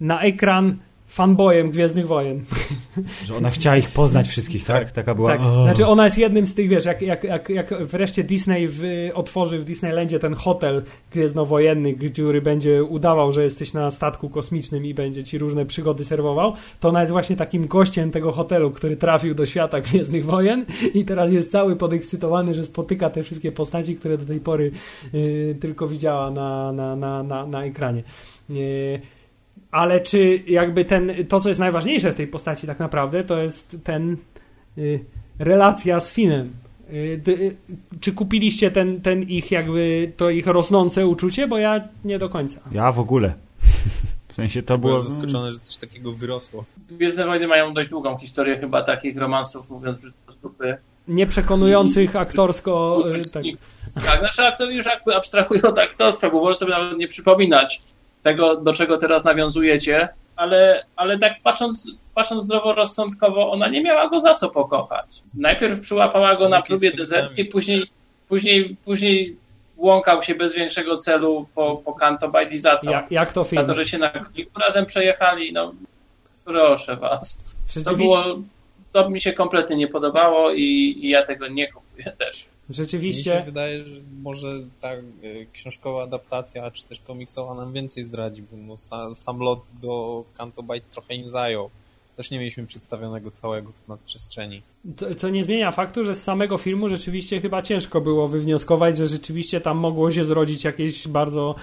na ekran fanboyem Gwiezdnych Wojen. Że ona chciała ich poznać wszystkich, tak? tak. Taka była. Tak. Znaczy ona jest jednym z tych, wiesz, jak, jak, jak, jak wreszcie Disney w, otworzy w Disneylandzie ten hotel gwiezdnowojenny, który będzie udawał, że jesteś na statku kosmicznym i będzie ci różne przygody serwował, to ona jest właśnie takim gościem tego hotelu, który trafił do świata Gwiezdnych Wojen i teraz jest cały podekscytowany, że spotyka te wszystkie postaci, które do tej pory y, tylko widziała na, na, na, na, na ekranie. Y, ale czy jakby ten, to co jest najważniejsze w tej postaci tak naprawdę, to jest ten y, relacja z Finem. Y, y, czy kupiliście ten, ten ich jakby, to ich rosnące uczucie? Bo ja nie do końca. Ja w ogóle. W sensie to było... Byłem zaskoczony, że coś takiego wyrosło. Gwiezdne Wojny mają dość długą historię chyba takich romansów, mówiąc brzydko stupy. Nieprzekonujących aktorsko... Tak. tak, znaczy aktor już jakby abstrahują od aktorstwa, bo może sobie nawet nie przypominać tego, do czego teraz nawiązujecie, ale, ale tak patrząc, patrząc zdroworozsądkowo, ona nie miała go za co pokochać. Najpierw przyłapała go na próbie dezertki, później, później, później łąkał się bez większego celu po, po Kanto Bajdi za co? Jak, jak to film? Za to, że się na kilku razem przejechali, no proszę was. To było, to mi się kompletnie nie podobało i, i ja tego nie kupuję też. Rzeczywiście. Mi się wydaje, że może ta e, książkowa adaptacja, czy też komiksowa nam więcej zdradzi, bo no, sam, sam lot do Canto Bight trochę im zajął. Też nie mieliśmy przedstawionego całego nadprzestrzeni. To, co nie zmienia faktu, że z samego filmu rzeczywiście chyba ciężko było wywnioskować, że rzeczywiście tam mogło się zrodzić jakieś bardzo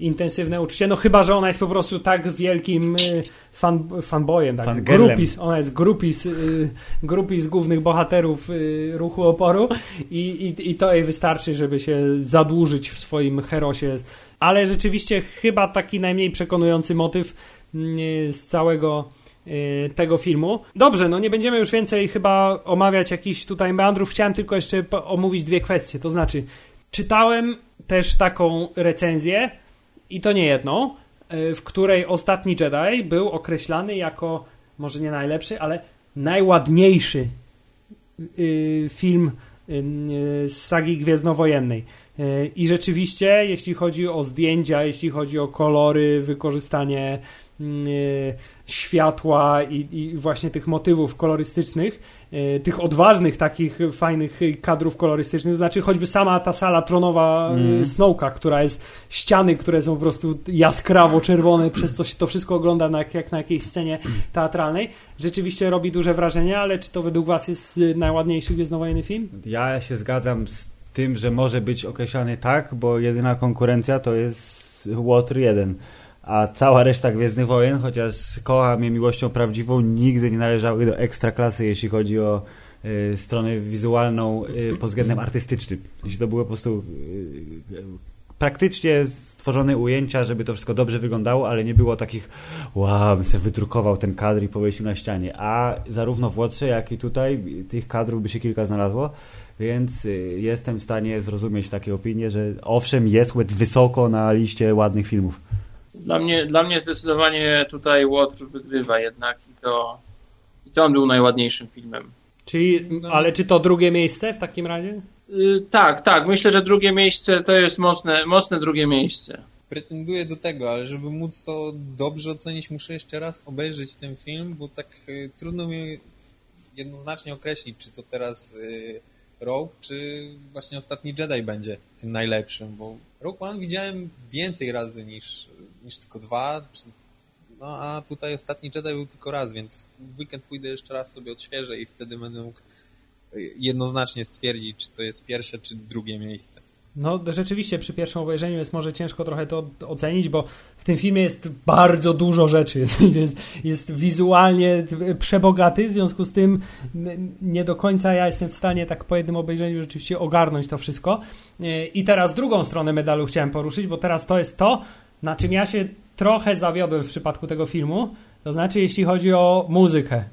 intensywne uczucie. No chyba, że ona jest po prostu tak wielkim e, fan, fanboyem, tak? Grupis, ona jest grupis, e, grupis głównych bohaterów e, ruchu oporu i, i, i to jej wystarczy, żeby się zadłużyć w swoim herosie. Ale rzeczywiście chyba taki najmniej przekonujący motyw mm, z całego tego filmu. Dobrze, no nie będziemy już więcej chyba omawiać jakichś tutaj meandrów. Chciałem tylko jeszcze omówić dwie kwestie. To znaczy, czytałem też taką recenzję, i to nie jedną, e, w której ostatni Jedi był określany jako może nie najlepszy, ale najładniejszy y, film y, z sagi gwiezdnowojennej. E, I rzeczywiście, jeśli chodzi o zdjęcia, jeśli chodzi o kolory, wykorzystanie mm, światła i, i właśnie tych motywów kolorystycznych, tych odważnych, takich fajnych kadrów kolorystycznych, znaczy choćby sama ta sala tronowa mm. Snowka, która jest ściany, które są po prostu jaskrawo czerwone, przez co się to wszystko ogląda na, jak na jakiejś scenie teatralnej, rzeczywiście robi duże wrażenie, ale czy to według was jest najładniejszy gwiezdnowojenny film? Ja się zgadzam z tym, że może być określany tak, bo jedyna konkurencja to jest Water 1 a cała reszta Gwiezdnych Wojen, chociaż kocham je miłością prawdziwą, nigdy nie należały do ekstraklasy, jeśli chodzi o y, stronę wizualną y, pod względem artystycznym. Jeśli to były po prostu y, praktycznie stworzone ujęcia, żeby to wszystko dobrze wyglądało, ale nie było takich wow, bym sobie wydrukował ten kadr i powiesił na ścianie. A zarówno w Łotrze, jak i tutaj tych kadrów by się kilka znalazło, więc jestem w stanie zrozumieć takie opinie, że owszem, jest wysoko na liście ładnych filmów. Dla mnie, dla mnie zdecydowanie tutaj Łotr wygrywa jednak i to, i to on był najładniejszym filmem. Czyli, no. ale czy to drugie miejsce w takim razie? Yy, tak, tak. Myślę, że drugie miejsce to jest mocne, mocne drugie miejsce. Pretenduję do tego, ale żeby móc to dobrze ocenić, muszę jeszcze raz obejrzeć ten film, bo tak y, trudno mi jednoznacznie określić, czy to teraz y, Rogue, czy właśnie Ostatni Jedi będzie tym najlepszym, bo Rogue One widziałem więcej razy niż niż tylko dwa. Czy... No a tutaj ostatni Jedi był tylko raz, więc w weekend pójdę jeszcze raz sobie odświeżę i wtedy będę mógł jednoznacznie stwierdzić, czy to jest pierwsze, czy drugie miejsce. No rzeczywiście przy pierwszym obejrzeniu jest może ciężko trochę to ocenić, bo w tym filmie jest bardzo dużo rzeczy. Jest, jest wizualnie przebogaty, w związku z tym nie do końca ja jestem w stanie tak po jednym obejrzeniu rzeczywiście ogarnąć to wszystko. I teraz drugą stronę medalu chciałem poruszyć, bo teraz to jest to, na czym ja się trochę zawiodłem w przypadku tego filmu. To znaczy, jeśli chodzi o muzykę.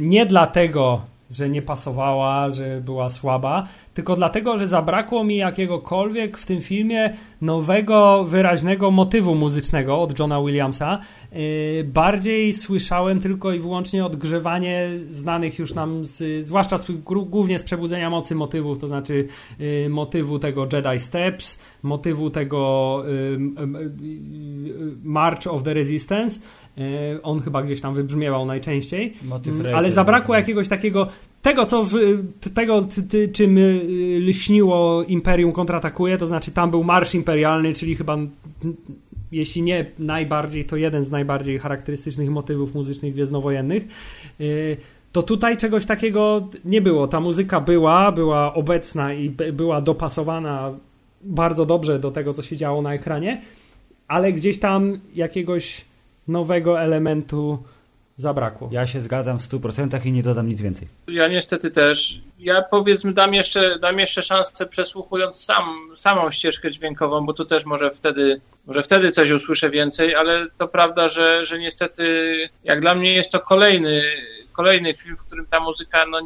Nie dlatego, że nie pasowała, że była słaba, tylko dlatego, że zabrakło mi jakiegokolwiek w tym filmie nowego, wyraźnego motywu muzycznego od Johna Williamsa. Yy, bardziej słyszałem tylko i wyłącznie odgrzewanie znanych już nam, z, zwłaszcza z, głównie z Przebudzenia Mocy motywów, to znaczy yy, motywu tego Jedi Steps, motywu tego yy, March of the Resistance, on chyba gdzieś tam wybrzmiewał najczęściej. Mm, ale zabrakło jakiegoś takiego tego, co w, tego, ty, ty, czym y, lśniło Imperium kontratakuje, to znaczy tam był marsz imperialny, czyli chyba jeśli nie najbardziej, to jeden z najbardziej charakterystycznych motywów muzycznych gwiezdnowojennych. Y, to tutaj czegoś takiego nie było. Ta muzyka była, była obecna i była dopasowana bardzo dobrze do tego, co się działo na ekranie, ale gdzieś tam jakiegoś nowego elementu zabrakło. Ja się zgadzam w 100% i nie dodam nic więcej. Ja niestety też. Ja powiedzmy dam jeszcze, dam jeszcze szansę przesłuchując sam, samą ścieżkę dźwiękową, bo tu też może wtedy, może wtedy coś usłyszę więcej, ale to prawda, że, że niestety jak dla mnie jest to kolejny, kolejny film, w którym ta muzyka no,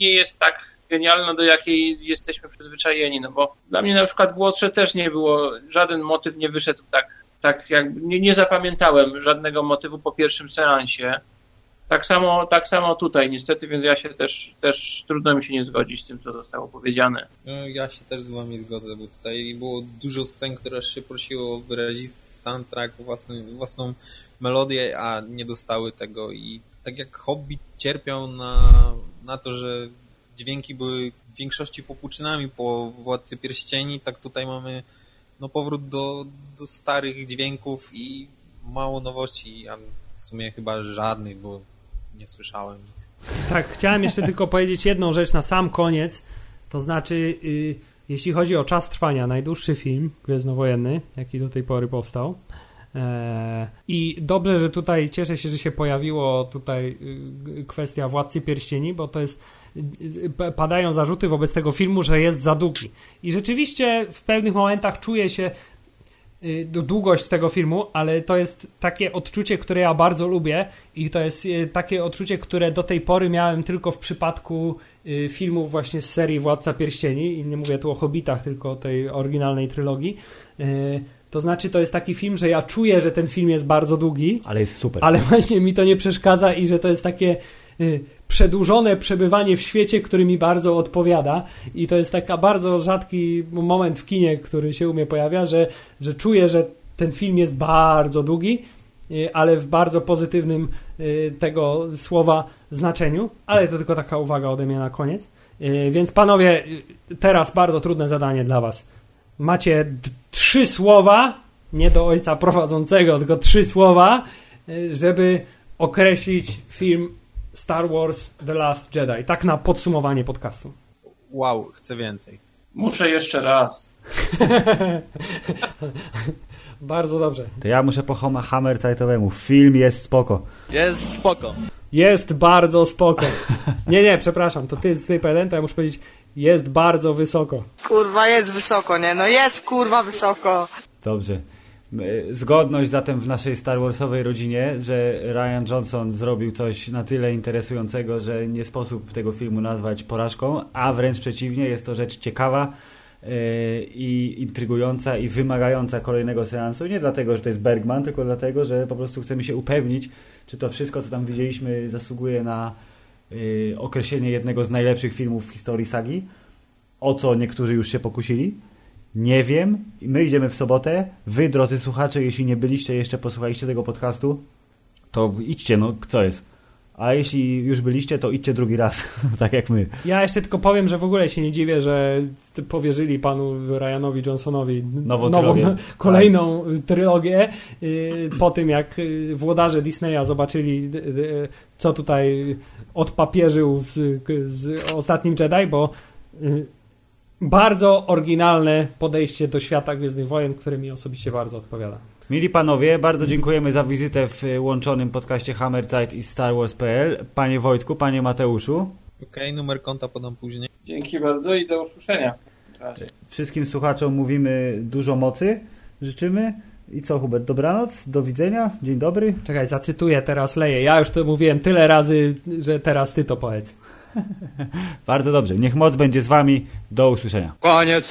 nie jest tak genialna, do jakiej jesteśmy przyzwyczajeni, no bo dla mnie na przykład w Łotrze też nie było, żaden motyw nie wyszedł tak tak jak nie, nie zapamiętałem żadnego motywu po pierwszym seansie. Tak samo, tak samo tutaj niestety, więc ja się też, też trudno mi się nie zgodzić z tym, co zostało powiedziane. No, ja się też z wami zgodzę, bo tutaj było dużo scen, które się prosiło o wyrazisty soundtrack, własny, własną melodię, a nie dostały tego i tak jak Hobbit cierpiał na, na to, że dźwięki były w większości popłuczynami po Władcy Pierścieni, tak tutaj mamy no powrót do, do starych dźwięków i mało nowości, a w sumie chyba żadnych, bo nie słyszałem ich. Tak, chciałem jeszcze tylko powiedzieć jedną rzecz na sam koniec, to znaczy yy, jeśli chodzi o czas trwania, najdłuższy film gwiezdnowojenny, jaki do tej pory powstał, e, i dobrze, że tutaj cieszę się, że się pojawiło tutaj y, kwestia Władcy Pierścieni, bo to jest padają zarzuty wobec tego filmu, że jest za długi. I rzeczywiście w pewnych momentach czuję się y, długość tego filmu, ale to jest takie odczucie, które ja bardzo lubię i to jest y, takie odczucie, które do tej pory miałem tylko w przypadku y, filmów właśnie z serii Władca Pierścieni i nie mówię tu o Hobbitach, tylko o tej oryginalnej trylogii. To znaczy, to jest taki film, że ja czuję, że ten film jest bardzo długi. Ale jest super. Ale właśnie mi to nie przeszkadza i że to jest takie przedłużone przebywanie w świecie, który mi bardzo odpowiada i to jest taka bardzo rzadki moment w kinie, który się u mnie pojawia, że, że czuję, że ten film jest bardzo długi, y, ale w bardzo pozytywnym y, tego słowa znaczeniu, ale to tylko taka uwaga ode mnie na koniec. Y, więc panowie, teraz bardzo trudne zadanie dla was. Macie trzy słowa, nie do ojca prowadzącego, tylko trzy słowa, żeby określić film Star Wars The Last Jedi. Tak na podsumowanie podcastu. Wow, chcę więcej. Muszę jeszcze raz. Bardzo dobrze. To ja muszę po Hammer Zeitowemu. Film jest spoko. Jest spoko. Jest bardzo spoko. Nie, nie, przepraszam, to ty jest tutaj jeden, to ja muszę powiedzieć jest bardzo wysoko. Kurwa, jest wysoko, nie? No jest kurwa wysoko. Dobrze. E, zgodność zatem w naszej Star Warsowej rodzinie, że Ryan Johnson zrobił coś na tyle interesującego, że nie sposób tego filmu nazwać porażką, a wręcz przeciwnie, jest to rzecz ciekawa e, i intrygująca i wymagająca kolejnego seansu. Nie dlatego, że to jest Bergman, tylko dlatego, że po prostu chcemy się upewnić, czy to wszystko, co tam widzieliśmy, zasługuje na e, określenie jednego z najlepszych filmów w historii sagi, o co niektórzy już się pokusili. Nie wiem. My idziemy w sobotę. Wy, drodzy słuchacze, jeśli nie byliście jeszcze, posłuchaliście tego podcastu, to idźcie, no co jest? a jeśli już byliście, to idźcie drugi raz, tak jak my. Ja jeszcze tylko powiem, że w ogóle się nie dziwię, że powierzyli panu Ryanowi Johnsonowi nową, nową kolejną tak. trylogię y, po tym, jak y, włodarze Disneya zobaczyli, y, co tutaj odpapierzył z, z ostatnim Jedi, bo bardzo oryginalne podejście do świata Gwiezdnych Wojen, które mi osobiście bardzo odpowiada. Mili panowie, bardzo dziękujemy za wizytę w łączonym podcaście Hammerzeit i Star Wars.pl. Panie Wojtku, panie Mateuszu. Okej, okay, numer konta podam później. Dzięki bardzo i do usłyszenia. Wszystkim słuchaczom mówimy dużo mocy, życzymy. I co, Hubert, dobranoc, do widzenia, dzień dobry. Czekaj, zacytuję teraz Leję. Ja już to mówiłem tyle razy, że teraz ty to powiedz. Bardzo dobrze. Niech moc będzie z wami. Do usłyszenia. Koniec.